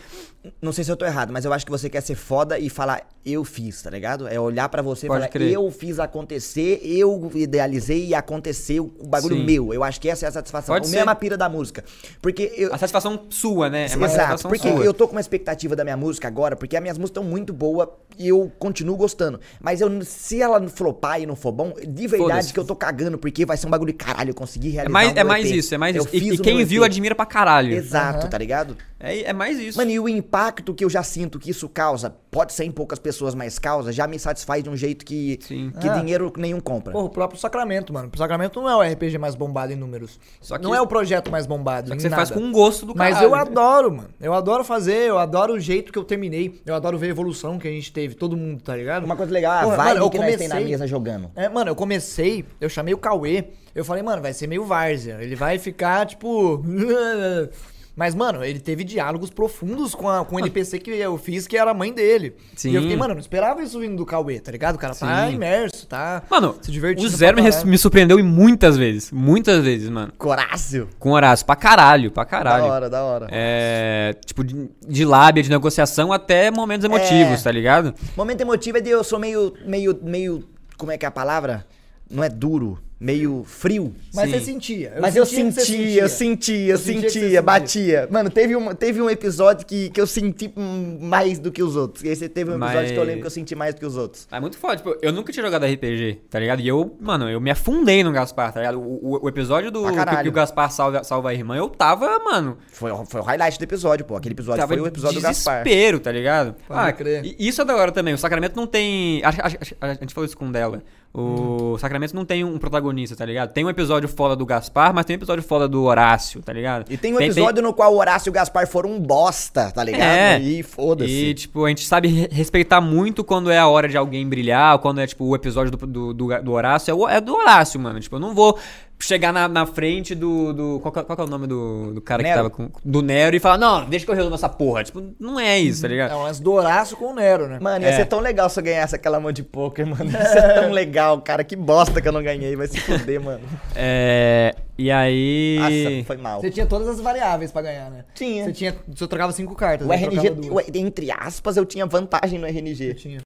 Não sei se eu tô errado, mas eu acho que você quer ser foda e falar, eu fiz, tá ligado? É olhar pra você e Pode falar, crer. eu fiz acontecer, eu idealizei e aconteceu o bagulho Sim. meu. Eu acho que essa é a satisfação. Pode o ser. mesmo é a pira da música. Porque eu. A satisfação sua, né? É uma Exato, porque sua. eu tô com uma expectativa da minha música agora, porque as minhas músicas estão muito boas e eu continuo gostando. Mas eu, se ela flopar e não for bom, de verdade que eu tô cagando, porque vai ser um bagulho de caralho, eu consegui É realizar mais, o é mais EP. isso, é mais Eu isso. E, e quem viu EP. admira pra caralho. Exato, Aham. tá ligado? É, é mais isso. Mano, e o impacto que eu já sinto que isso causa, pode ser em poucas pessoas, mas causa, já me satisfaz de um jeito que, Sim. que Ah. dinheiro nenhum compra. Porra, o próprio Sacramento, mano. O Sacramento não é o RPG mais bombado em números. Que- não é o projeto mais bombado. Só que você faz nada. com gosto do caralho. Mas eu adoro, mano. Eu adoro fazer, eu adoro o jeito que eu terminei. Eu adoro ver a evolução que a gente teve, todo mundo, tá ligado? Uma coisa legal, a Porra, vibe mano, eu que nós tem na comecei- mesa jogando. É, mano, eu comecei, eu chamei o Cauê, eu falei, mano, vai ser meio várzea. Ele vai ficar, tipo. Mas, mano, ele teve diálogos profundos com, a, com o NPC que eu fiz, que era a mãe dele. Sim. E eu fiquei, mano, eu não esperava isso vindo do Cauê, tá ligado? O cara tá Sim. imerso, tá Mano, se divertindo. o Zero me, me surpreendeu muitas vezes. Muitas vezes, mano. Corácio. Com Horácio. Pra caralho, pra caralho. Da hora, da hora. É. Tipo, de, de lábia, de negociação até momentos emotivos, É. tá ligado? Momento emotivo é de eu sou meio, meio, meio, como é que é a palavra? Não é duro, meio frio. Mas Sim. você sentia. Mas eu sentia você sentia, eu sentia, eu Eu sentia você sentia, sentia. batia. Mano, teve um, teve um episódio que, que eu senti mais do que os outros. Esse teve um episódio Mas- que eu lembro que eu senti mais do que os outros. É muito foda, tipo, eu nunca tinha jogado RPG, tá ligado? E eu, mano, eu me afundei no Gaspar, tá ligado? O, o- o episódio do que, que o Gaspar salva, salva a irmã, eu tava, mano, Foi, foi o highlight do episódio, pô. Aquele episódio tava foi o episódio do Gaspar. desespero, tá ligado? Pode crer. e isso é da hora também. O Sacramento não tem. Acho, acho- acho- a gente falou isso com o dela. O Hum. Sacramento não tem um protagonista, tá ligado? Tem um episódio foda do Gaspar, mas tem um episódio foda do Horácio, tá ligado? E tem um episódio no qual o Horácio e o Gaspar foram um bosta, tá ligado? É. E E, foda-se. tipo, a gente sabe re- respeitar muito quando é a hora de alguém brilhar, ou quando é, tipo, o episódio do, do, do, do Horácio. É, o- é do Horácio, mano. Tipo, eu não vou chegar na, na frente do. do qual, que é- qual que é o nome do, do cara Nero. que tava com. Do Nero e falar, não, deixa que eu resolvo essa porra. Tipo, não é isso, tá ligado? É um lance do Horácio com o Nero, né? Mano, ia É. ser tão legal se eu ganhasse aquela mão de poker, mano. Ia ser tão legal, cara. Que bosta que eu não ganhei. Vai se fuder, mano. É. E aí. Nossa, foi mal. Você tinha todas as variáveis pra ganhar, né? Tinha. Você tinha. Você trocava cinco cartas. O né? RNG, o- entre aspas, eu tinha vantagem no RNG. tinha.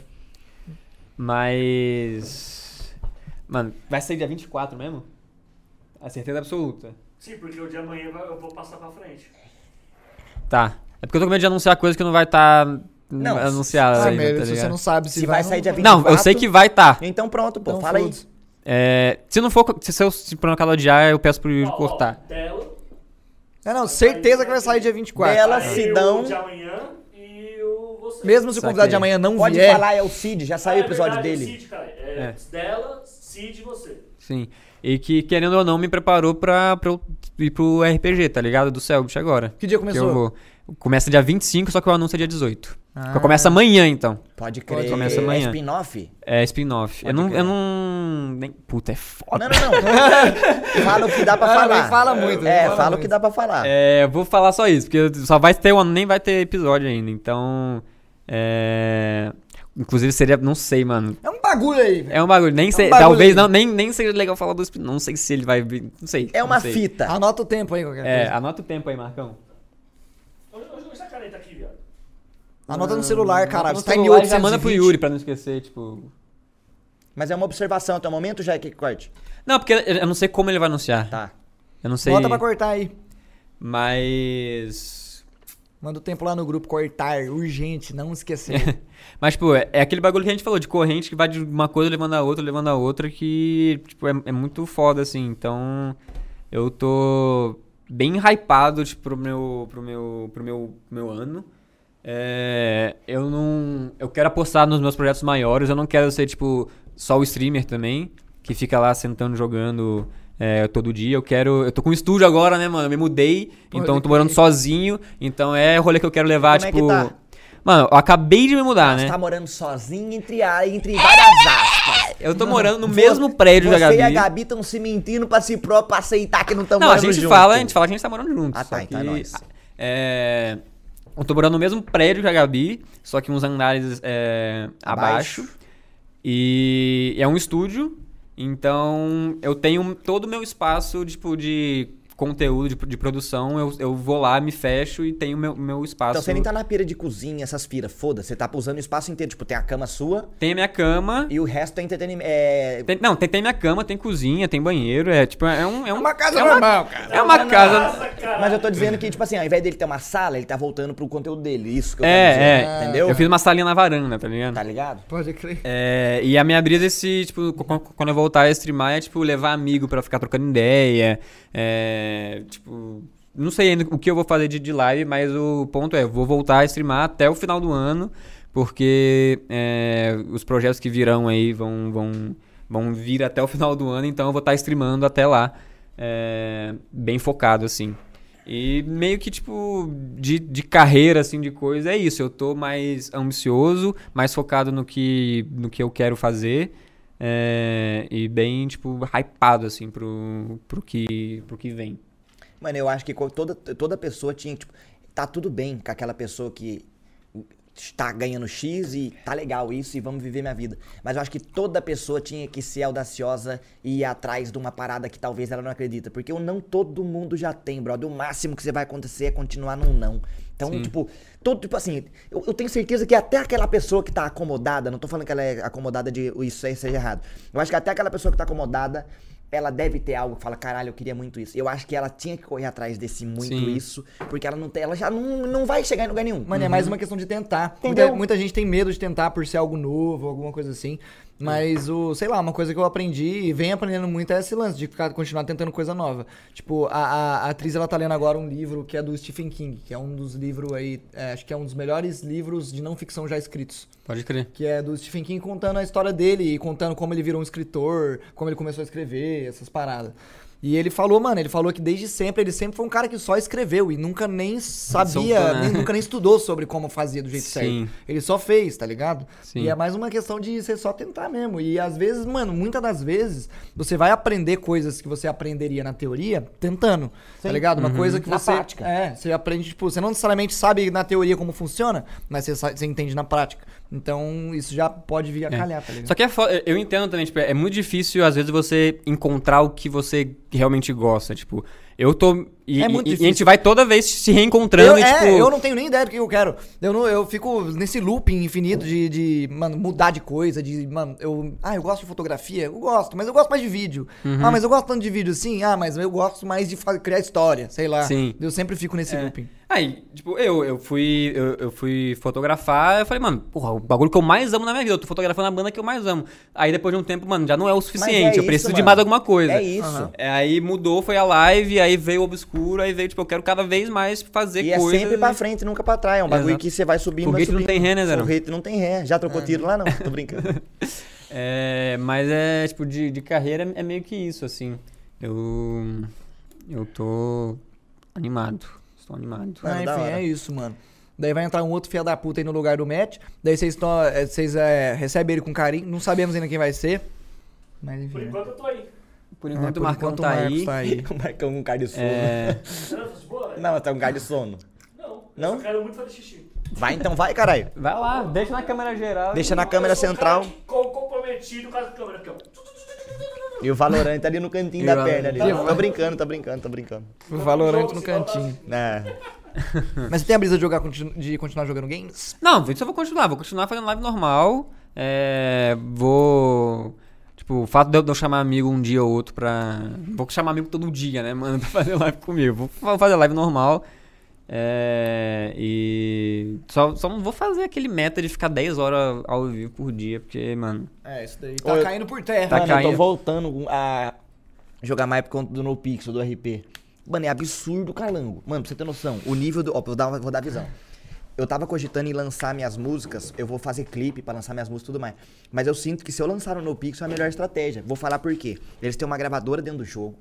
Mas. Mano, vai sair dia 24 mesmo? A certeza absoluta. Sim, porque o de amanhã eu vou passar pra frente. Tá. É porque eu tô com medo de anunciar coisa que não vai estar Não, anunciada Ah, ainda, tá se você ligado? não sabe se, Se vai sair dia Não, eu sei que vai estar. Então pronto, pô. Então, fala aí. foda-se. É, se não for, se eu se por um acaso odiar, eu peço pro Yuri Ó, ó, cortar. Dela, É, não, certeza que vai sair dia 24. Dela, aí Sidão. o de amanhã e o você. Mesmo se o convidado de amanhã não Pode vier. falar, é o Cid, já saiu Ah, o episódio é verdade, dele. É Cid, cara. É, É. Dela, Cid e você. Sim. E que, querendo ou não, me preparou pra, pra eu ir pro RPG, tá ligado? Do Selbit agora. Que dia Que começou? eu vou. Começa dia 25, só que o anúncio é dia 18. Ah. Começa amanhã, então. Pode crer. Começa amanhã. É spin-off? É spin-off. Eu não, crer. eu não. Nem, puta, é foda. Não, não, não. fala o que dá pra Ah, falar. fala muito, É, fala fala o que dá pra falar. É, eu vou falar só isso, porque só vai ter um, nem vai ter episódio ainda. Então. É. Inclusive seria. Não sei, mano. É um bagulho aí, velho. É um bagulho. Nem sei. bagulho talvez aí. não, nem, nem seja legal falar do spin. Não sei se ele vai vir. Não sei. É uma sei. fita. Anota o tempo aí, qualquer É, coisa. anota o tempo aí, Marcão. Essa caneta aqui, viado? Anota no celular, caralho. Você tá em celular, já 1820. manda pro Yuri pra não esquecer, tipo. Mas é uma observação até o momento, já é que corte. Não, porque eu não sei como ele vai anunciar. Tá. Eu não sei. Bota pra cortar aí. Mas. Manda o tempo lá no grupo, cortar, urgente, não esquecer. Mas, tipo, é, é aquele bagulho que a gente falou, de corrente que vai de uma coisa levando a outra, levando a outra, que, tipo, é, é muito foda, assim. Então, eu tô bem hypado, tipo, pro meu, pro meu, pro meu, meu ano. É, eu não... Eu quero apostar nos meus projetos maiores, eu não quero ser, tipo, só o streamer também, que fica lá sentando, jogando... é, todo dia, eu quero. Eu tô com um estúdio agora, né, mano? Eu me mudei, então eu tô morando sozinho. Então é o rolê que eu quero levar, Como é tipo. que tá? Mano, eu acabei de me mudar, Você né? tá morando sozinho entre, a- entre várias aspas. Eu tô morando no mesmo prédio Você da Gabi. e a Gabi estão se mentindo pra si próprio pra aceitar que não estão Não, a morando gente junto. fala, a gente fala que a gente tá morando junto. Ah, tá, então é que, nóis. é, eu tô morando no mesmo prédio que a Gabi, só que uns andares é, abaixo. Abaixo. E é um estúdio, então eu tenho todo o meu espaço tipo, de conteúdo, de, de produção. Eu, eu vou lá, me fecho e tenho meu, meu espaço. Então você nem tá na pira de cozinha, essas piras, foda-se. Você tá usando o espaço inteiro. Tipo, tem a cama sua Tem a minha cama. e o resto é entretenimento. É... Tem- não, tem, tem minha cama, tem cozinha, tem banheiro. É tipo, é, um, é um- Uma casa é uma- normal, cara. É uma casa. Nossa. Mas eu tô dizendo que, tipo assim, ao invés dele ter uma sala, ele tá voltando pro conteúdo dele. Isso que eu É, quero dizer. é. Entendeu? Eu fiz uma salinha na varanda, tá ligado? Tá ligado? Pode crer. É, e a minha brisa é esse, tipo, qu- qu- quando eu voltar a streamar, é, tipo, levar amigo pra ficar trocando ideia. É, tipo, não sei ainda o que eu vou fazer de, de live, mas o ponto é, vou voltar a streamar até o final do ano, porque é, os projetos que virão aí vão, vão, vão vir até o final do ano, então eu vou estar streamando até lá, é, bem focado, assim. E meio que, tipo, de, de carreira, assim, de coisa, é isso. Eu tô mais ambicioso, mais focado no que, no que eu quero fazer. É, e bem, tipo, hypado, assim, pro, pro, que, pro que vem. Mano, eu acho que toda, toda pessoa tinha, tipo, tá tudo bem com aquela pessoa que está ganhando X e tá legal isso e vamos viver minha vida. Mas eu acho que toda pessoa tinha que ser audaciosa e ir atrás de uma parada que talvez ela não acredita. Porque o não todo mundo já tem, brother. O máximo que você vai acontecer é continuar num não. Então, tipo, todo, tipo assim, eu, eu tenho certeza que até aquela pessoa que tá acomodada, não tô falando que ela é acomodada de isso aí seja errado. Eu acho que até aquela pessoa que tá acomodada, ela deve ter algo que fala, caralho, eu queria muito isso. Eu acho que ela tinha que correr atrás desse muito Sim. isso, porque ela não tem, ela já não, não vai chegar em lugar nenhum. Mano, é mais uma questão de tentar. Entendeu? Muita, muita gente tem medo de tentar por ser algo novo, alguma coisa assim. Mas o, sei lá, uma coisa que eu aprendi e venho aprendendo muito é esse lance de ficar, continuar tentando coisa nova. Tipo, a, a, atriz ela tá lendo agora um livro que é do Stephen King, que é um dos livros aí, é, acho que é um dos melhores livros de não ficção já escritos. Pode crer. Que é do Stephen King contando a história dele e contando como ele virou um escritor, como ele começou a escrever, essas paradas. E ele falou, mano, ele falou que desde sempre, ele sempre foi um cara que só escreveu e nunca nem sabia, Soltou, né? nem- nunca nem estudou sobre como fazia do jeito Sim. certo. Ele só fez, tá ligado? Sim. E é mais uma questão de você só tentar mesmo. E às vezes, mano, muitas das vezes, você vai aprender coisas que você aprenderia na teoria tentando, tá ligado? Uma coisa que Na você. prática. É, você aprende, tipo, você não necessariamente sabe na teoria como funciona, mas você, você entende na prática. Então, isso já pode vir a É. calhar, tá ligado? Só que é fo- eu entendo também, tipo, é muito difícil às vezes você encontrar o que você realmente gosta, tipo, eu tô e, É muito e- e a difícil. gente vai toda vez se reencontrando Eu, e é, tipo, eu não tenho nem ideia do que eu quero. Eu, não, eu fico nesse looping infinito de, de, mano, mudar de coisa, de, mano, eu... Ah, eu gosto de fotografia? Eu gosto, mas eu gosto mais de vídeo. Uhum. Ah, mas eu gosto tanto de vídeo assim? Ah, mas eu gosto mais de criar história, sei lá. Sim. Eu sempre fico nesse É. looping. Aí, tipo, eu, eu fui eu, eu fui fotografar, eu falei, mano, porra, o bagulho que eu mais amo na minha vida, eu tô fotografando a banda que eu mais amo. Aí depois de um tempo, mano, já não é o suficiente, eu isso, preciso de mano. mais alguma coisa. É isso. É, aí mudou, foi a live, aí veio o obscuro, aí veio, tipo, eu quero cada vez mais fazer E é coisas. sempre pra frente, nunca pra trás. É um bagulho Exato. que você vai subindo, vai Foguete não subindo. tem ré, né, Zerão? Foguete não tem ré. Já trocou tiro lá, não. Tô brincando. É, mas é, tipo, de, de carreira é meio que isso, assim. Eu. Eu tô animado. Estou animado. Mano, ah, enfim, é isso, mano. Daí vai entrar um outro filho da puta aí no lugar do Matt. Daí vocês eh, vocês é, recebem ele com carinho. Não sabemos ainda quem vai ser. Mas enfim. Por né? enquanto eu tô aí. Por É, enquanto por o Marcão enquanto tá o aí. tá aí. o Marcão com cara de sono. É, não tá tá com cara de sono. Não. Não? Eu só quero muito fazer xixi. Vai então, vai, caralho. vai lá, deixa na câmera geral. Deixa na câmera um central. comprometido com a câmera aqui, ó. E o Valorant ali no cantinho E da perna ali. Valorant. Tô brincando, tô brincando, tô brincando. O Valorante Jogo, no tá cantinho. É. Mas você tem a brisa de, jogar, de continuar jogando games? Não, isso eu vou continuar. Vou continuar fazendo live normal. É, vou. Tipo, o fato de eu, de eu chamar amigo um dia ou outro pra. Vou chamar amigo todo dia, né, mano? Pra fazer live comigo. Vou fa- fazer live normal. É, e. Só, só não vou fazer aquele meta de ficar 10 horas ao vivo por dia, porque, mano. É, isso daí. Ô, Tá eu- caindo por terra. Tá Mano, eu tô caindo. voltando a jogar mais por conta do NoPixel, do RP. Mano, é absurdo, calango. Mano, pra você ter noção, o nível do. Ó, vou dar, vou dar a visão. Eu tava cogitando em lançar minhas músicas, eu vou fazer clipe pra lançar minhas músicas e tudo mais. Mas eu sinto que se eu lançar no NoPixel é a melhor estratégia. Vou falar por quê. Eles têm uma gravadora dentro do jogo.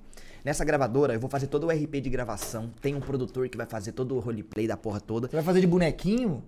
Nessa gravadora, eu vou fazer todo o RP de gravação. Tem um produtor que vai fazer todo o roleplay da porra toda. Você vai fazer de bonequinho?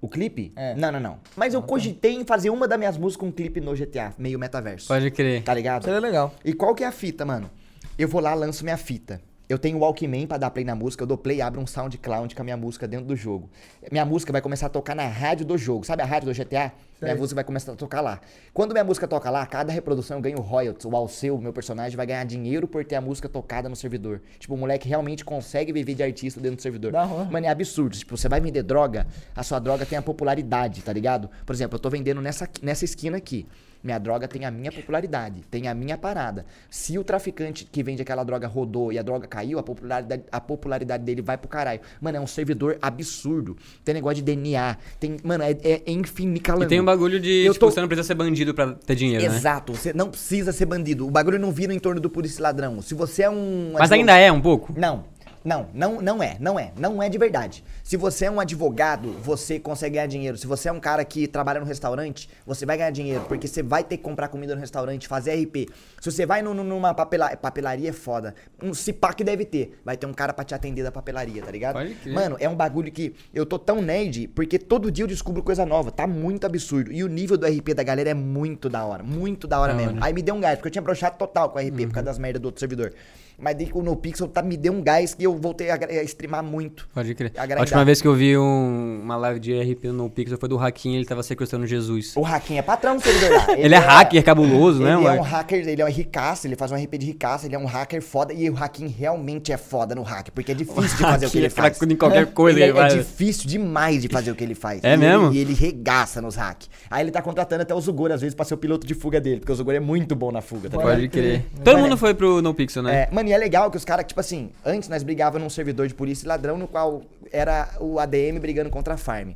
O clipe? É. Não, não, não. Mas eu cogitei em fazer uma das minhas músicas com um clipe no GTA, meio metaverso. Pode crer. Tá ligado? Seria legal. E qual que é a fita, mano? Eu vou lá, lanço minha fita. Eu tenho o Walkman pra dar play na música, eu dou play, abro um SoundCloud com a minha música dentro do jogo. Minha música vai começar a tocar na rádio do jogo. Sabe a rádio do GTA? Minha música vai começar a tocar lá. Quando minha música toca lá, cada reprodução eu ganho royalties. O Alceu, meu personagem, vai ganhar dinheiro por ter a música tocada no servidor. Tipo, o moleque realmente consegue viver de artista dentro do servidor. Da. Mano, é absurdo. Tipo, você vai vender droga, a sua droga tem a popularidade, tá ligado? Por exemplo, eu tô vendendo nessa, nessa esquina aqui. Minha droga tem a minha popularidade, tem a minha parada. Se o traficante que vende aquela droga rodou e a droga caiu, a popularidade, a popularidade dele vai pro caralho. Mano, é um servidor absurdo. Tem negócio de DNA. Tem, mano, é, é infinito. E tem um bagulho de, Eu tipo, tô- você não precisa ser bandido pra ter dinheiro, né? Exato, você não precisa ser bandido. O bagulho não vira em torno do polícia ladrão. Se você é um. Mas ainda é um pouco? Não, não, não, não é, não é, não é de verdade. Se você é um advogado, você consegue ganhar dinheiro. Se você é um cara que trabalha no restaurante, você vai ganhar dinheiro, porque você vai ter que comprar comida no restaurante, fazer RP. Se você vai no- no- numa papela- papelaria, é foda. Um que deve ter, vai ter um cara pra te atender da papelaria, tá ligado? Mano, é um bagulho que eu tô tão nerd, porque todo dia eu descubro coisa nova, tá muito absurdo. E o nível do RP da galera é muito da hora, muito da hora mesmo. Aí me deu um gás, porque eu tinha brochado total com o RP por causa das merdas do outro servidor. Mas daí o NoPixel tá, me deu um gás que eu voltei a, a streamar muito. Pode crer. A A última vez que eu vi um- uma live de RP no Pixel foi do Hakim, ele tava sequestrando Jesus. O Hakim é patrão do servidor lá. Ele é hacker cabuloso, né, Ele é um hacker, ele é um ricaço, ele faz um RP de ricaço, ele é um hacker foda. E o Hakim realmente é foda no hack, porque é difícil de fazer o que ele é faz. fraco em qualquer coisa ele ele é, é difícil demais de fazer o que ele faz. É E mesmo? Ele, e ele regaça nos hacks. Aí ele tá contratando até o Zugor, às vezes, pra ser o piloto de fuga dele, porque o Zugor é muito bom na fuga, tá ligado? Pode crer. crer. Todo Mano, mundo foi pro No Pixel, né? É, mano, e é legal que os caras, tipo assim, antes nós brigávamos num servidor de polícia e ladrão, no qual era o ADM brigando contra a farm.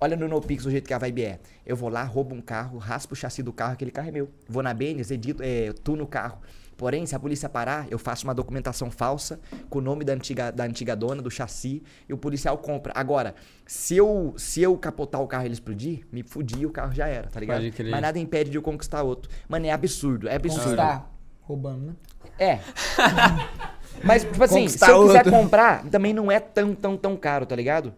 Olha no NoPix o jeito que a vibe é. Eu vou lá, roubo um carro, raspo o chassi do carro, aquele carro é meu. Vou na Benes, edito, é, tuno o carro. Porém, se a polícia parar, eu faço uma documentação falsa com o nome da antiga, da antiga dona, do chassi, e o policial compra. Agora, se eu, se eu capotar o carro e ele explodir, me fudi e o carro já era, tá ligado? Mas nada impede de eu conquistar outro. Mano, é absurdo, é absurdo. Conquistar. Roubando, né? É. Mas, tipo assim, se Conquistar eu quiser outro. comprar, também não é tão, tão, tão caro, tá ligado?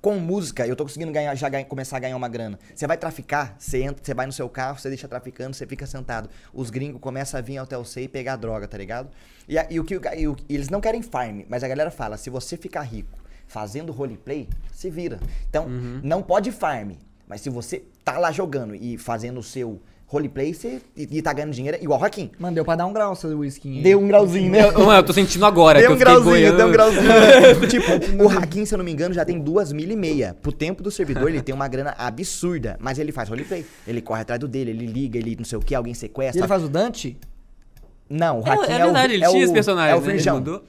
Com música, eu tô conseguindo ganhar, já ganha- começar a ganhar uma grana. Você vai traficar, você entra, você vai no seu carro, você deixa traficando, você fica sentado. Os gringos começam a vir até você e pegar droga, tá ligado? E, a- e o que e o- e eles não querem farm, mas a galera fala, se você ficar rico fazendo roleplay, se vira. Então, não pode farm, mas se você tá lá jogando e fazendo o seu roleplay, você e, e tá ganhando dinheiro, igual o Hakim. Mano, deu pra dar um grau seu whisky. Deu um grauzinho, né? Eu, mano, eu tô sentindo agora Deu que um eu fiquei grauzinho, deu um grauzinho. tipo, o Hakim, se eu não me engano, já tem duas mil e meia. Pro tempo do servidor, ele tem uma grana absurda. Mas ele faz roleplay. Ele corre atrás do dele, ele liga, ele não sei o que, alguém E sequestra. ele faz o Dante? Não, o É, Hakim é é, o verdade, ele é tinha o- esse personagem, É o né? Ele virgão. mudou.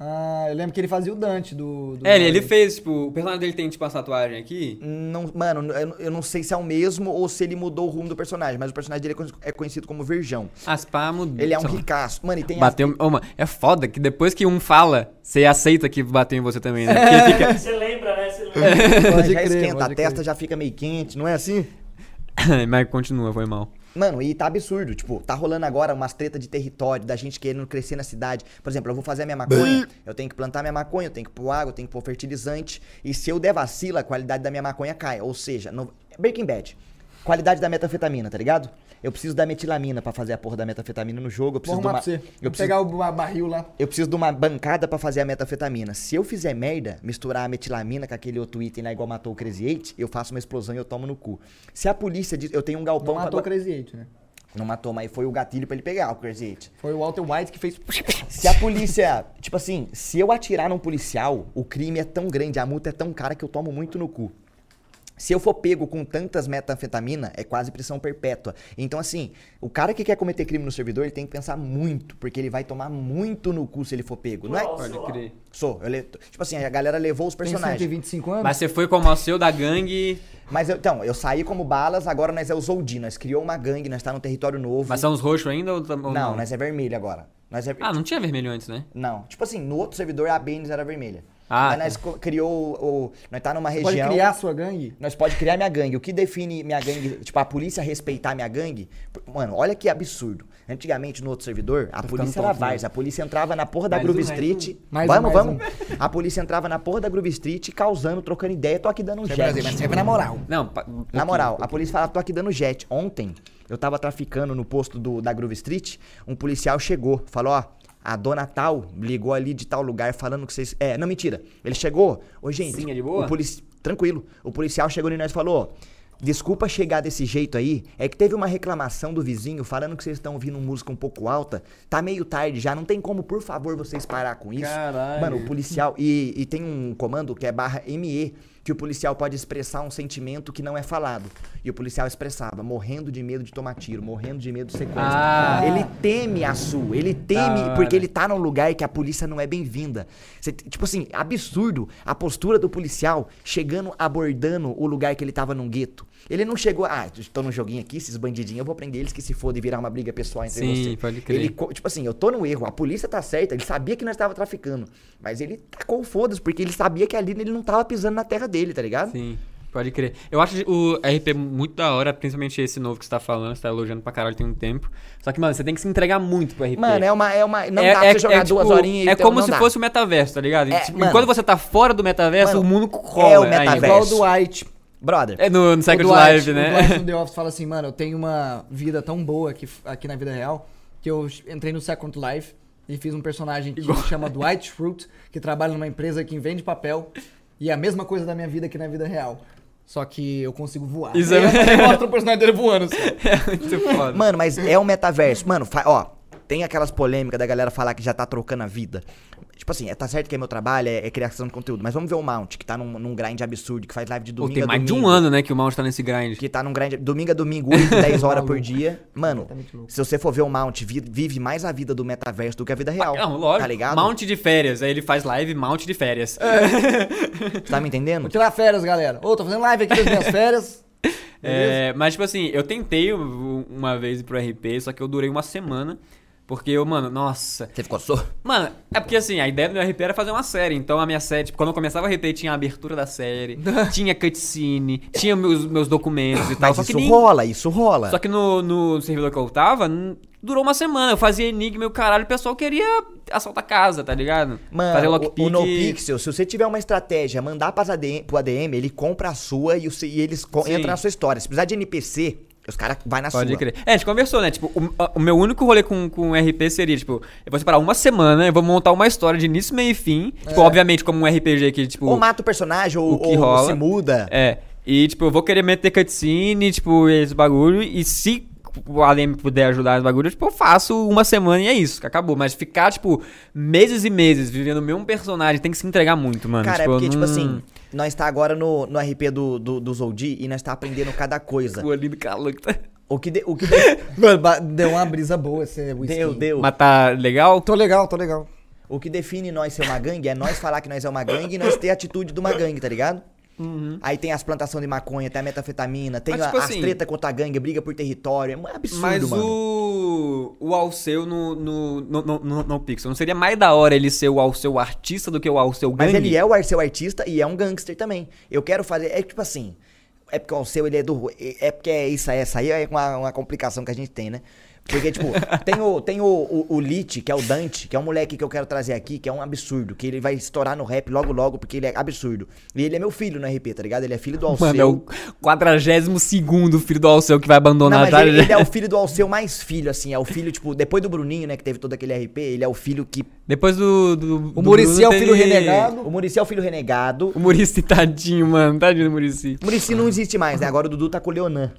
Ah, eu lembro que ele fazia o Dante do. do É, ele, ele fez, tipo, o personagem dele tem, tipo, a tatuagem aqui. Não, mano, eu, eu não sei se é o mesmo ou se ele mudou o rumo do personagem, mas o personagem dele é con- é conhecido como Virgão. As pá mudou. Ele é um ricaço. Mano, e tem as- Bateu. Ô, mano, é foda que depois que um fala, você aceita que bateu em você também, né? Porque fica. Você lembra, né? Você lembra. Já crer, esquenta, a pode testa crer. já fica meio quente, não é assim? Mas continua, foi mal. Mano, e tá absurdo. Tipo, tá rolando agora umas treta de território, da gente querendo crescer na cidade. Por exemplo, eu vou fazer a minha maconha, eu tenho que plantar minha maconha, eu tenho que pôr água, eu tenho que pôr fertilizante. E se eu der vacila, a qualidade da minha maconha cai. Ou seja, no... Breaking Bad. Qualidade da metanfetamina, tá ligado? Eu preciso da metilamina pra fazer a porra da metanfetamina no jogo. Eu Vou preciso de uma. pra você. Eu preciso pegar o ba- barril lá. eu preciso de uma bancada pra fazer a metanfetamina. Se eu fizer merda, misturar a metilamina com aquele outro item lá, igual matou o Crazy Eight, eu faço uma explosão e eu tomo no cu. Se a polícia diz. Eu tenho um galpão Não pra matou o do- Crazy Eight, né? Não matou, mas foi o gatilho pra ele pegar o Crazy Eight. Foi o Walter White que fez. Se a polícia. tipo assim, se eu atirar num policial, o crime é tão grande, a multa é tão cara que eu tomo muito no cu. Se eu for pego com tantas metanfetamina, é quase prisão perpétua. Então, assim, o cara que quer cometer crime no servidor, ele tem que pensar muito, porque ele vai tomar muito no cu se ele for pego. Não é? Pode crer. Sou. Eu le... Tipo assim, a galera levou os Tem personagens. 125 anos? Mas você foi como o seu da gangue. Mas eu- então, eu saí como balas, agora nós é o Zoldi. Nós criou uma gangue, nós tá num território novo. Mas são os roxos ainda ou, ou não, nós é vermelho agora. Nós é... Ah, não tinha vermelho antes, né? Não. Tipo assim, no outro servidor a Benes era vermelha. Ah, Mas nós co- criou o, Nós tá numa Pode região. criar a sua gangue? Nós pode criar minha gangue. O que define minha gangue, tipo, a polícia respeitar minha gangue? Mano, olha que absurdo. Antigamente, no outro servidor, a polícia era né? várzea. A polícia entrava na porra da Mais Groove um, mais Street. Mais um, vamos, mais vamos. A polícia entrava na porra da Groove Street, causando, trocando ideia. Tô aqui dando um Sempre jet. assim, mas sempre na moral. Não, pa- um Na moral, um a polícia falava, tô aqui dando jet. Ontem, eu tava traficando no posto do, da Groove Street, um policial chegou, falou, ó, a dona tal ligou ali de tal lugar falando que vocês... É, não, mentira. Ele chegou, ô gente... Sim, é de boa? O polici... Tranquilo. O policial chegou nós e falou, desculpa chegar desse jeito aí, é que teve uma reclamação do vizinho falando que vocês estão ouvindo música um pouco alta, tá meio tarde já, não tem como, por favor, vocês parar com isso. Caralho. Mano, o policial... E, e tem um comando que é barra ME, que o policial pode expressar um sentimento que não é falado. E o policial expressava, morrendo de medo de tomar tiro, morrendo de medo de sequestro. Ah. Ele teme a sua, ele teme, hora. porque ele tá num lugar que a polícia não é bem-vinda. Tipo assim, absurdo a postura do policial chegando, abordando o lugar que ele tava num gueto. Ele não chegou, ah, tô num joguinho aqui, esses bandidinhos, eu vou prender eles que se foda e virar uma briga pessoal entre Sim, você. pode crer. Ele, tipo assim, eu tô no erro, a polícia tá certa, ele sabia que nós tava traficando, mas ele tacou foda-se, porque ele sabia que ali ele não tava pisando na terra dele, tá ligado? Sim, pode crer. Eu acho o RP muito da hora, principalmente esse novo que você tá falando, você tá elogiando pra caralho tem um tempo. Só que, mano, você tem que se entregar muito pro RP. Mano, é uma, é uma, não É- dá pra é- você jogar é duas tipo, horinhas e É então como se dá. fosse o metaverso, tá ligado? É, Tipo, mano. Enquanto você tá fora do metaverso, Mano, o mundo é rola. o ainda. metaverso. Igual o Dwight. Brother, É no, no O Second Dwight, Life, o né? Dwight no The Office fala assim, mano, eu tenho uma vida tão boa aqui, aqui na vida real, que eu entrei no Second Life e fiz um personagem que se chama Dwight Fruit, que trabalha numa empresa que vende papel, e é a mesma coisa da minha vida aqui na vida real. Só que eu consigo voar. Isso é- aí mostra o personagem dele voando. Assim. É muito foda. Mano, mas é um metaverso. Mano, ó, tem aquelas polêmicas da galera falar que já tá trocando a vida. Tipo assim, é, tá certo que é meu trabalho, é, é criação de conteúdo. Mas vamos ver o Mount, que tá num, num grind absurdo, que faz live de Pô, domingo tem a mais de domingo. um ano, né, que o Mount tá nesse grind. Que tá num grind domingo a domingo, 8, 10 horas por dia. Mano, se você for ver o Mount, vi- vive mais a vida do metaverso do que a vida real. Não, lógico. Tá ligado? Mount de férias. Aí ele faz live Mount de férias. Você tá me entendendo? Vou tirar férias, galera. Ô, tô fazendo live aqui das minhas férias. É, mas, tipo assim, eu tentei um- uma vez ir pro RP, só que eu durei uma semana. Porque eu, mano, nossa. Você ficou só? Mano, é porque assim, a ideia do RP era fazer uma série. Então a minha série, tipo, quando eu começava o RP, tinha a abertura da série, tinha cutscene, tinha meus, meus documentos e tal. Mas Só que, isso nem- rola, isso rola. só que no, no servidor que eu tava, durou uma semana. Eu fazia enigma e o caralho, o pessoal queria assaltar casa, tá ligado? Mano, fazer o, lockpick. o NoPixel, se você tiver uma estratégia, mandar ADM, pro ADM, ele compra a sua e, o, e eles Sim. entram na sua história. Se precisar de NPC, os caras vai na Pode sua. crer. É, a gente conversou, né? Tipo, o, o meu único rolê com, com RP seria, tipo, eu vou separar uma semana, eu vou montar uma história de início, meio e fim. Tipo, obviamente, como um RPG que, tipo. Ou mata o personagem, ou, o que ou rola. se muda. É. E, tipo, eu vou querer meter cutscene, tipo, esse bagulho. E se o ADM puder ajudar esse bagulho, tipo, eu faço uma semana e é isso, acabou. Mas ficar, tipo, meses e meses vivendo o mesmo personagem tem que se entregar muito, mano. Cara, tipo, é porque, tipo não- assim, nós tá agora no, no RP do, do, do Zoldi e nós tá aprendendo cada coisa. O olhinho do calor que tá. O que, de- o que de- deu uma brisa boa esse whisky. deu, deu. Mas tá legal? Tô legal, tô legal. O que define nós ser uma gangue é nós falar que nós é uma gangue e nós ter a atitude de uma gangue, tá ligado? Aí tem as plantações de maconha, tem a metafetamina, tem Mas, a- tipo as assim- treta contra a gangue, briga por território. É um absurdo, Mas mano. o. O Alceu no, no, no, no, no, no Pixel. Não seria mais da hora ele ser o Alceu artista do que o Alceu gangue? Mas ele é o seu artista e é um gangster também. Eu quero fazer. É tipo assim. É porque o seu ele é do. É porque é isso, essa aí é uma, uma complicação que a gente tem, né? Porque, tipo, tem o, tem o, o, o Lit, que é o Dante, que é um moleque que eu quero trazer aqui, que é um absurdo, que ele vai estourar no rap logo logo, porque ele é absurdo. E ele é meu filho no RP, tá ligado? Ele é filho do Alceu. Mano, é o 42 filho do Alceu que vai Não, abandonar mas tá? ele, ele é o filho do Alceu mais filho, assim. É o filho, tipo, depois do Bruninho, né, que teve todo aquele RP, ele é o filho que. Depois do. do O Muricy é o filho teve- renegado. O Murici é o filho renegado. O Muricy, tadinho, mano. Tadinho do Muricy. O Murici não existe mais, né? Agora o Dudu tá com o Leonan.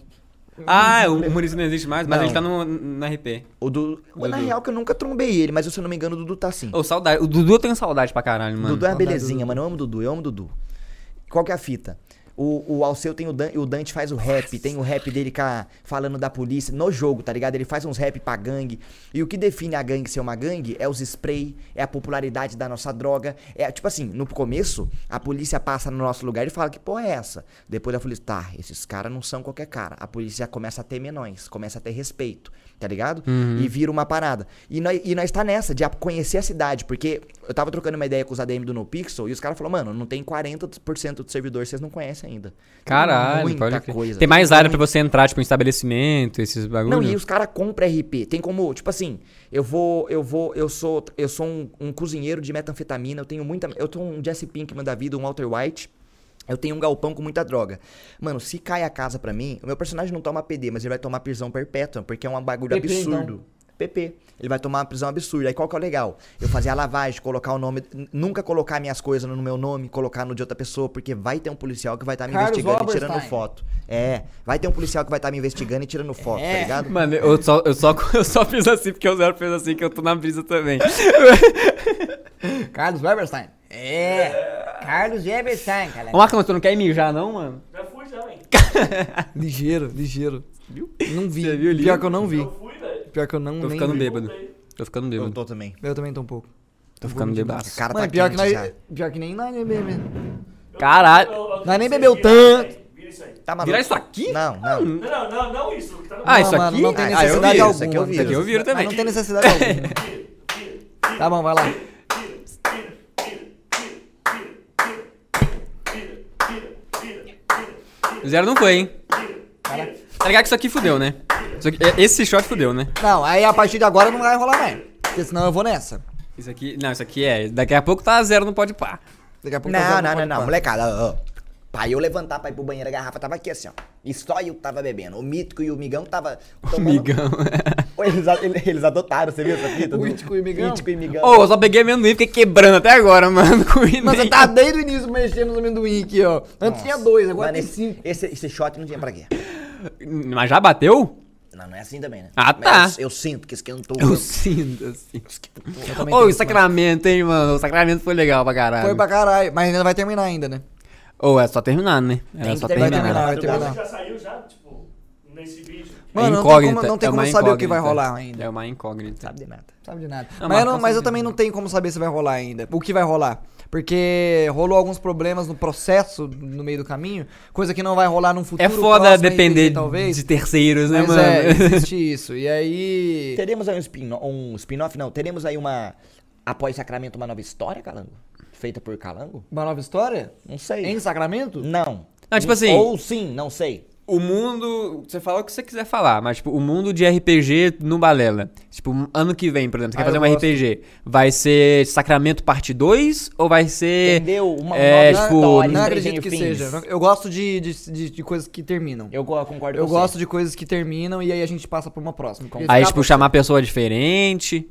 Ah, o Muricy não existe mais, mas Não. a gente tá no, no RP. O Dudu. Na Dudu. real que eu nunca trombei ele, mas se eu não me engano, o Dudu tá assim. Ô, saudade. O Dudu eu tenho saudade pra caralho, O mano. Dudu é uma belezinha, mano. Eu amo o Dudu, eu amo o Dudu. Qual que é a fita? O, o Alceu tem o Dante, o Dante faz o rap, tem o rap dele ca- falando da polícia no jogo, tá ligado? Ele faz uns rap pra gangue. E o que define a gangue ser uma gangue é os spray, é a popularidade da nossa droga. É tipo assim, no começo, a polícia passa no nosso lugar e fala: que porra é essa? Depois a polícia, tá, esses caras não são qualquer cara. A polícia começa a ter menões, começa a ter respeito, tá ligado? E vira uma parada. E nós, e nós tá nessa, de conhecer a cidade, porque eu tava trocando uma ideia com os ADM do NoPixel e os caras falaram, mano, não tem 40% do servidor, vocês não conhecem ainda. Tem Caralho, muita pode crer. coisa. Tem mais área pra você entrar, tipo, em estabelecimento, esses bagulhos. Não, e os caras compram RP. Tem como, tipo assim, eu vou, eu vou, eu sou, eu sou um, um cozinheiro de metanfetamina, eu tenho muita, eu tô um Jesse Pinkman da vida, um Walter White. Eu tenho um galpão com muita droga. Mano, se cai a casa pra mim, o meu personagem não toma PD, mas ele vai tomar prisão perpétua, porque é um bagulho PP, absurdo. PP. Ele vai tomar uma prisão absurda. Aí qual que é o legal? Eu fazer a lavagem, colocar o nome. Nunca colocar minhas coisas no meu nome, colocar no de outra pessoa, porque vai ter um policial que vai estar me Carlos investigando e tirando foto. É, vai ter um policial que vai estar me investigando e tirando foto, É. tá ligado? Mano, eu só, eu, só, eu só fiz assim porque o Zero fez assim que eu tô na brisa também. Carlos Weberstein. É. Carlos Weberstein, cara. Ô, Marcão, tu não quer mijar, não, mano? Já fui já, velho. Ligeiro, ligeiro. Viu? Não vi. Você viu? Pior que eu não vi. Eu fui. Pior que eu não Tô nem ficando bêbado. Tô ficando Eu bêbado. tô também. Eu também tô um pouco. Tô ficando bebaço. O cara Mano, tá pior, que quente nós, pior que nem nós nem bebemos. Caralho. Eu- eu- eu- Nós nem bebeu tanto. isso aí, Vira isso aí. Tá maluco? Virar isso aqui? Não, não. Não, não, não, não isso. o que tá no- Ah, Não, isso mano, aqui? Não tem Ah, eu necessidade viro, alguma. isso aqui eu viro. Isso aqui eu viro também. Mas não tem necessidade alguma. Tá bom, vai lá. Zero não foi, hein? Tá ligado que isso aqui fudeu, né? Aqui- esse shot fudeu, né? Não, aí a partir de agora não vai rolar mais. Porque senão eu vou nessa. Isso aqui. Não, isso aqui é. Daqui a pouco tá zero no pode pá. Daqui a pouco Não, tá não, não, pode não, parar. molecada. ó. Pra eu levantar pra ir pro banheiro, a garrafa tava aqui assim, ó. E só eu tava bebendo. O Mítico e o Migão tava tomando... Migão. Ô, Eles, a- eles, adotaram, você viu essa fita? O Mítico e o Migão? Mítico e Migão. Ô, eu só peguei amendoim e fiquei quebrando até agora, mano. Com o Mas você tá desde o início mexendo nos amendoim aqui, ó. Antes tinha dois, agora Mano, tem esse, cinco. esse, esse shot não tinha pra quê? Mas já bateu? Não, não é assim também, né? Ah, Mas tá. Eu, eu sinto que esquentou. Eu sinto, assim. também Ô, tenho o Sacramento, hein, mano? O Sacramento foi legal pra caralho. Foi pra caralho. Mas ainda vai terminar ainda, né? Ô, é só terminar, né? É só que Vai terminar. terminar. terminar, vai terminar. Já saiu já, tipo, nesse vídeo. Mano, é não tem como- não tem é como saber o que vai rolar ainda. É uma incógnita. Sabe de nada. Sabe de nada. Não, mas eu, não- Marcão mas eu também não tenho como saber se vai rolar ainda. O que vai rolar? Porque rolou alguns problemas no processo, no meio do caminho, coisa que não vai rolar num futuro É foda próximo, depender RPG, talvez. de terceiros, né, Mas mano? é, existe isso. E aí... Teremos aí um spin-off, um spin-off, não. Teremos aí uma... Após Sacramento, uma nova história, Calango? Feita por Calango? Uma nova história? Não sei. Em Sacramento? Não. Não, tipo assim- Ou sim, não sei. O mundo. Você fala o que você quiser falar, mas, tipo, o mundo de RPG no Balela. Tipo, ano que vem, por exemplo, você Ah, quer fazer eu um gosto. RPG. Vai ser Sacramento parte 2? Ou vai ser. Entendeu? Uma é, nova tipo, história. Não acredito que Things. seja. Eu gosto de, de, de, de coisas que terminam. Eu concordo Eu com você. gosto de coisas que terminam e aí a gente passa pra uma próxima. Aí, tipo, chamar pessoa diferente.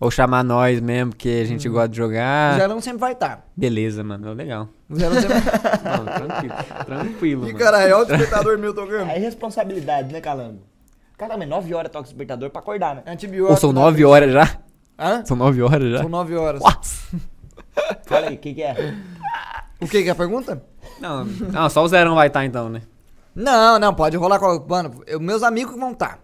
Ou chamar nós mesmo, porque a gente gosta de O jogar. Zerão sempre vai estar. Beleza, mano. Legal. O Zerão sempre Não, tranquilo. Tranquilo, Ih, mano. caralho, olha o despertador meu tocando. É responsabilidade, né, Calango? Caramba, é 9 horas toca o despertador pra acordar, né? Antibiótico. Ou são 9 horas já? Hã? São 9 horas já? São 9 horas. Fala aí, o que, que é? O que que é a pergunta? Não, não, só o Zerão vai estar então, né? Não, não, pode rolar com. Mano, eu- meus amigos que vão estar.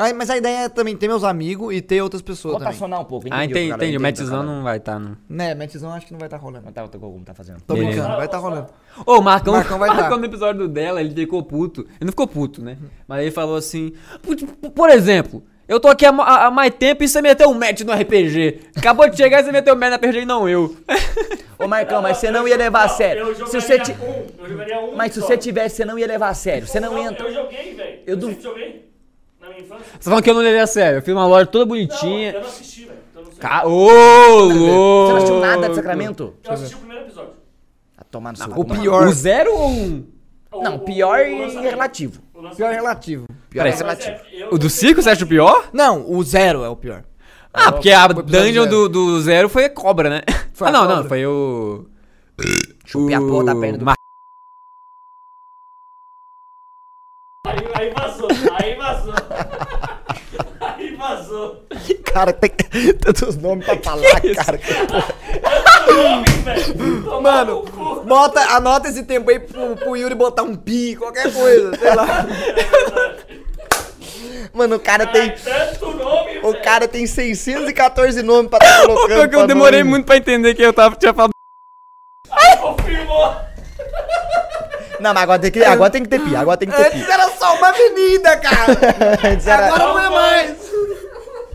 Mas, mas a ideia é também ter meus amigos e ter outras pessoas também. Rotacionar um pouco, Ah, entendi, entendi. O entende, Matzão Calango. não vai estar, não. Né, Metizão acho que não vai estar rolando. Não tá, como tá fazendo. Tô Beleza. brincando, vai estar rolando. Ô, o Marcão, Marcão vai Marcão tá. no episódio dela, ele ficou puto. Ele não ficou puto, né? Mas ele falou assim: "Por- exemplo, eu tô aqui há, ma- há mais tempo e você meteu um match no RPG. Acabou de chegar e você meteu um match no RPG e não eu. Ô, Marcão, mas você não ia levar a sério. Eu Se você ti- um, eu jogaria um Mas se só. você tivesse, você não ia levar a sério. Você não entra. Eu joguei, velho. Eu Eu, du- joguei. Minha infância. Você tá falando que eu não levei a sério. Eu fiz uma loja toda Não, bonitinha. eu não assisti, velho. Então eu não sei. Ca... Ô, Você não assistiu nada de Sacramento? Eu assisti o primeiro episódio. A tomar no seu O pior. O zero ou um? O- Não, o- pior o e relativo. O. Pior relativo. Pior Peraí, e relativo. é, eu O do não circo você acha o pior? Não, o zero é o pior. Ah, porque a Foi o episódio dungeon zero. do, do zero foi a cobra, né? Foi ah, a não, cobra. não, foi o. Chupei a porra da perna do Mar- Aí, aí vazou, aí vazou. Aí vazou. Cara, tem tantos nomes pra falar, cara. É o nome, velho. Tomar Mano, bota, anota esse tempo aí pro, pro Yuri botar um pi, qualquer coisa, sei lá. Mano, o cara tem. Tanto nome, O velho. cara tem 614 nomes pra tá colocando. pior que eu pra demorei nome. muito pra entender que eu tava, tinha falado. Confirmou. Não, mas agora tem que, agora tem que ter pi. Agora tem que ter Antes pi. era só uma avenida, cara. Antes era- Agora não é mais.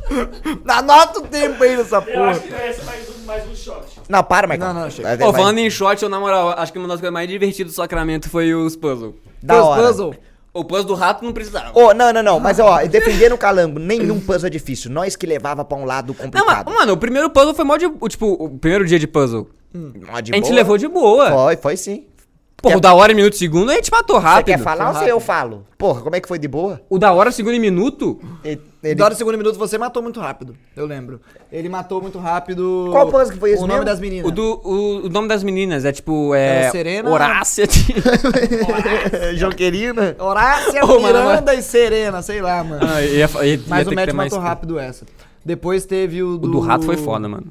Anota o tempo aí nessa Eu porra. acho que merece mais um mais um shot. Não, para, Marcão. Não, não, chega. Pô, falando em shot, eu, na moral, acho que uma das coisas mais divertidas do Sacramento foi os puzzles. Da hora. Puzzle. O puzzle do rato não precisava. Ô, não, não, não. Mas, ó, defendendo o calango, nenhum puzzle é difícil. Nós que levava pra um lado Não, complicado. mano, o primeiro puzzle foi mó de. Tipo, o primeiro dia de puzzle. Ó, de a gente boa. levou de boa. Foi, foi sim. Pô, Quer- o da hora minuto e segundo a gente matou Você rápido. quer falar ou se eu falo? Porra, como é que foi de boa? O da hora segundo em minuto? Ele- ele- Da hora do segundo minuto você matou muito rápido. Eu lembro. Ele matou muito rápido. Qual puzzle que foi esse O nome mesmo? das meninas. O, do, o, o nome das meninas é tipo. É. Serena- Horácia. Joquerina. Horácia, Ô, mano, Miranda e Serena, sei lá, mano. Ah, ia, ia, ia Mas o Matt mais matou tempo. rápido essa. Depois teve o O do... do rato foi foda, mano.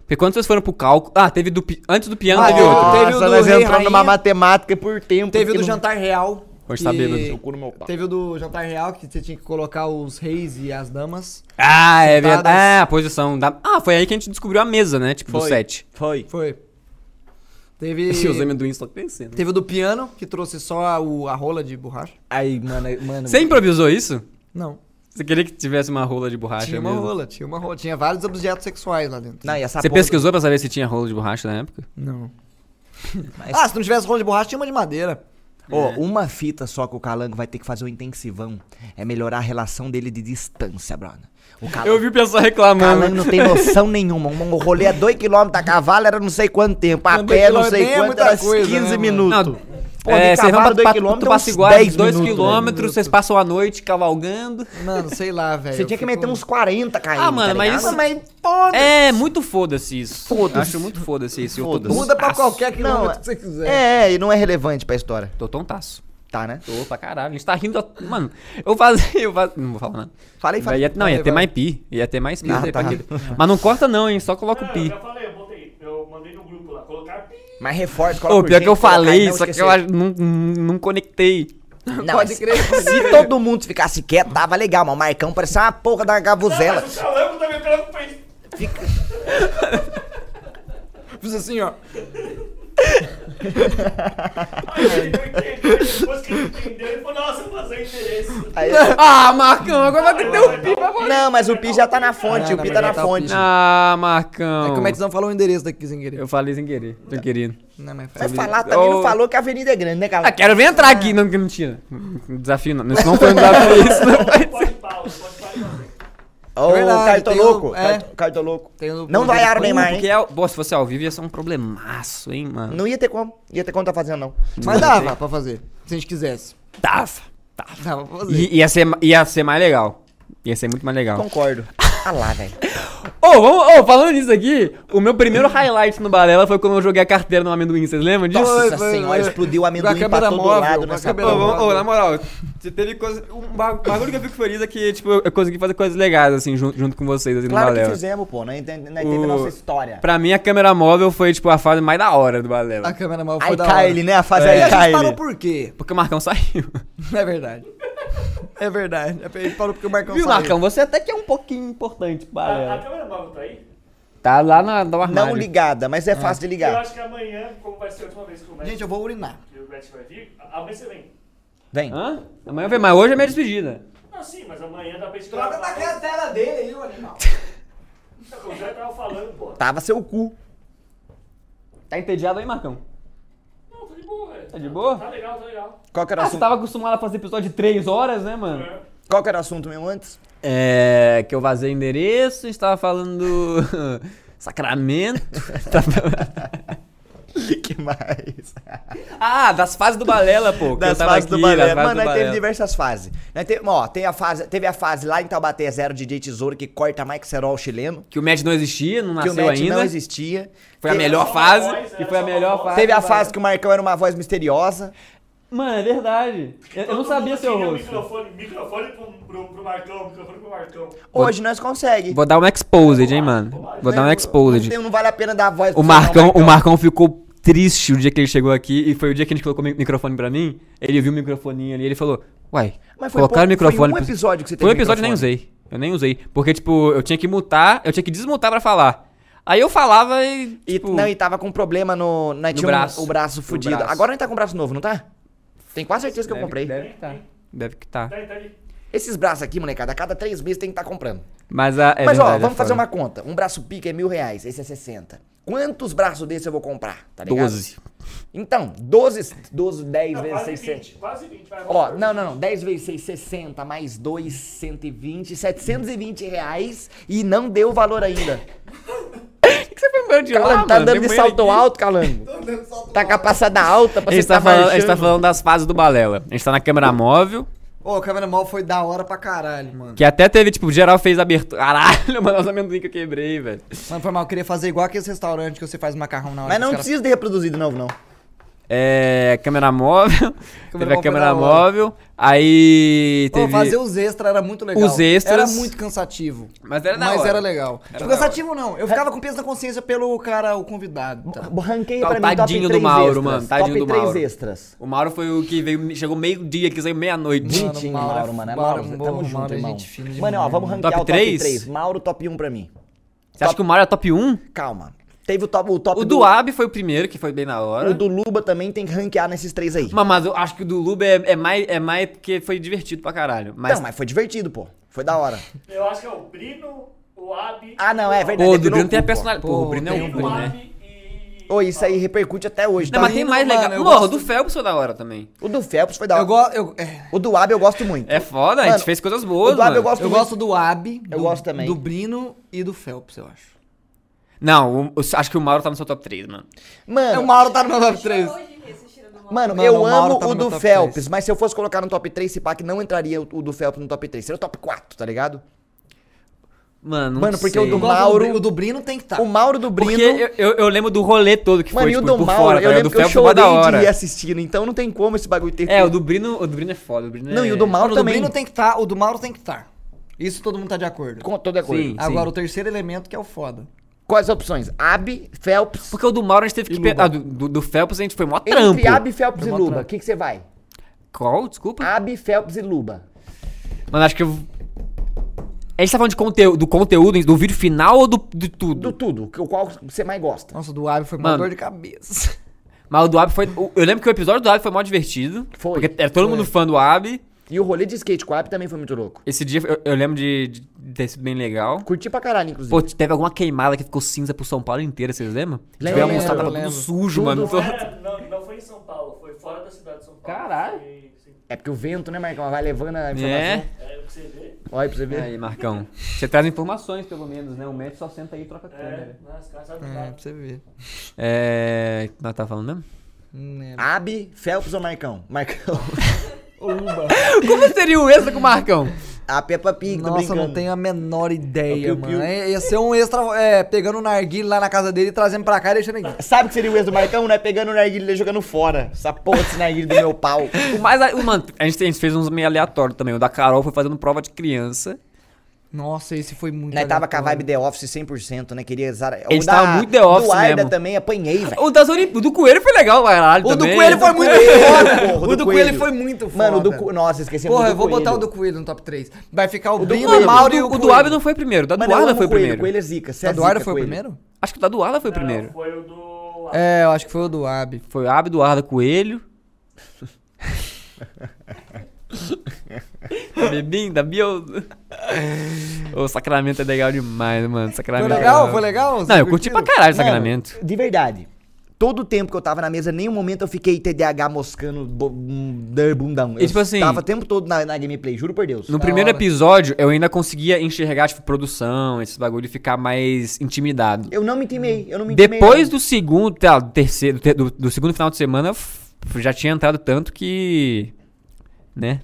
Porque quando vocês foram pro cálculo. Ah, teve do. pi- Antes do piano Ah, teve outro. teve o do nós entramos numa matemática por tempo. Teve o do não- jantar real. Hoje tá bêbado. cu no meu pau. Teve o do jantar real, que você tinha que colocar os reis e as damas. Ah, é Sentadas. verdade. É, a posição da. Ah, foi aí que a gente descobriu a mesa, né? Tipo, do Foi. set. Foi. Foi. Teve... E os amendoins estão crescendo. Teve o do piano, que trouxe só a, o- a rola de borracha. Aí, mano, mano. Você improvisou isso? Não. Você queria que tivesse uma rola de borracha tinha uma mesmo? rola, tinha uma rola. Tinha vários objetos sexuais lá dentro. Não, e essa Você porra- pesquisou pra saber se tinha rola de borracha na época? Não. Mas- Ah, se não tivesse rola de borracha, tinha uma de madeira. Ó, uma fita só que o Calango vai ter que fazer um intensivão é melhorar a relação dele de distância, brother. O Calango, Eu vi o pessoal o reclamando. Calango não tem noção nenhuma. Um um rolê a 2km a cavalo era não sei quanto tempo. A Não, pé não sei é quanto, era coisa, 15 né, minutos. Não, Pô, é, vocês vão pra, dois pra quilômetros, Tupá uns Ciguara, 10 2 minutos, quilômetros, vocês passam a noite cavalgando. Mano, sei lá, velho. Você eu tinha que meter uns 40 km. Ah, mano, tá mas isso- Mas foda É, muito foda-se isso. Foda-se. Acho muito foda-se isso. Eu Foda-se. Muda pra qualquer quilômetro Não, que você quiser. É, e não é relevante pra história. Tô tontaço. Tá, né? Tô pra caralho. A gente tá rindo. a- Mano, eu fazia. Eu faz... Não vou falar nada. Falei, falei. Ia- não, ia ter mais pi. Ia ter mais pi. Ah, tá. aquele- Mas não corta, não, hein? Só coloca Não, o eu pi. já falei, eu botei. Eu mandei no grupo pi. Mas reforça, Ô, coloca pior que eu falei, só que eu acho- não, não conectei. Não, Pode crer. Se todo mundo ficasse quieto, tava legal, mas o Marcão parecia uma porra da gavuzela. Mas o calango também, o calango fez. Fiz assim, ó. Aí ele não entendeu. Depois que ele entendeu, ele falou, nossa, eu vou fazer interesse. Aí- Ah, Marcão, agora vai ter o pi pra não, mas o Pi já tá na fonte, Ah, o não, Pi tá na tá fonte. Ah, Marcão. É que o Matzão falou o endereço daqui sem querer. Eu falei sem querer, sem querer. Não, mas Vai faz. falar também, não Ô. falou que a avenida é grande, né, cara? Ah, quero ver entrar aqui. Não, que mentira. Desafio não. Isso não foi um desafio, isso não foi. Pode pau, pode pau e fazer. Ô, Verdade, tem cartoloco, o- é. carto- cartoloco. Tem o- Não vai ar Neymar, Porque é, pô, se fosse ao vivo ia ser um problemaço, hein, mano. Não ia ter como, ia ter como tá fazendo, não. Mas dava pra fazer. Se a gente quisesse. Tava, tava. Dava pra fazer. I- ia, ser, ia ser mais legal. Ia ser muito mais legal. Concordo. Ah lá, velho. Ô, vamos- ô, falando nisso aqui, o meu primeiro highlight no Balela foi quando eu joguei a carteira no amendoim, vocês lembram disso? Nossa Foi, senhora, foi. explodiu o amendoim pra câmera todo móvel, lado nessa câmera Ô, porra. vamos- ô, na moral, você teve coisa. Um ba- bagulho que eu fico feliz é que, tipo, eu consegui fazer coisas legais, assim, junto, junto com vocês, assim, Claro no que Balela. fizemos, pô. Nós entendemos nós O- teve nossa história. Pra mim, a câmera móvel foi, tipo, a fase mais da hora do Balela. A câmera mal foi da iCarly, hora. né? A fase E a gente parou por quê? Porque o Marcão saiu. É verdade. É verdade. A gente parou porque o Marcão Viu, saiu. Marcão? Você até que é um pouquinho importante pro A, a câmera móvel tá aí? Tá lá na, no armário. Não ligada, mas é fácil de Eu ligar. acho que amanhã, como vai ser a última vez que o Matt, Gente, eu vou urinar. que o Matt vai vir, amanhã você vem. Vem. Hã? Amanhã vem, mas hoje é minha despedida. Não, sim, mas amanhã dá pra gente Troca daquela tela dele aí, o animal. O Zé tava falando, pô. Tava seu cu. Tá entediado aí, Marcão? Tá boa, velho. Tá de boa? Tá legal, tá legal. Qual que era o Ah, você assunto? tava acostumado a fazer episódio de 3 horas, né, mano? É. Qual que era o assunto mesmo antes? É. Que eu vazei endereço, estava falando do. Sacramento. que mais? ah, das fases do Balela, pô. Das fases aqui, do fases Mano, do nós teve Balela. diversas fases. Nós teve, ó, tem a fase, teve a fase lá em Taubaté, zero DJ Tesouro, que corta Mike Serol chileno. Que o match não existia, não que o nasceu match ainda. não existia. Foi a Teve- melhor só uma fase. voz, que era foi a melhor voz. fase. Teve a fase Balela. que o Marcão era uma voz misteriosa. Mano, é verdade. Eu, eu não sabia seu o rosto. Microfone, microfone pro, pro, pro Marcão, microfone pro Marcão. Hoje nós consegue. Vou dar um exposed, hein, mano. Vou dar um exposed. Não, vale a pena dar voz O pro Marcão, Marcão. o Marcão ficou triste o dia que ele chegou aqui e foi o dia que a gente colocou o mi- microfone pra mim. Ele viu o microfoninho ali e ele falou: Uai, Mas foi colocaram o pouco- foi microfone. um episódio que você Foi um teve episódio que eu nem microfone. usei. Eu nem usei. Porque, tipo, eu tinha que mutar, eu tinha que desmutar pra falar. Aí eu falava e. E, Tipo, não, e tava com problema no. Nós No tinha um- braço. o braço fudido. braço. Agora a gente tá com o braço novo, não tá? Tem quase certeza que eu comprei. Deve que tá. Deve que tá. Tá aí, tá aí. Esses braços aqui, molecada, a cada três meses tem que estar comprando. Mas, a, é Mas ó, verdade, é vamos fazer foda. uma conta. Um braço pica é mil reais, esse é 60. Quantos braços desses eu vou comprar? Tá ligado? 12. Então, 12, 12 10 Não, vezes quase 600. 20, quase 20. Vai, Ó, não, não, não. 10 vezes 6, 60, mais 2, 120, 720 reais e não deu o valor ainda. O que você foi embora de lá, Calango, tá mano? dando Tem de salto aqui. alto, Calango. Tá com a passada alta pra você tá tá falando, a gente tá falando das fases do Balela. A gente tá na câmera móvel, Ô, o câmera mal foi da hora pra caralho, mano. que até teve, tipo, geral fez abertura. Caralho, mano, os amendoim que eu quebrei, velho. Mano, foi mal, eu queria fazer igual aqueles restaurantes que você faz macarrão na hora. Mas não os caras- precisa de reproduzir de novo, não. É. Câmera móvel. teve a câmera hora. móvel. Aí. Pô, Teve. fazer os extras era muito legal. Os extras- Era muito cansativo. Mas era da Mas hora. era legal. Era tipo, cansativo não. Eu ficava com peso na consciência pelo cara, o convidado. Tá? Ranquei Tá, pra mim top tadinho 3 do Mauro, extras. mano, tadinho top do 3 Mauro. extras. O Mauro foi o que veio, chegou meio-dia, que saiu meia-noite. Bonitinho, Mauro é Mauro, mano. É Mauro, Mauro, Mauro, tamo Mauro junto, é irmão. gente Mano, ó, vamos ranquear Top o top três? 3. Mauro, top 1 pra mim. Você acha que o Mauro é top 1? Calma. Teve o top, o top O do Ab foi o primeiro, que foi bem na hora. O do Luba também tem que ranquear nesses três aí. Mas, mas eu acho que o do Luba é, é mais, é mais porque foi divertido pra caralho. Mas, Não, mas foi divertido, pô. Foi da hora. Eu acho que é o Brino, o Abi. Ah, não, é verdade. Pô, o do Bruno tem a Pinocu, pô. personalidade. Pô, o Pô, Bruno é um tem o Bruno, o né? E. Ô, isso aí repercute até hoje, Não, tá? mas tem mais mano, legal. eu Porra, o do Phelps foi da hora também. O do Phelps foi da hora. Eu gosto. Eu, é, O do Ab eu gosto muito. É foda, a Mano, gente fez coisas boas, o do Ab mano. eu gosto eu muito. gosto do Ab. Eu do- gosto também. Do Brino e do Phelps, eu acho. Não, o- o- acho que o Mauro tá no seu top 3, mano. Mano, o Mauro tá no meu top 3. Hoje que esse tira do mal. Mano, Mano, eu Mauro amo tá o do Phelps, três. mas se eu fosse colocar no top 3, esse pack não entraria o, o do Phelps no top 3. Seria o top 4, tá ligado? Mano, não Mano, porque sei. o do Mauro- O do Brino tem que estar. O Mauro do Brino. Porque eu, eu, eu lembro do rolê todo que Mano, foi, e o tipo, do por Mauro, fora, tá eu lembro do que eu chorei de ir assistindo, então não tem como esse bagulho ter É, o do Brino, o do Brino é foda. O Brino Não, é... e o do Mauro Mano, o do também. Brino tem que estar, o do Mauro tem que estar. Isso todo mundo tá de acordo. Com todo acordo. Sim. Agora, o terceiro elemento que é o foda. Quais as opções? Ab, Phelps. Porque o do Mauro a gente teve que... Pe- Ah, do, do, do Phelps a gente foi mó trampo. Entre Ab, Phelps e Foi Luba, o que que você vai? Qual? Desculpa. Ab, Phelps e Luba. Mano, acho que eu... A gente tá falando de conteúdo, do conteúdo, do vídeo final ou do, de tudo? Do tudo, que- qual você mais gosta? Nossa, o do Ab foi uma dor de cabeça. Mas o do Ab foi... o- Eu lembro que o episódio do Ab foi mó divertido. Foi, Porque era todo foi. mundo fã do Ab. E o rolê de skate com a Ab também foi muito louco. Esse dia eu, eu lembro de, de ter sido bem legal. Curti pra caralho, inclusive. Pô, teve alguma queimada que ficou cinza pro São Paulo inteiro, vocês lembram? Lembro, Tivemos tava tudo lembro. sujo, Tudo mano. Não, era- não, não foi em São Paulo, foi fora da cidade de São Paulo. Caralho. Foi, sim. É porque o vento, né, Marcão? Vai levando a informação. É. É que você vê. Olha aí pra você ver. Aí, Marcão. Você traz informações, pelo menos, né? O médico só senta aí e troca a É, câmera. né, os caras sabem É, pra você ver. É. O que nós tá falando mesmo? Hum, é. Ab, Phelps ou Marcão? Marcão. Como seria o extra com o Marcão? A Peppa Pig, tô Nossa, brincando. não tenho a menor ideia, É o Piu Piu. mano. É, Ia ser um extra, é, pegando o narguilho lá na casa dele, trazendo pra cá e deixando aqui. Sabe o que seria o ex do Marcão? Né? Pegando o narguilho e jogando fora. Essa porra desse narguilho do meu pau. O mais. o- Mano, a gente, a gente fez uns meio aleatórios também. O da Carol foi fazendo prova de criança. Nossa, esse foi muito Nós tava com a vibe The Office 100%, né? Queria usar... Gente tava muito The Office Do Arda mesmo. também, apanhei, velho. O, das Olim- o do Coelho foi legal, caralho. O do também. Coelho foi muito Coelho, foda, porra, do O do Coelho. Coelho foi muito foda. Mano, o do... Co- Nossa, esqueci Porra, do eu vou botar o Coelho. do Coelho no top 3. Vai ficar o do Brino, Coelho. o Mauro e o O do Coelho. Abel não foi o primeiro. O da Mano, eu Duarda amo foi o Coelho. primeiro. Coelho é zica. Cê O é Eduardo zica, foi o Coelho. primeiro? Acho que o da Duarda foi o primeiro. Foi o do. É, eu acho que foi o do Ab. Foi o Abel, Duarda, Coelho. Bebinho, da Bio. O Sacramento é legal demais, mano. Foi Sacramento. legal? Foi legal? Não, eu curti pra caralho o Mano, Sacramento. de verdade. Todo o tempo que eu tava na mesa, nenhum momento eu fiquei TDAH moscando bundão. E, Eu tipo assim, Tava o tempo todo na, na gameplay, juro por Deus. No primeiro hora. episódio, eu ainda conseguia enxergar, tipo, produção, esses bagulho e ficar mais intimidado. Eu não me intimei, eu não me intimei. Depois não. do segundo, tá, do terceiro, do, do- do segundo final de semana, já tinha entrado tanto que. Né?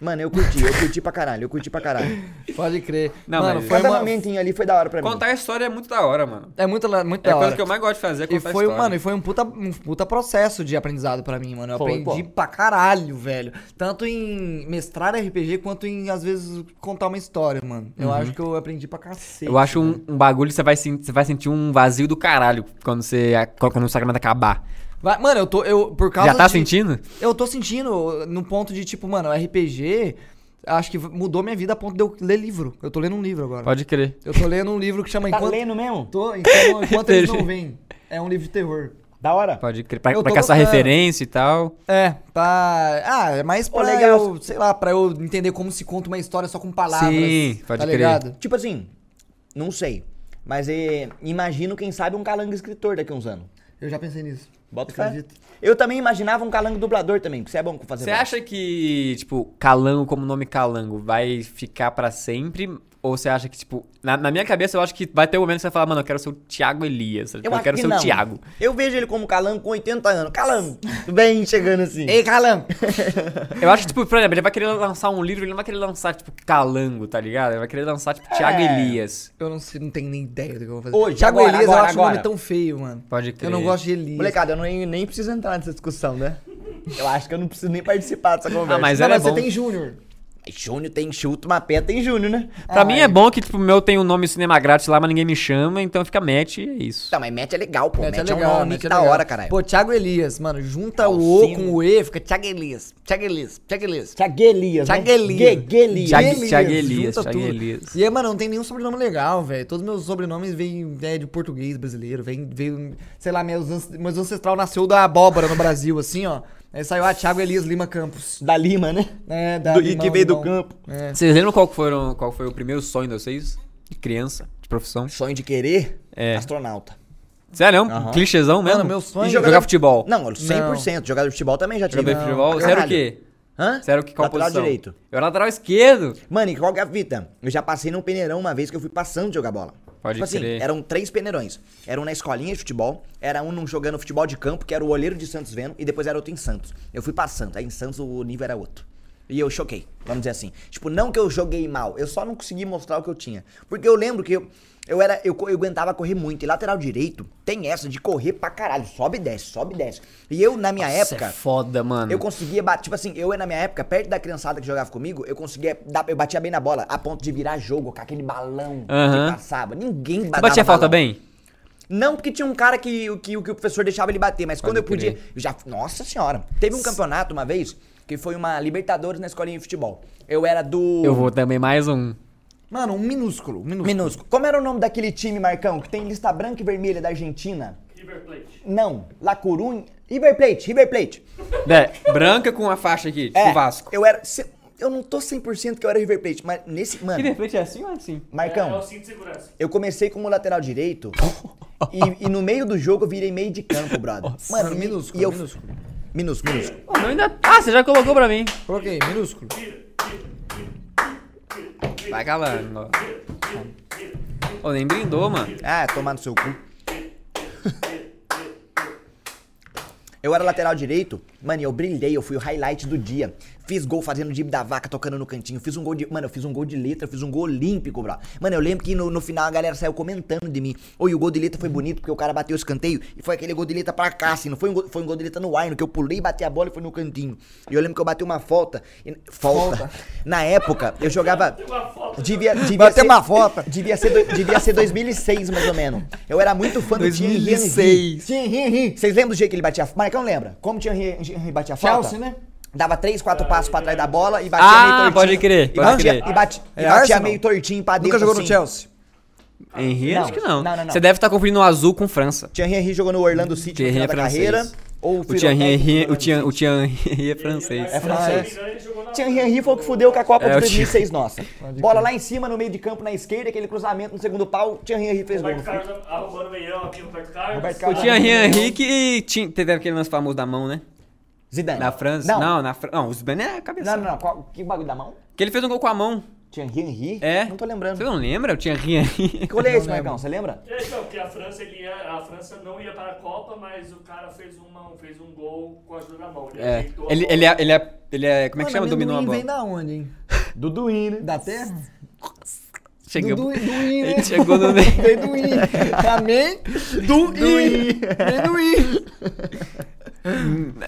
Mano, eu curti, eu curti pra caralho, eu curti pra caralho. Pode crer. Não, Mano, mas- foi Cada uma... momentinho ali foi da hora pra mim. Contar a história é muito da hora, mano. É muito, muito É a da coisa hora. que eu mais gosto de fazer, é E contar foi, a história. mano, e foi um puta, um puta processo de aprendizado pra mim, mano. Eu Foi, aprendi pô. pra caralho, velho. Tanto em mestrar RPG quanto em, às vezes, contar uma história, mano. Eu acho que eu aprendi pra cacete. Uhum. Eu acho um, um bagulho que você vai, você vai sentir um vazio do caralho quando, você, quando o sacramento acabar. Vai- mano, eu tô. Eu, por causa Já tá de- sentindo? Eu tô sentindo no ponto de, tipo, mano, RPG. Acho que mudou minha vida a ponto de eu ler livro. Eu tô lendo um livro agora. Pode crer. Eu tô lendo um livro que chama Tá Enquanto. lendo mesmo? Tô, então, enquanto eles não vêm. É um livro de terror. Da hora. Pode crer. Pra, pra caçar gostando. referência e tal. É, pra. Ah, é mais Ô, pra legal. eu, sei lá, pra eu entender como se conta uma história só com palavras. Sim, pode tá crer. ligado? Tipo assim, não sei. Mas é, imagino, quem sabe, um calango escritor daqui a uns anos. Eu já pensei nisso. Bota fé. acredita? Eu também imaginava um calango dublador também, porque você é bom com fazer Você voz. acha que, tipo, Calango como nome Calango vai ficar pra sempre? Ou você acha que, tipo, na, na minha cabeça eu acho que vai ter um momento que você vai falar, mano, eu quero ser o Thiago Elias. Tipo, eu, quero que ser não. o Thiago. Eu vejo ele como calango com 80 anos. Calango! Bem chegando assim. Ei, Calango! Eu acho que, tipo, por exemplo, ele vai querer lançar um livro, ele não vai querer lançar, tipo, Calango, tá ligado? Ele vai querer lançar, tipo, Thiago É. Elias. eu não, sei, não tenho nem ideia do que eu vou fazer. Hoje, Thiago agora, Elias agora, eu acho o nome agora. tão feio, mano. Pode crer. Eu não gosto de Elias. Molecada, eu nem, nem preciso entrar nessa discussão, né? Eu acho que eu não preciso nem participar dessa conversa. Ah, mas Não, é mas você bom. tem Júnior. Júnior tem chuto, uma pé tem Júnior, né? Pra Ah, mim é. é bom que, tipo, o meu tem um nome cinema grátis lá, mas ninguém me chama, então fica match e é isso. Tá, mas Match é legal, pô. Match, Match é, um nome Match é da legal. hora, caralho. Pô, Thiago Elias, mano, junta o O Alcino. com o E, fica Thiago Elias. Thiago Elias, Thiago Elias. Thiago Elias, Thiago né? Elias. Gue- Elias. Thiago- Thiago Elias, Thiago. Elias. E aí, mano, não tem nenhum sobrenome legal, velho. Todos os meus sobrenomes vêm é, de português brasileiro. Vem, veio, sei lá, meus, meus ancestral nasceu da abóbora no Brasil, assim, ó. Aí saiu, ah, Thiago Elias Lima Campos. Da Lima, né? É, da Do- e Limão, que veio do campo. É. Vocês lembram qual, foram, qual foi o primeiro sonho de vocês? De criança, de profissão? Sonho de querer? É. Astronauta. Sério? Aham. Um clichêzão mesmo? Mano, meu sonho- E Jogar futebol. Não, 100%. Jogador de futebol também já tive. Jogador de futebol? Era o quê? Hã? Você era o que, qual Lateral posição? direito. Eu era lateral esquerdo. Mano, e qual que é a fita? Eu já passei num peneirão uma vez que eu fui passando de jogar bola. Pode tipo assim, crer. eram três peneirões. Era um na escolinha de futebol, era um jogando futebol de campo, que era o olheiro de Santos vendo, e depois era outro em Santos. Eu fui passando, aí em Santos o nível era outro. E eu choquei, vamos dizer assim. Tipo, não que eu joguei mal, eu só não consegui mostrar o que eu tinha. Porque eu lembro que eu, eu era. Eu, eu aguentava correr muito. E lateral direito tem essa de correr pra caralho. Sobe e desce, sobe e desce. E eu, na minha Nossa, época. é foda, mano. Eu conseguia bater, tipo assim, eu na minha época, perto da criançada que jogava comigo, eu conseguia, dar, eu batia bem na bola, a ponto de virar jogo com aquele balão Aham. que passava. Ninguém Você batava batia falta bem? Não, porque tinha um cara que, que, que o professor deixava ele bater, mas quando eu Pode podia, eu já, nossa senhora. Teve um campeonato uma vez, que foi uma Libertadores na escolinha de futebol. Eu era do... Eu vou também mais um. Mano, um minúsculo, um minúsculo. Minúsculo. Como era o nome daquele time, Marcão, que tem lista branca e vermelha da Argentina? River Plate. Não, La Coruña... River Plate, River Plate. É, branca com a faixa aqui, tipo É, Vasco. Eu era... se- Eu não tô 100% que eu era River Plate, mas nesse... Mano, River Plate é assim ou é assim? Marcão... É, é o cinto de segurança. Eu comecei como lateral direito e, e no meio do jogo eu virei meio de campo, brother. Mano, e- minúsculo, e eu, minúsculo. Minúsculo, minúsculo. Eu ainda... Ah, você já colocou pra mim. Coloquei, minúsculo. Vai calando. Ô, nem brindou, mano. Ah, tomar no seu cu. Eu era lateral direito, mano, eu brilhei, eu fui o highlight do dia. Fiz gol fazendo dib da vaca, tocando no cantinho. Fiz um gol de. Mano, eu fiz um gol de letra, eu fiz um gol olímpico, bro. Mano, eu lembro que no, no final a galera saiu comentando de mim. Oi, o gol de letra foi bonito, porque o cara bateu o escanteio e foi aquele gol de letra pra cá, assim. Não foi um gol, foi um gol de letra no ar, no que eu pulei, bati a bola e foi no cantinho. E eu lembro que eu bati uma falta. e- Falta. Na época, eu jogava. Uma foto. Devia, devia Bateu ser uma foto. Devia ser, do- devia ser 2006, mais ou menos. Eu era muito fã do Thierry 2006. Henry. Thierry Henry. Vocês lembram do jeito que ele batia a Marcão lembra? Como o Thierry Henry batia a falta? Chelsea, né? Dava três, quatro passos pra trás da bola e batia Ah, meio tortinho. pode crer, E pode batia, crer. e bate- e É batia Arsenal? meio tortinho pra dentro Nunca jogou no assim. Chelsea. Henry, Não, acho que não. não, não, não. Você deve estar confundindo o azul com França. Thierry Henry jogou no Orlando City no Thierry final é da carreira. Ou O Thierry Henry, o Thierry, o. Thierry é francês. É francês. Na- Thierry Henry foi o que fudeu com a Copa É, de o 2006 nossa. Bola lá em cima, no meio de campo, na esquerda, aquele cruzamento no segundo pau, Thierry Henry fez gol. Roberto Carlos arrumando meião aqui, Roberto Carlos. Roberto O Carlos. Thierry Henry que tinha, teve aquele lance famoso da mão, né? Zidane. Na França. Não, Não, na França. Não, o Zidane é a cabeça. não, não. não. Qual- que bagulho da mão? Que ele fez um gol com a mão. Thierry Henry? É. Não tô lembrando. Você não lembra? O Thierry Henry. Que gol é esse, Marcão? Você lembra? É, então, porque a França, ele ia, a França não ia para a Copa, mas o cara fez, uma, fez um gol com a ajuda da mão. Ele É. Ele, bola. ele, é, ele, é, ele é. Como é que chama? Mano, Dominou a bola. vem da onde, hein? Duduí, né? Da terra? Chegou. Do, do, do I, né? Ele chegou no. Vem do I. Amém? Do I. Vem do I.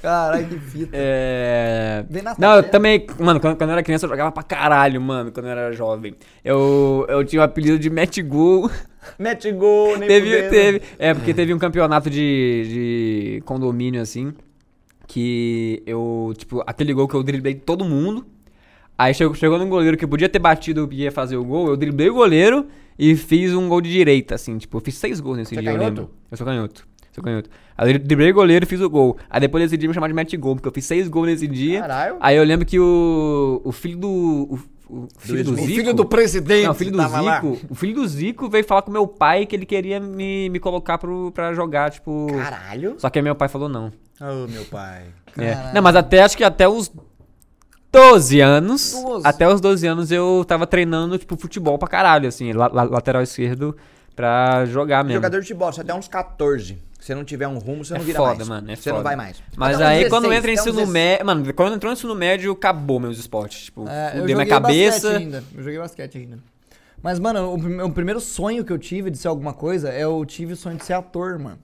Caralho, que fita. É. Não, eu também. Mano, quando, quando eu era criança eu jogava pra caralho, mano, quando eu era jovem. Eu, eu tinha o apelido de Matt Gol. Mete gol, nem teve, teve. É, porque teve um campeonato de, de condomínio, assim. Que eu, tipo, aquele gol que eu driblei todo mundo. Aí chegou, chegou num goleiro que podia ter batido e ia fazer o gol. Eu driblei o goleiro e fiz um gol de direita, assim. Tipo, eu fiz seis gols nesse Você é dia, eu canhoto? lembro. Eu sou canhoto. Sou canhoto. Aí eu driblei o goleiro e fiz o gol. Aí depois desse dia me chamaram de mete gol, porque eu fiz seis gols nesse dia. Caralho. Aí eu lembro que o, o filho do. O, o filho do, O Zico. filho do presidente. Não, o filho do tava lá. Zico. O filho do Zico veio falar com meu pai que ele queria me, me colocar pro, pra jogar, tipo. Caralho. Só que aí meu pai falou não. Ô, meu pai. É. Não, mas até acho que até os 12 anos. 12. Até os 12 anos eu tava treinando, tipo, futebol pra caralho, assim, la- la- lateral esquerdo pra jogar mesmo. Jogador de futebol, você até uns 14. Se não tiver um rumo, você não É vira foda, mais. mano, é você foda. não vai mais. Mas Até aí quando 16, entra em ensino 16. médio. Mano, quando entrou no ensino médio, acabou meus esportes. Tipo, É, eu joguei minha cabeça. ainda. Eu joguei basquete ainda. Mas, mano, o, o primeiro sonho que eu tive de ser alguma coisa é eu tive o sonho de ser ator, mano.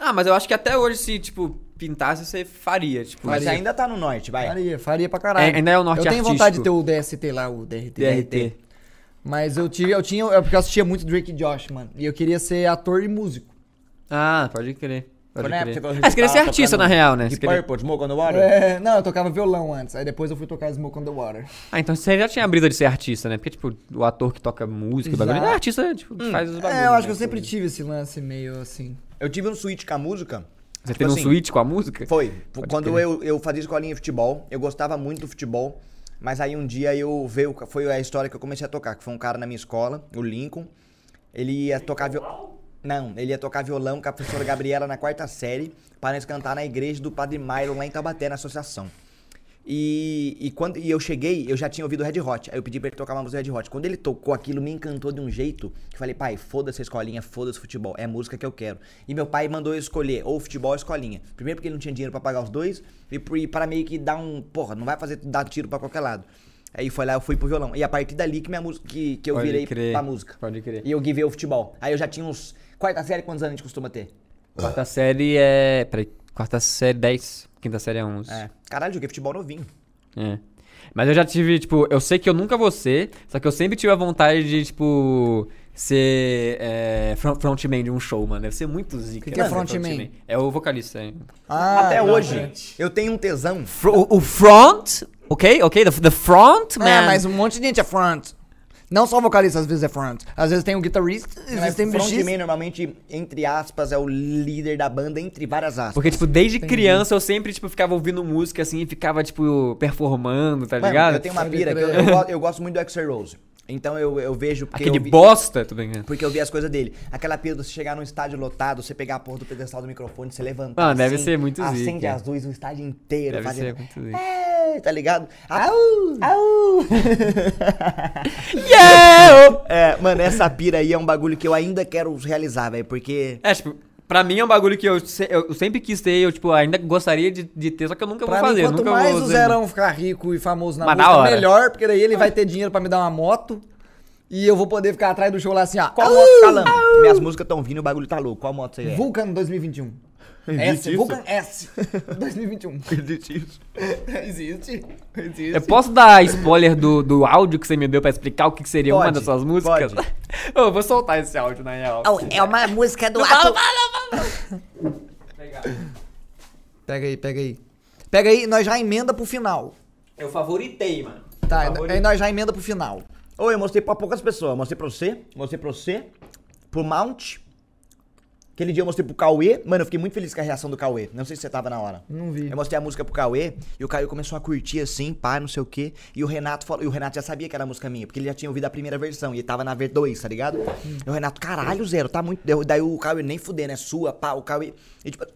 Ah, mas eu acho que até hoje, se, tipo, pintasse, você faria. Tipo, Mas Faria. ainda tá no norte, vai. Faria, faria pra caralho. É, ainda é o norte Eu tenho vontade de artístico. ter o DST lá, o DRT. DRT. Mas eu tive, eu tinha, é porque eu assistia muito Drake e Josh, mano. E eu queria ser ator e músico. Ah, pode crer. Pode Foi na crer. época que eu Ah, você queria ser artista, na real, né? Você queria- Purple, Smoke on the Water? É, não, eu tocava violão antes. Aí depois eu fui tocar Smoke on the Water. Ah, então você já tinha a brisa de ser artista, né? Porque, tipo, o ator que toca música, o bagulho, é artista, tipo, que faz os bagulhos. é, eu acho né? que eu sempre tive esse lance meio assim. Eu tive um switch com a música. Você tipo teve um assim, switch com a música? Foi. Pode Quando crer. eu, eu fazia escolinha de futebol, eu gostava muito do futebol. Mas aí um dia eu veio, foi a história que eu comecei a tocar, que foi um cara na minha escola, o Lincoln. Ele ia tocar violão. Não, ele ia tocar violão com a professora Gabriela na quarta série, para nós cantar na igreja do Padre Myron lá em Taubaté, na associação. E, e quando e eu cheguei, eu já tinha ouvido o Red Hot. Aí eu pedi pra ele tocar uma música Red Hot. Quando ele tocou aquilo, me encantou de um jeito que eu falei, pai, foda-se a escolinha, foda-se o futebol. É a música que eu quero. E meu pai mandou eu escolher ou futebol ou escolinha. Primeiro porque ele não tinha dinheiro pra pagar os dois, e, e para meio que dar um. Porra, não vai fazer dar tiro pra qualquer lado. Aí foi lá, eu fui pro violão. E a partir dali que, minha música, que, que eu Pode virei crer. pra música. Pode crer. E eu guivei o futebol. Aí eu já tinha uns. Quarta série, quantos anos a gente costuma ter? Quarta série é. Peraí. Quarta série 10. Quinta série é 11. É. Caralho, joguei futebol novinho. É. Mas eu já tive, tipo, eu sei que eu nunca vou ser, só que eu sempre tive a vontade de, tipo, ser é, front- frontman de um show, mano. Deve ser muito zica. Que que é né, frontman? É o vocalista. É. Ah, Até não, hoje, gente. eu tenho um tesão. Fro- o, o front, ok? Ok? The, the front, man. É, mas um monte de gente é front. Não só vocalista, às vezes é front. Às vezes tem um guitarrista, às vezes tem um frontman normalmente, entre aspas, é o líder da banda, entre várias aspas. Porque, tipo, desde criança eu sempre, tipo, ficava ouvindo música assim e ficava, tipo, performando, tá Mano, ligado? eu tenho uma pira que eu, eu, eu gosto muito do Axel Rose. Então eu, eu vejo porque Aquele eu vi, bosta, tudo bem. porque eu vi as coisas dele. Aquela pira de você chegar num estádio lotado, você pegar a porra do pedestal do microfone, você levantar Ah, deve assim, ser muito Acende zica. as luzes, o estádio inteiro Deve fazendo... ser muito zica. É, tá ligado? Au! Au! Yeah! é, mano, essa pira aí é um bagulho que eu ainda quero realizar, velho, porque... É, tipo, pra mim é um bagulho que eu, se- eu sempre quis ter, eu, tipo, ainda gostaria de, de ter, só que eu nunca Pra vou fazer. mim, quanto nunca mais vou o fazer. Zerão ficar rico e famoso na Mas na música, hora. melhor, porque daí ele vai ter dinheiro pra me dar uma moto. E eu vou poder ficar atrás do show lá assim, ó. Qual moto tá calando? Minhas músicas tão vindo, o bagulho tá louco. Qual moto você é? Vulcan 2021. S, Vulcan S 2021. Existe isso. Existe. Existe. Eu posso dar spoiler do, do áudio que você me deu pra explicar o que, que seria uma Pode, das suas músicas? pode. Eu vou soltar esse áudio na real. é uma música do ato. Pega aí, pega aí. Pega aí, nós já emenda pro final. Eu favoritei, mano. Tá, aí nós já emenda pro final. Ô, eu mostrei pra poucas pessoas. Eu mostrei pra você, mostrei pra você, pro Mount. Aquele dia eu mostrei pro Cauê. Mano, eu fiquei muito feliz com a reação do Cauê. Não sei se você tava na hora. Não vi. Eu mostrei a música pro Cauê e o Cauê começou a curtir assim, pá, não sei o quê. E o Renato falou, e o Renato já sabia que era música minha, porque ele já tinha ouvido a primeira versão e ele tava na V2, tá ligado? E o Renato, caralho, Zero, tá muito. Daí o Cauê nem fudendo, é sua, pá, o Cauê. E tipo.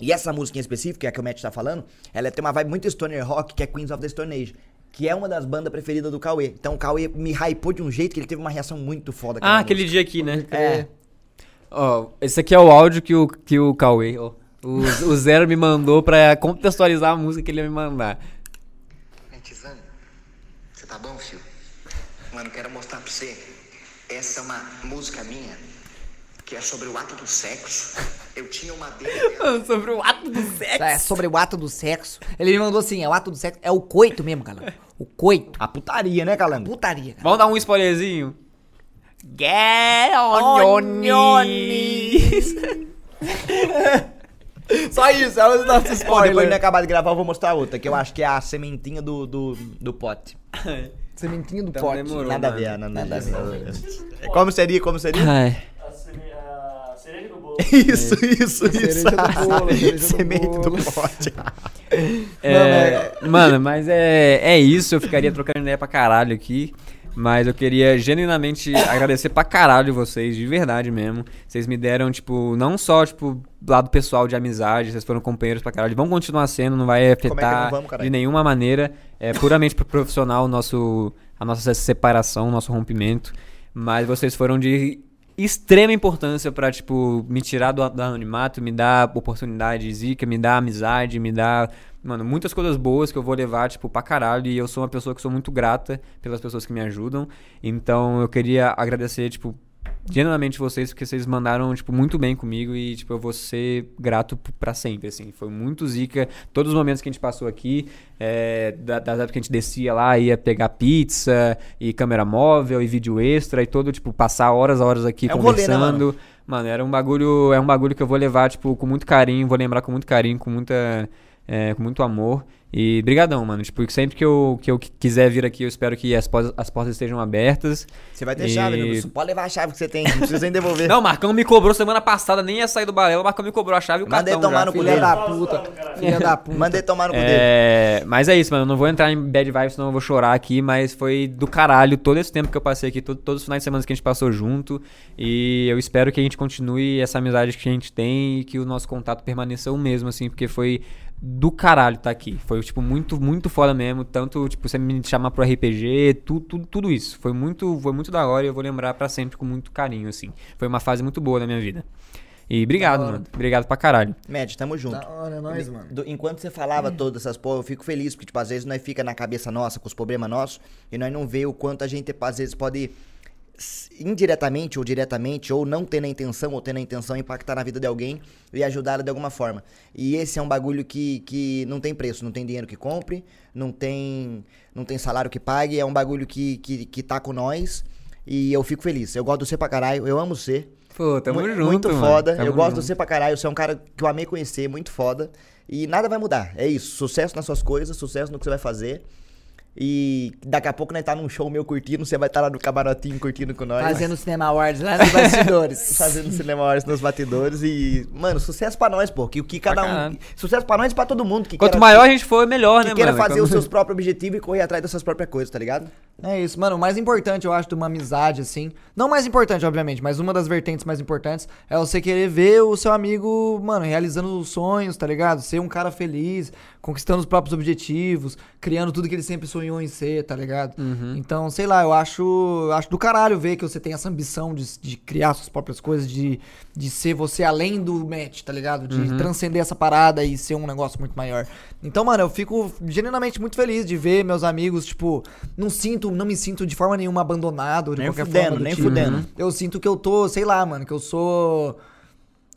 E essa música em específico, que é a que o Matt tá falando, ela tem uma vibe muito stoner rock, que é Queens of the Stone Age. Que é uma das bandas preferidas do Cauê. Então o Cauê me hypou de um jeito que ele teve uma reação muito foda. com Ah, aquele música. dia aqui, né? É. Ó, esse aqui é o áudio que o, que o Cauê, ó, o, o Zero me mandou pra contextualizar a música que ele ia me mandar. Mentizano, você tá bom, filho? Mano, quero mostrar pra você. Essa é uma música minha que é sobre o ato do sexo. Eu tinha uma dele. Sobre o ato do sexo. É sobre o ato do sexo. Ele me mandou assim, é o ato do sexo, é o coito mesmo, cara. O coito. A putaria, né, Calango? Putaria, cara. Vamos dar um spoilerzinho? Knees. Só isso, é o nosso spoiler. depois de acabar de gravar, eu vou mostrar outra, que eu acho que é a sementinha do, do, do pote. Sementinho do Então pote. demorou. Nada a ver, nada, nada a ver. Como seria, como seria? Ai. A cereja do bolo. Isso, isso, isso. Cereja do do Semente do bolo. pote. É, mano, mas é, é isso. Eu ficaria trocando ideia pra caralho aqui. Mas eu queria genuinamente agradecer pra caralho vocês, de verdade mesmo. Vocês me deram, tipo, não só, tipo, lado pessoal de amizade, vocês foram companheiros pra caralho. Vão continuar sendo, não vai é afetar não vamos, de nenhuma maneira. É puramente pro profissional o nosso, a nossa separação, o nosso rompimento. Mas vocês foram de extrema importância pra, tipo, me tirar do, do anonimato, me dar oportunidade zica, me dar amizade, me dar, mano, muitas coisas boas que eu vou levar, tipo, pra caralho. E eu sou uma pessoa que sou muito grata pelas pessoas que me ajudam. Então eu queria agradecer, tipo, genuinamente vocês, porque vocês mandaram, tipo, muito bem comigo e, tipo, eu vou ser grato p- pra sempre, assim. Foi muito zica. Todos os momentos que a gente passou aqui, é, da- das épocas que a gente descia lá, ia pegar pizza, e câmera móvel, e vídeo extra, e todo, tipo, passar horas e horas aqui É um rolê, né, conversando. mano? era um bagulho, é um bagulho que eu vou levar, tipo, com muito carinho, vou lembrar com muito carinho, com muita... é, com muito amor. E brigadão, mano. Tipo, sempre que eu, que eu quiser vir aqui, eu espero que as, pos- as portas estejam abertas. Você vai ter E- chave, né? Pode levar a chave que você tem, não precisa nem devolver. Não, o Marcão me cobrou semana passada, nem ia sair do balela, o Marcão me cobrou a chave e o Manda ele cartão tomar já. no cu Filha da puta. Filha da puta. Manda ele tomar no cu dele. É, mas é isso, mano. Eu não vou entrar em bad vibes, senão eu vou chorar aqui. Mas foi do caralho todo esse tempo que eu passei aqui, todo- todos os finais de semana que a gente passou junto. E eu espero que a gente continue essa amizade que a gente tem e que o nosso contato permaneça o mesmo, assim, porque foi do caralho tá aqui. Foi, tipo, muito, muito foda mesmo. Tanto, tipo, você me chamar pro RPG, tudo, tudo, tudo isso. Foi muito, foi muito da hora e eu vou lembrar pra sempre com muito carinho, assim. Foi uma fase muito boa da minha vida. E obrigado, mano. Obrigado pra caralho. Mad, tamo junto. Da hora, é nóis, mano. Do- enquanto você falava todas essas porra, eu fico feliz, porque, tipo, às vezes nós fica na cabeça nossa, com os problemas nossos, e nós não vê o quanto a gente, às vezes, pode indiretamente ou diretamente, ou não tendo a intenção, ou tendo a intenção, impactar na vida de alguém e ajudar ela de alguma forma. E esse é um bagulho que, que não tem preço, não tem dinheiro que compre, não tem, não tem salário que pague, é um bagulho que, que, que tá com nós, e eu fico feliz. Eu gosto de você pra caralho, eu amo você. Pô, tamo Mu- junto, Muito foda. Eu gosto junto. de você pra caralho. Você é um cara que eu amei conhecer, muito foda. E nada vai mudar. É isso. Sucesso nas suas coisas, sucesso no que você vai fazer. E daqui a pouco nós tá num show meu curtindo, você vai estar lá no camarotinho curtindo com nós. Fazendo Cinema Awards lá nos bastidores. Fazendo cinema horas nos batidores e, mano, sucesso pra nós, pô. Que o que cada um. Sucesso pra nós e pra todo mundo. Que Quanto queira- maior a gente for, melhor, que né, queira mano? fazer Quando- os seus próprios objetivos e correr atrás das suas próprias coisas, tá ligado? É isso, mano. O mais importante, eu acho, de uma amizade, assim. Não mais importante, obviamente, mas uma das vertentes mais importantes é você querer ver o seu amigo, mano, realizando os sonhos, tá ligado? Ser um cara feliz, conquistando os próprios objetivos, criando tudo que ele sempre sonhou em ser, tá ligado? Então, sei lá, eu acho, acho do caralho ver que você tem essa ambição de, de criar suas próprias coisas, de, de ser você além do match, tá ligado? De transcender essa parada e ser um negócio muito maior. Então, mano, eu fico genuinamente muito feliz de ver meus amigos, tipo, não sinto, não me sinto de forma nenhuma abandonado, de Nem qualquer fudendo, forma nem tipo. fudendo. Eu sinto que eu tô, sei lá, mano, que eu sou.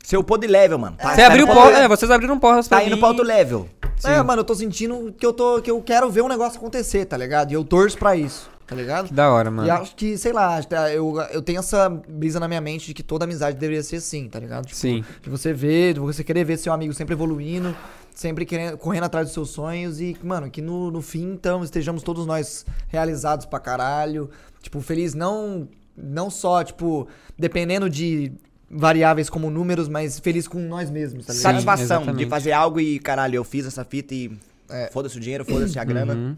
Seu pod level, mano. Tá- Você tá abriu indo porta, é, vocês abriram portas pra Tá indo mim. pra outro level. É, mano, eu tô sentindo que eu tô. que eu quero ver um negócio acontecer, tá ligado? E eu torço pra isso, tá ligado? Que da hora, mano. E acho que, sei lá, tá, eu, eu tenho essa brisa na minha mente de que toda amizade deveria ser assim, tá ligado? Tipo, Sim. De você ver, de você querer ver seu amigo sempre evoluindo, sempre querendo, correndo atrás dos seus sonhos e, mano, que no, no fim, então, estejamos todos nós realizados pra caralho. Tipo, feliz não, não só, tipo, dependendo de variáveis como números, mas feliz com nós mesmos, tá ligado? Satisfação exatamente. de fazer algo e, caralho, eu fiz essa fita e É. foda-se o dinheiro, foda-se a grana. Uhum.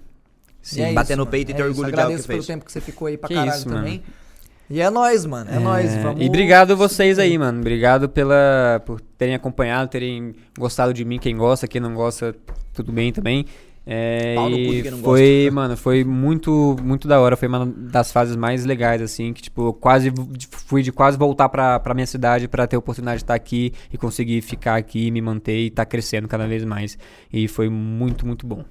E é bater isso, no mano. peito e ter É isso. orgulho de algo que Agradeço pelo fez. tempo que você ficou aí pra Que caralho isso, mano. também. E é nóis, mano. É, nóis. Vamos... E obrigado vocês aí, mano. Obrigado pela, por terem acompanhado, terem gostado de mim. Quem gosta, quem não gosta, tudo bem também. É, Pau no cu de e quem não foi, mano, foi muito, muito da hora. Foi uma das fases mais legais, assim, que, tipo, eu quase fui de quase voltar pra, pra minha cidade pra ter a oportunidade de estar aqui e conseguir ficar aqui, me manter e estar crescendo cada vez mais. E foi muito, muito bom.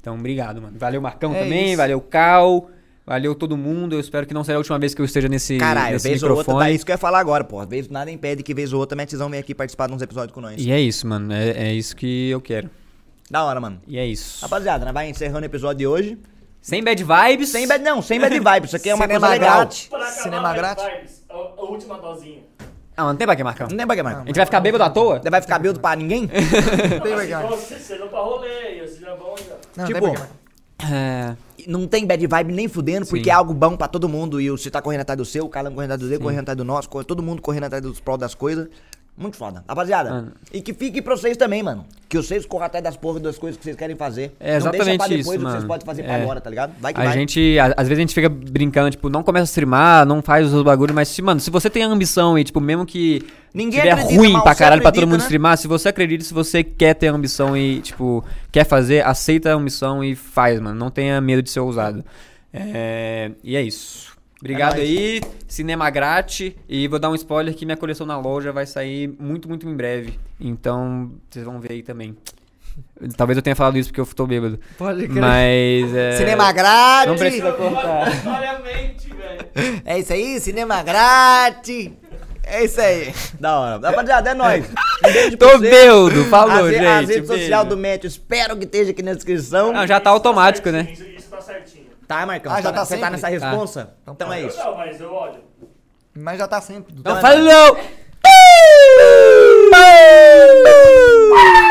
Então, obrigado, mano. Valeu, Marcão É também, isso. valeu, Cal. Valeu todo mundo. Eu espero que não seja a última vez que eu esteja nesse, Caralho, nesse vez ou outra, microfone. tá isso que eu ia falar agora, pô. Vez nada impede que vez ou outra Metizão venha aqui participar de uns episódios com nós. E é isso, mano. É, é isso que eu quero. Da hora, mano. E é isso. Rapaziada, nós vai encerrando o episódio de hoje. Sem bad vibes. Sem bad, não, sem bad vibes. Isso aqui é uma Cinema coisa legal. grátis. Pra acabar Cinema Bad grátis. Vibes, a, a última dosinha. Ah, não tem pra que marcar. Não tem pra que, A mano. gente vai ficar bêbado à toa? Vai ficar bêbado pra ninguém? Tem Mas vergonha. Vocês vocês vão pra rolê, vocês já vão já. Não, Tipo. É. Não tem bad vibe nem fudendo, porque Sim. é algo bom pra todo mundo. E você tá correndo atrás do seu, o Calan correndo atrás do dele, correndo atrás do nosso, todo mundo correndo atrás dos prol das coisas. Muito foda. Rapaziada, Mano. e que fique pra vocês também, mano. Que vocês corram atrás das porras das coisas que vocês querem fazer. É Não deixa pra exatamente depois isso, o que vocês podem fazer pra É. agora, tá ligado? Vai que A vai. gente, a- às vezes a gente fica brincando, tipo, não começa a streamar, não faz os bagulhos, mas, mano, se você tem ambição e, tipo, mesmo que Ninguém tiver acredita, ruim pra caralho pra todo acredita, mundo né? streamar, se você acredita, se você quer ter ambição e, tipo, quer fazer, aceita a ambição e faz, mano. Não tenha medo de ser ousado. É, e é isso. Obrigado É aí, Cinema Grátis. E vou dar um spoiler que minha coleção na loja vai sair muito, muito em breve. Então, vocês vão ver aí também. Talvez eu tenha falado isso porque eu tô bêbado. Pode crer. Mas. É... Cinema grátis. Não precisa cortar. É isso aí, cinema grátis. É isso aí. Da hora. Rapaziada, é nóis. Um Tô bêbado, falou, as, gente. As redes beijo. sociais do Matthew, espero que esteja aqui na descrição. Não, já tá automático, né? Tá. Tá, Marcão? Ah, já Você tá Você tá nessa responsa? Então é Eu isso. não, mas eu olho. Mas já tá sempre. Então, falou!